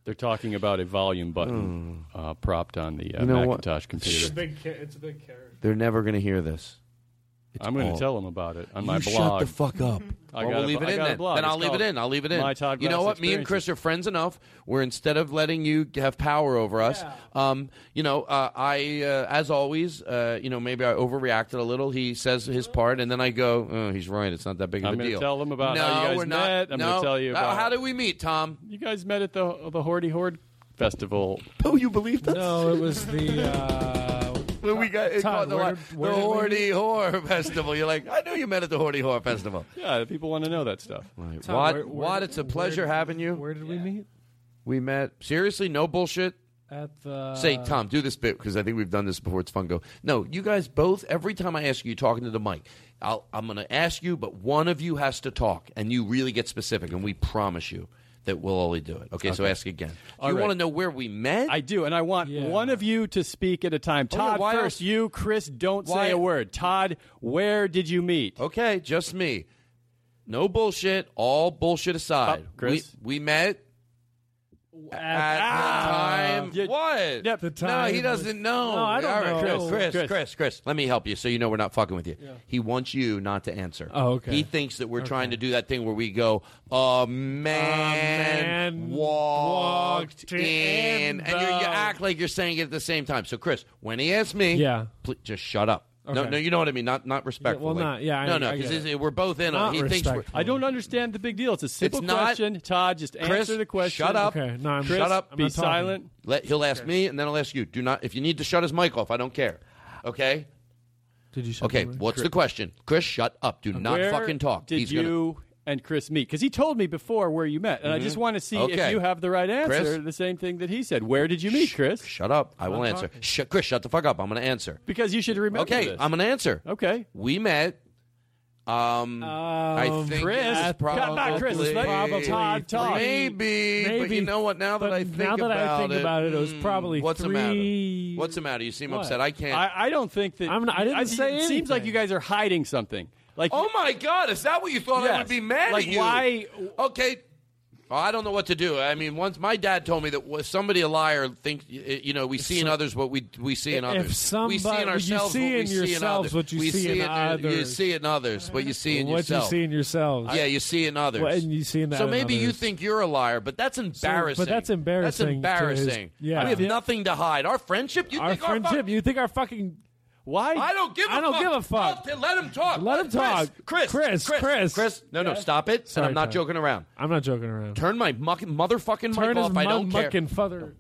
They're talking about a volume button uh, propped on the uh, Hmm. You know what? Macintosh It's a computer. big. Ca- it's a big carrot. They're never going to hear this. It's I'm going to tell them about it on You my shut the fuck up. I well, we'll leave it I in then. Then I'll leave it in. I'll leave it in. My Todd you know what? Me and Chris are friends enough where instead of letting you have power over us, um, you know, uh, I, uh, as always, uh, you know, maybe I overreacted a little. He says his part, and then I go, oh, he's right. It's not that big of I'm a gonna deal. tell them about no, how you guys we're not. met. I'm no. gonna tell you Uh, about- how did we meet, Tom? You guys met at the the Horty Horde festival. Oh, you believe that? No, it was the. When we got it Todd, called the, where li- did- the where did we Horty meet? Festival. You're like, I knew you met at the Horty Horror Festival. Yeah, people want to know that stuff. Right. Tom, What? where- where what? did- It's a pleasure did- having you. Where did we meet? We met. Seriously, no bullshit. At the. Say, Tom, do this bit because I think we've done this before. It's fun. Go. No, you guys both. Every time I ask you, you're talking to the mic. I'll, I'm going to ask you, but one of you has to talk, and you really get specific, and we promise you that we'll only do it. Okay, so ask again. Do All you right. want to know where we met? I do, and I want one of you to speak at a time. Oh, Todd why first. else- You, Chris, don't Why- say a word. Todd, where did you meet? Okay, just me. No bullshit. All bullshit aside. Oh, Chris? We, we met at, the time. what? Yep. The No, he was- doesn't know. No, I don't All right, know. Chris, Chris, Chris. Chris, Chris, let me help you so you know we're not fucking with you. He wants you not to answer. Oh, okay. He thinks that we're trying to do that thing where we go, a man, man walked, walked in, in and you, you the- act like you're saying it at the same time. So, Chris, when he asks me, Yeah. pl- just shut up. No, Okay. no, you know what I mean. Not, not respectfully. Well, not- yeah, I- no, no, because we're both in. on. He thinks we're. I don't understand the big deal. It's a simple It's not- question. Todd, just Chris, answer the question. shut up. Okay, no, I'm Chris, Shut up. I'm Be silent. Let he'll ask me, and then I'll ask you. Do not if you need to shut his mic off. I don't care. Okay. Did you? shut Okay. What's the question, Chris? Shut up. Do not Where fucking talk. Did He's you and Chris meet? Because he told me before where you met, and I just want to see if Mm-hmm. You have the right answer. Chris? The same thing that he said. Where did you meet, Chris? shut up. I will answer. Sh- Chris, shut the fuck up. I'm going to answer. Because you should remember. Okay, this. I'm going to answer. Okay. We met. Um, I Um, think Chris, probably not Chris, it's probably Todd, Todd. Maybe, but Maybe, you know what? Now that I think now that I about think it, about it, it was mm, probably what's the matter? What's the matter? You seem What? upset. I can't. I, I don't think that. I'm not- I didn't say It It seems like you guys are hiding something. Like, Oh my God! Is that what you thought I would be mad Like, at you? why- Okay. Well, I don't know what to do. I mean, once my dad told me that was somebody a liar, think you know we see in others what we we see in If others. we see in ourselves we see in yourselves others. what you we see in You others. see in others what you see in yourself. what yourself. you see in yourselves. Yeah, you see in others. Well, and you see in that so maybe you think you're a liar, but that's embarrassing. But that's embarrassing That's to his- embarrassing. yeah. we have nothing to hide. Our friendship. You Our think friendship. Our fuck- you think our fucking why? I don't give. a I don't fuck. give a fuck. Let him talk. Let him talk. Chris, Chris, Chris, Chris. Chris. No, no, stop it. Sorry, and I'm not Todd. joking around. I'm not joking around. Turn my muck, motherfucking Turn mic his off. I don't mud care. mucking father.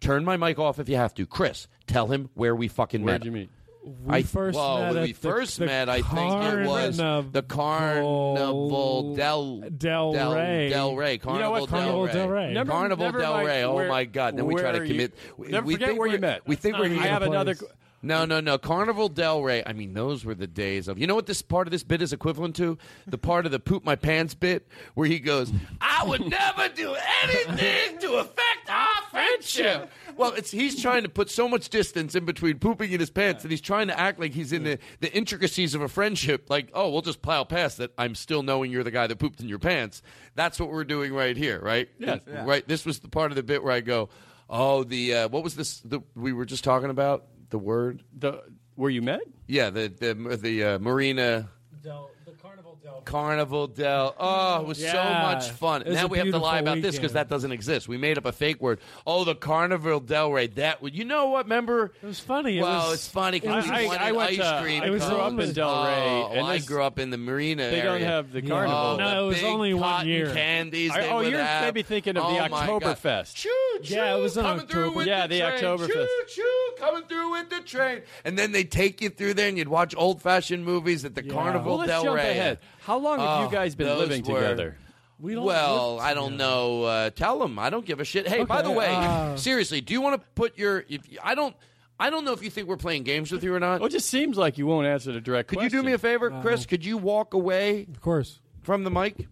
Turn my mic off if you have to. Chris, tell him where we fucking Where'd met. you meet? We I, first well, met when we the- first the met, I think it was the Carnival Del Del Del, Rey. Del Rey. You know Carnival, what? Carnival Del Rey. Never- Carnival never Del mind Rey. Oh where- my God! Then we try to where you- commit. we- Never we forget think where you we're- met. We think we're. I have another. No, no, no. Carnival Del Rey. I mean, those were the days of. You know what this part of this bit is equivalent to? The part of the poop my pants bit where he goes, "I would never do anything to affect our friendship." Well, it's he's trying to put so much distance in between pooping in his pants, and he's trying to act like he's in the, the intricacies of a friendship. Like, oh, we'll just plow past that. I'm still knowing you're the guy that pooped in your pants. That's what we're doing right here, right? Yes. And- Right. This was the part of the bit where I go, "Oh, the uh, what was this? The we were just talking about the word." The where you met? Yeah, the the the uh, Marina Del, the Carnival Del. Carnival Del. Oh, it was so much fun. It Now we have to lie beautiful about this because that doesn't exist. We made up a fake word. Oh, the Carnival Del Rey. That would you know what? Remember? It was funny. It well, was, it's funny because we I- wanted I went ice to- cream. I grew up in Del Rey, Oh, and I grew up in the Marina They don't area. have the carnival. Oh, No, the it was big only one year. Candies. I- they oh, would you're have. maybe thinking of Oh, the my God. Oktoberfest. Choo choo, Yeah, it was in coming through October. with Yeah, the, the train. Oktoberfest. Choo choo, coming through with the train. And then they take you through there, and you'd watch old fashioned movies at the Carnival Well, Del Rey. Ahead. How long have Oh, you guys been living were- together? We don't well, live I don't know. Uh, tell them. I don't give a shit. Hey, by the way, uh, seriously, do you want to put your? If, I don't. I don't know if you think we're playing games with you or not. Well, it just seems like you won't answer the direct Could you do me a favor, Chris? Could you walk away Of course. from the mic?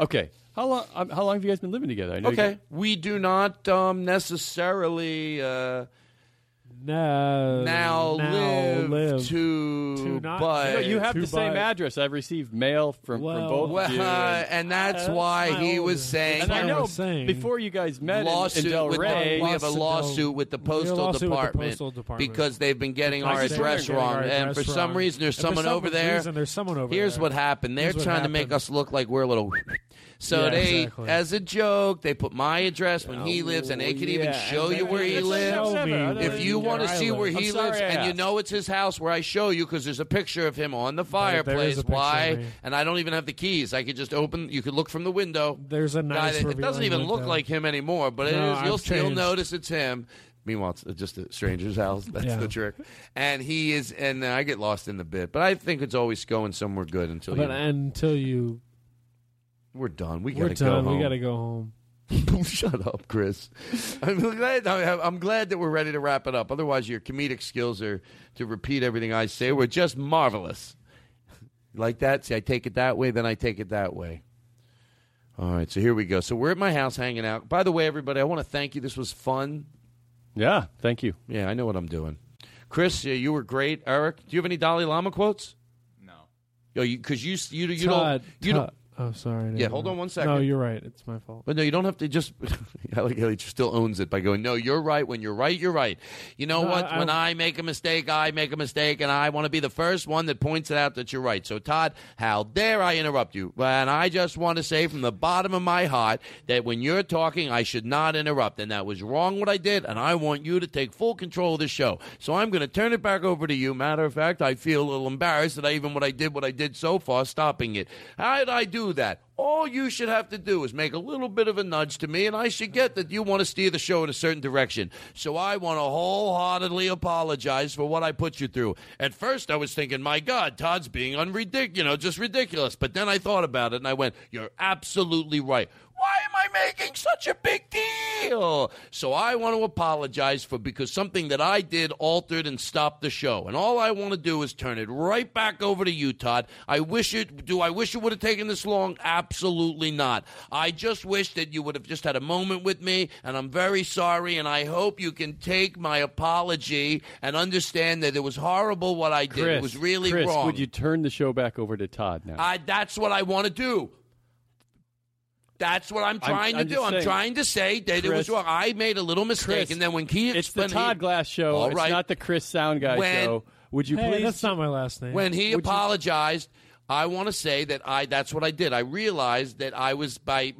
Okay. How long? Um, how long have you guys been living together? I know you Okay, we do not um, necessarily uh, now now, now live, live to, to not- but You, know, you have the same buy- address. I've received mail from, Well, from both Well, of you. and- and that's why my he was saying and I I know saying. before you guys met lawsuit in Del with the- we have a Lawsuit, lawsuit with the we have a postal lawsuit with the department, postal department. because they've been getting our address Getting our wrong, and for address some wrong. reason there's And for someone some over there. reason there's someone over Here's there. what happened: they're Here's what trying to make us look like we're a little. So Yeah, they, exactly. as a joke, they put my address when he lives, and they can even show and you where he lives. If you want to see where he sorry lives, I and you know it's his house, where I show you because there's a picture of him on the fireplace. a picture of Why? And I don't even have the keys. I could just open. You could look from the window. There's a Guy nice. that- it doesn't even look window. like him anymore, but it No, is. You'll I've still notice it's him. Meanwhile, it's just a stranger's house. That's Yeah. the trick. And he is, and I get lost in the bit, but I think it's always going somewhere good until But you, until you, we're done. We we're gotta go done. home. We gotta go home. Shut up, Chris. I'm glad. I'm glad that we're ready to wrap it up. Otherwise, your comedic skills are to repeat everything I say. We're just marvelous. Like that? See, I take it that way, then I take it that way. All right, so here we go. So we're at my house hanging out. By the way, everybody, I want to thank you. This was fun. Yeah, thank you. Yeah, I know what I'm doing. Chris, yeah, you were great. Eric, do you have any Dalai Lama quotes? No. Yo, you because you you you Todd, don't you Todd. don't. Oh, sorry. Yeah, hold on one second. No, you're right. It's my fault. But no, you don't have to just. I like how he still owns it by going, no, you're right. When you're right, you're right. You know No, what? I- when I make a mistake, I make a mistake, and I want to be the first one that points it out that you're right. So, Todd, how dare I interrupt you? And I just want to say from the bottom of my heart that when you're talking, I should not interrupt. And that was wrong what I did, and I want you to take full control of the show. So I'm going to turn it back over to you. Matter of fact, I feel a little embarrassed that I even what I did, what I did so far, stopping it. How did I do that? All you should have to do is make a little bit of a nudge to me, and I should get that you want to steer the show in a certain direction. So I want to wholeheartedly apologize for what I put you through. At first, I was thinking, my God, Todd's being unridiculous, you know, just ridiculous. But then I thought about it, and I went, you're absolutely right. Why am I making such a big deal? So I want to apologize for because something that I did altered and stopped the show. And all I want to do is turn it right back over to you, Todd. I wish it do I wish it would have taken this long? Absolutely not. I just wish that you would have just had a moment with me, and I'm very sorry, and I hope you can take my apology and understand that it was horrible what I did. Chris, it was really Chris, wrong. would you turn the show back over to Todd now? I, that's what I want to do. That's what I'm I'm- trying I'm to just do. I'm trying to say that it was wrong. I made a little mistake, Chris, and then when he it's the explained, Todd Glass show. All it's not the Chris Sound Guy When- show. Would you Hey, please? that's not my last name. when he Would you- apologized, I want to say that I that's what I did. I realized that I was by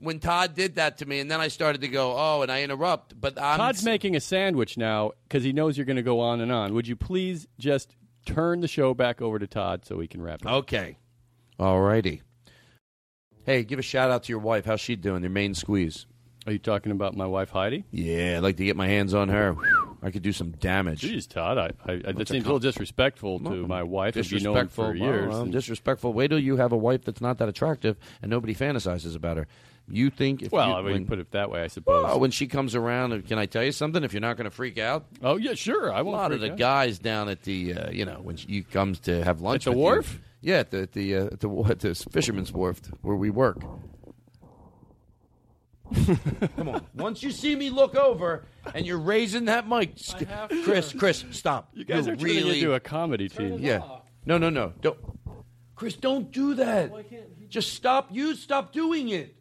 when Todd did that to me, and then I started to go, oh, and I interrupt. But I'm Todd's making a sandwich now because he knows you're going to go on and on. Would you please just turn the show back over to Todd so we can wrap it? up? okay. All righty. Hey, give a shout out to your wife. How's she doing? Your main squeeze. Are you talking about my wife Heidi? Yeah, I'd like to get my hands on her. Whew, I could do some damage. Jeez, Todd, I, I, I, that a seems a little disrespectful to my wife. Who've been known disrespectful. for years. Well, disrespectful. Wait till you have a wife that's not that attractive and nobody fantasizes about her. You think if well, you, I mean, when, put it that way, I suppose. well, when she comes around, can I tell you something? If you're not going to freak out, oh yeah, sure. I a won't. lot of the out. guys down at the uh, you know when she comes to have lunch At the with you- wharf? Yeah, at the at the uh, at the, at the fisherman's wharf where we work. Come on. Once you see me look over and you're raising that mic, Chris, Chris, stop. You guys You're are turning really into a comedy team. yeah. No, no, no. Don't. Chris, don't do that. Just stop. You stop doing it.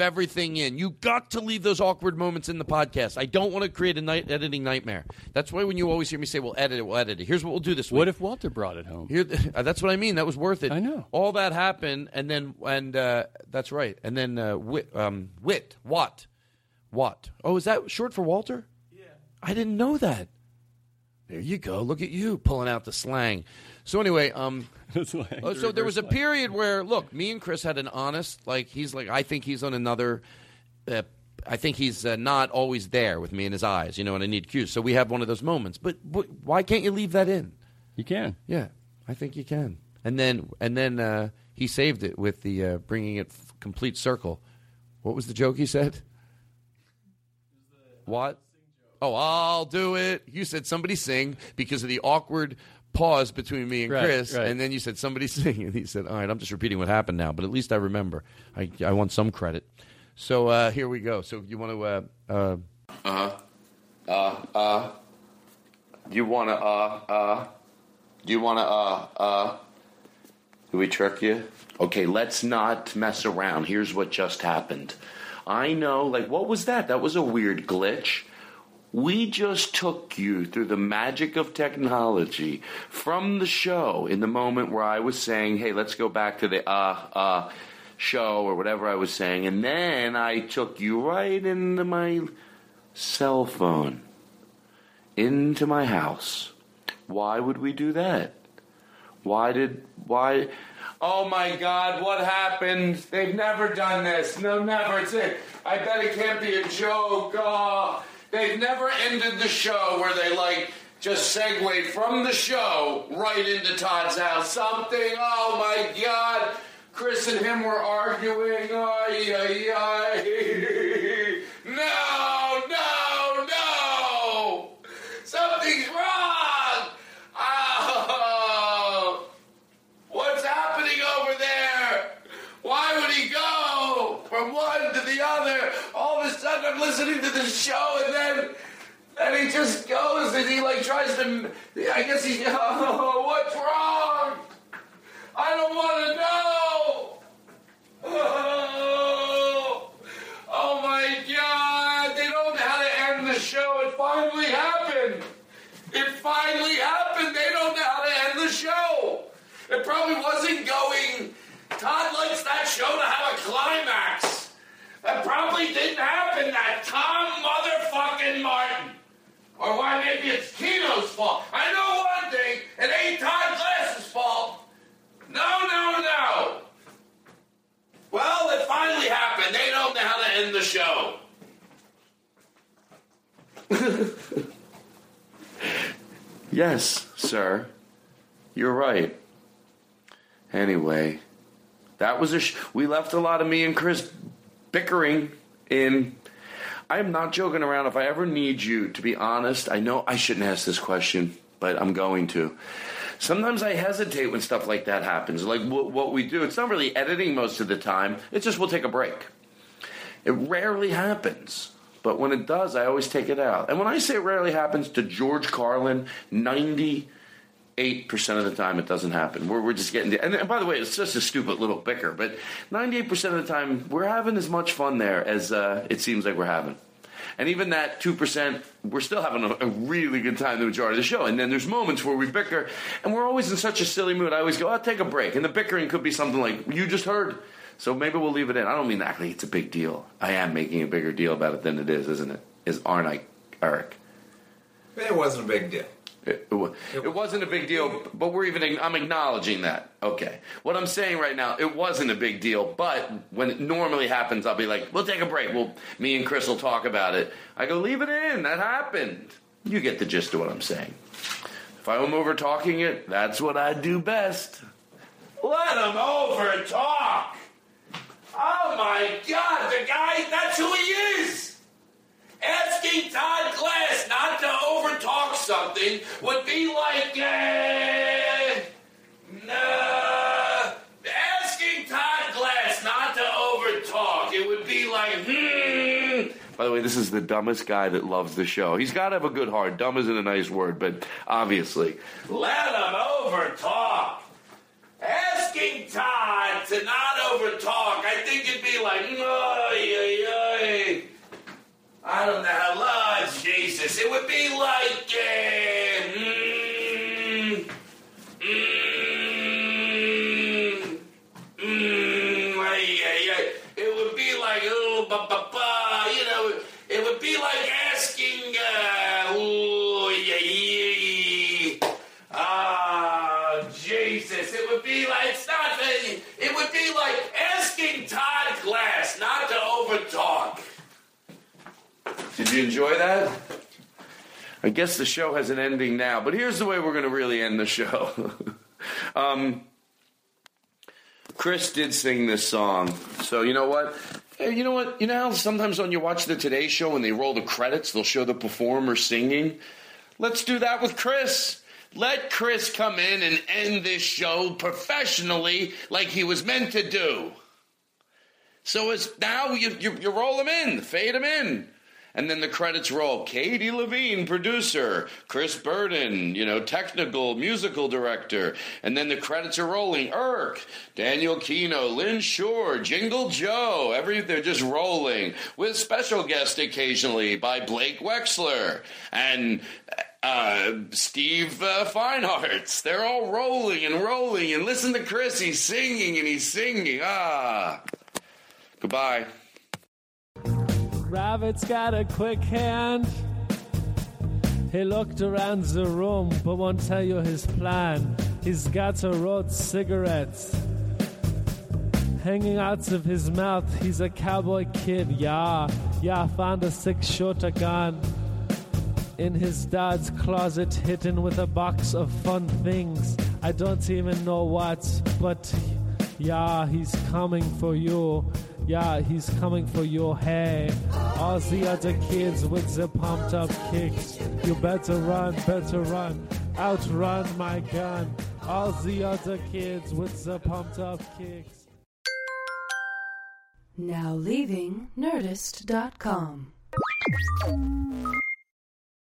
Everything in. You got to leave those awkward moments in the podcast. I don't want to create a night editing nightmare. That's why when you always hear me say, "We'll edit it, we'll edit it." Here's what we'll do this week. What if Walter brought it home? Here, that's what I mean. That was worth it. I know. All that happened, and then and uh, that's right. And then uh, wit, um, wit, what, what? Oh, is that short for Walter? Yeah. I didn't know that. There you go. Look at you pulling out the slang. So anyway, um, oh, so there was a period where look, me and Chris had an honest. Like he's like, I think he's on another. Uh, I think he's uh, not always there with me in his eyes, you know, and I need cues. So we have one of those moments. But, but why can't you leave that in? You can. Yeah, I think you can. And then and then uh, he saved it with the uh, bringing it f- complete circle. What was the joke he said? What? Oh, I'll do it. You said somebody sing because of the awkward pause between me and Right, Chris, right. and then you said somebody sing, and he said, "All right, I'm just repeating what happened now, but at least I remember. I I want some credit." So uh, here we go. So you want to? Uh, uh, Uh, uh, uh. You wanna, uh, uh. You wanna, uh, uh. Do we trick you? Okay, let's not mess around. Here's what just happened. I know, like, what was that? That was a weird glitch. We just took you through the magic of technology from the show in the moment where I was saying, hey, let's go back to the uh, uh show or whatever I was saying. And then I took you right into my cell phone, into my house. Why would we do that? Why did, why? Oh my God, what happened? They've never done this. No, never. It's it. I bet it can't be a joke. Oh, they've never ended the show where they like just segued from the show right into Todd's house. Something. Oh my God. Chris and him were arguing. Ay, ay, ay. No, no, no. Something's wrong. Oh. What's happening over there? Why would he go from one to the other? All of a sudden, I'm listening to the show, and then, then he just goes and he like tries to. I guess he. Oh, what's wrong? I don't want to know. Oh, oh my God! They don't know how to end the show. It finally happened. It finally happened. They don't know how to end the show. It probably wasn't going. Todd likes that show to have a climax. That probably didn't happen. That Tom motherfucking Martin. Or why maybe it's Tino's fault. I know one thing. It ain't Todd Glass's fault. No, no, no. Well, it finally happened. They don't know how to end the show. yes, sir. You're right. Anyway, that was a. Sh- we left a lot of me and Chris bickering in. I am not joking around. If I ever need you to be honest, I know I shouldn't ask this question, but I'm going to. Sometimes I hesitate when stuff like that happens. Like what, what we do, it's not really editing most of the time. It's just we'll take a break. It rarely happens. But when it does, I always take it out. And when I say it rarely happens to George Carlin, 98% of the time it doesn't happen. We're, we're just getting. And, and by the way, it's just a stupid little bicker, but 98% of the time we're having as much fun there as uh, it seems like we're having. And even that 2%, we're still having a, a really good time the majority of the show. And then there's moments where we bicker, and we're always in such a silly mood. I always go, I'll take a break. And the bickering could be something like, you just heard. So maybe we'll leave it in. I don't mean actually it's a big deal. I am making a bigger deal about it than it is, isn't it? Is aren't I, Eric? It wasn't a big deal. It, it, it wasn't a big deal, but we're even. I'm acknowledging that. Okay. What I'm saying right now, it wasn't a big deal, but when it normally happens, I'll be like, "We'll take a break. We'll me and Chris will talk about it." I go, "Leave it in. That happened." You get the gist of what I'm saying. If I'm over talking it, that's what I do best. Let him over talk. Oh my God, the guy, that's who he is. Asking Todd Glass not to overtalk something would be like, uh, nah. Asking Todd Glass not to overtalk, it would be like, hmm. By the way, this is the dumbest guy that loves the show. He's got to have a good heart. Dumb isn't a nice word, but obviously. Let him overtalk. Asking Todd to not overtalk, I think it'd be like, ay, ay, ay. I don't know how large Jesus. It would be like, uh, mm, mm, mm, ay, ay. It would be like, oh, ba, ba, ba, you know, it would be like asking, uh, oh, yeah, yeah. Ah, Jesus. It would be like, it's not, it would be like Did you enjoy that? I guess the show has an ending now, but here's the way we're going to really end the show. um, Chris did sing this song, so you know what? Hey, you know what? You know how sometimes when you watch the Today Show and they roll the credits, they'll show the performer singing. Let's do that with Chris. Let Chris come in and end this show professionally like he was meant to do. So it's now you, you, you roll him in, fade him in. And then the credits roll. Katie Levine, producer. Chris Burden, you know, technical, musical director. And then the credits are rolling. Irk, Daniel Kino, Lynn Shore, Jingle Joe. Every, they're just rolling. With special guest occasionally by Blake Wexler. And uh, Steve uh. They're all rolling and rolling. And listen to Chris. He's singing and he's singing. Ah. Goodbye. Rabbit's got a quick hand. He looked around the room, but won't tell you his plan. He's got a rolled cigarettes hanging out of his mouth. He's a cowboy kid, yeah. Yeah, found a six shooter gun in his dad's closet, hidden with a box of fun things. I don't even know what, but yeah, he's coming for you. Yeah, he's coming for your hair. All the other kids with the pumped up kicks. You better run, better run. Outrun my gun. All the other kids with the pumped up kicks. Now leaving Nerdist.com.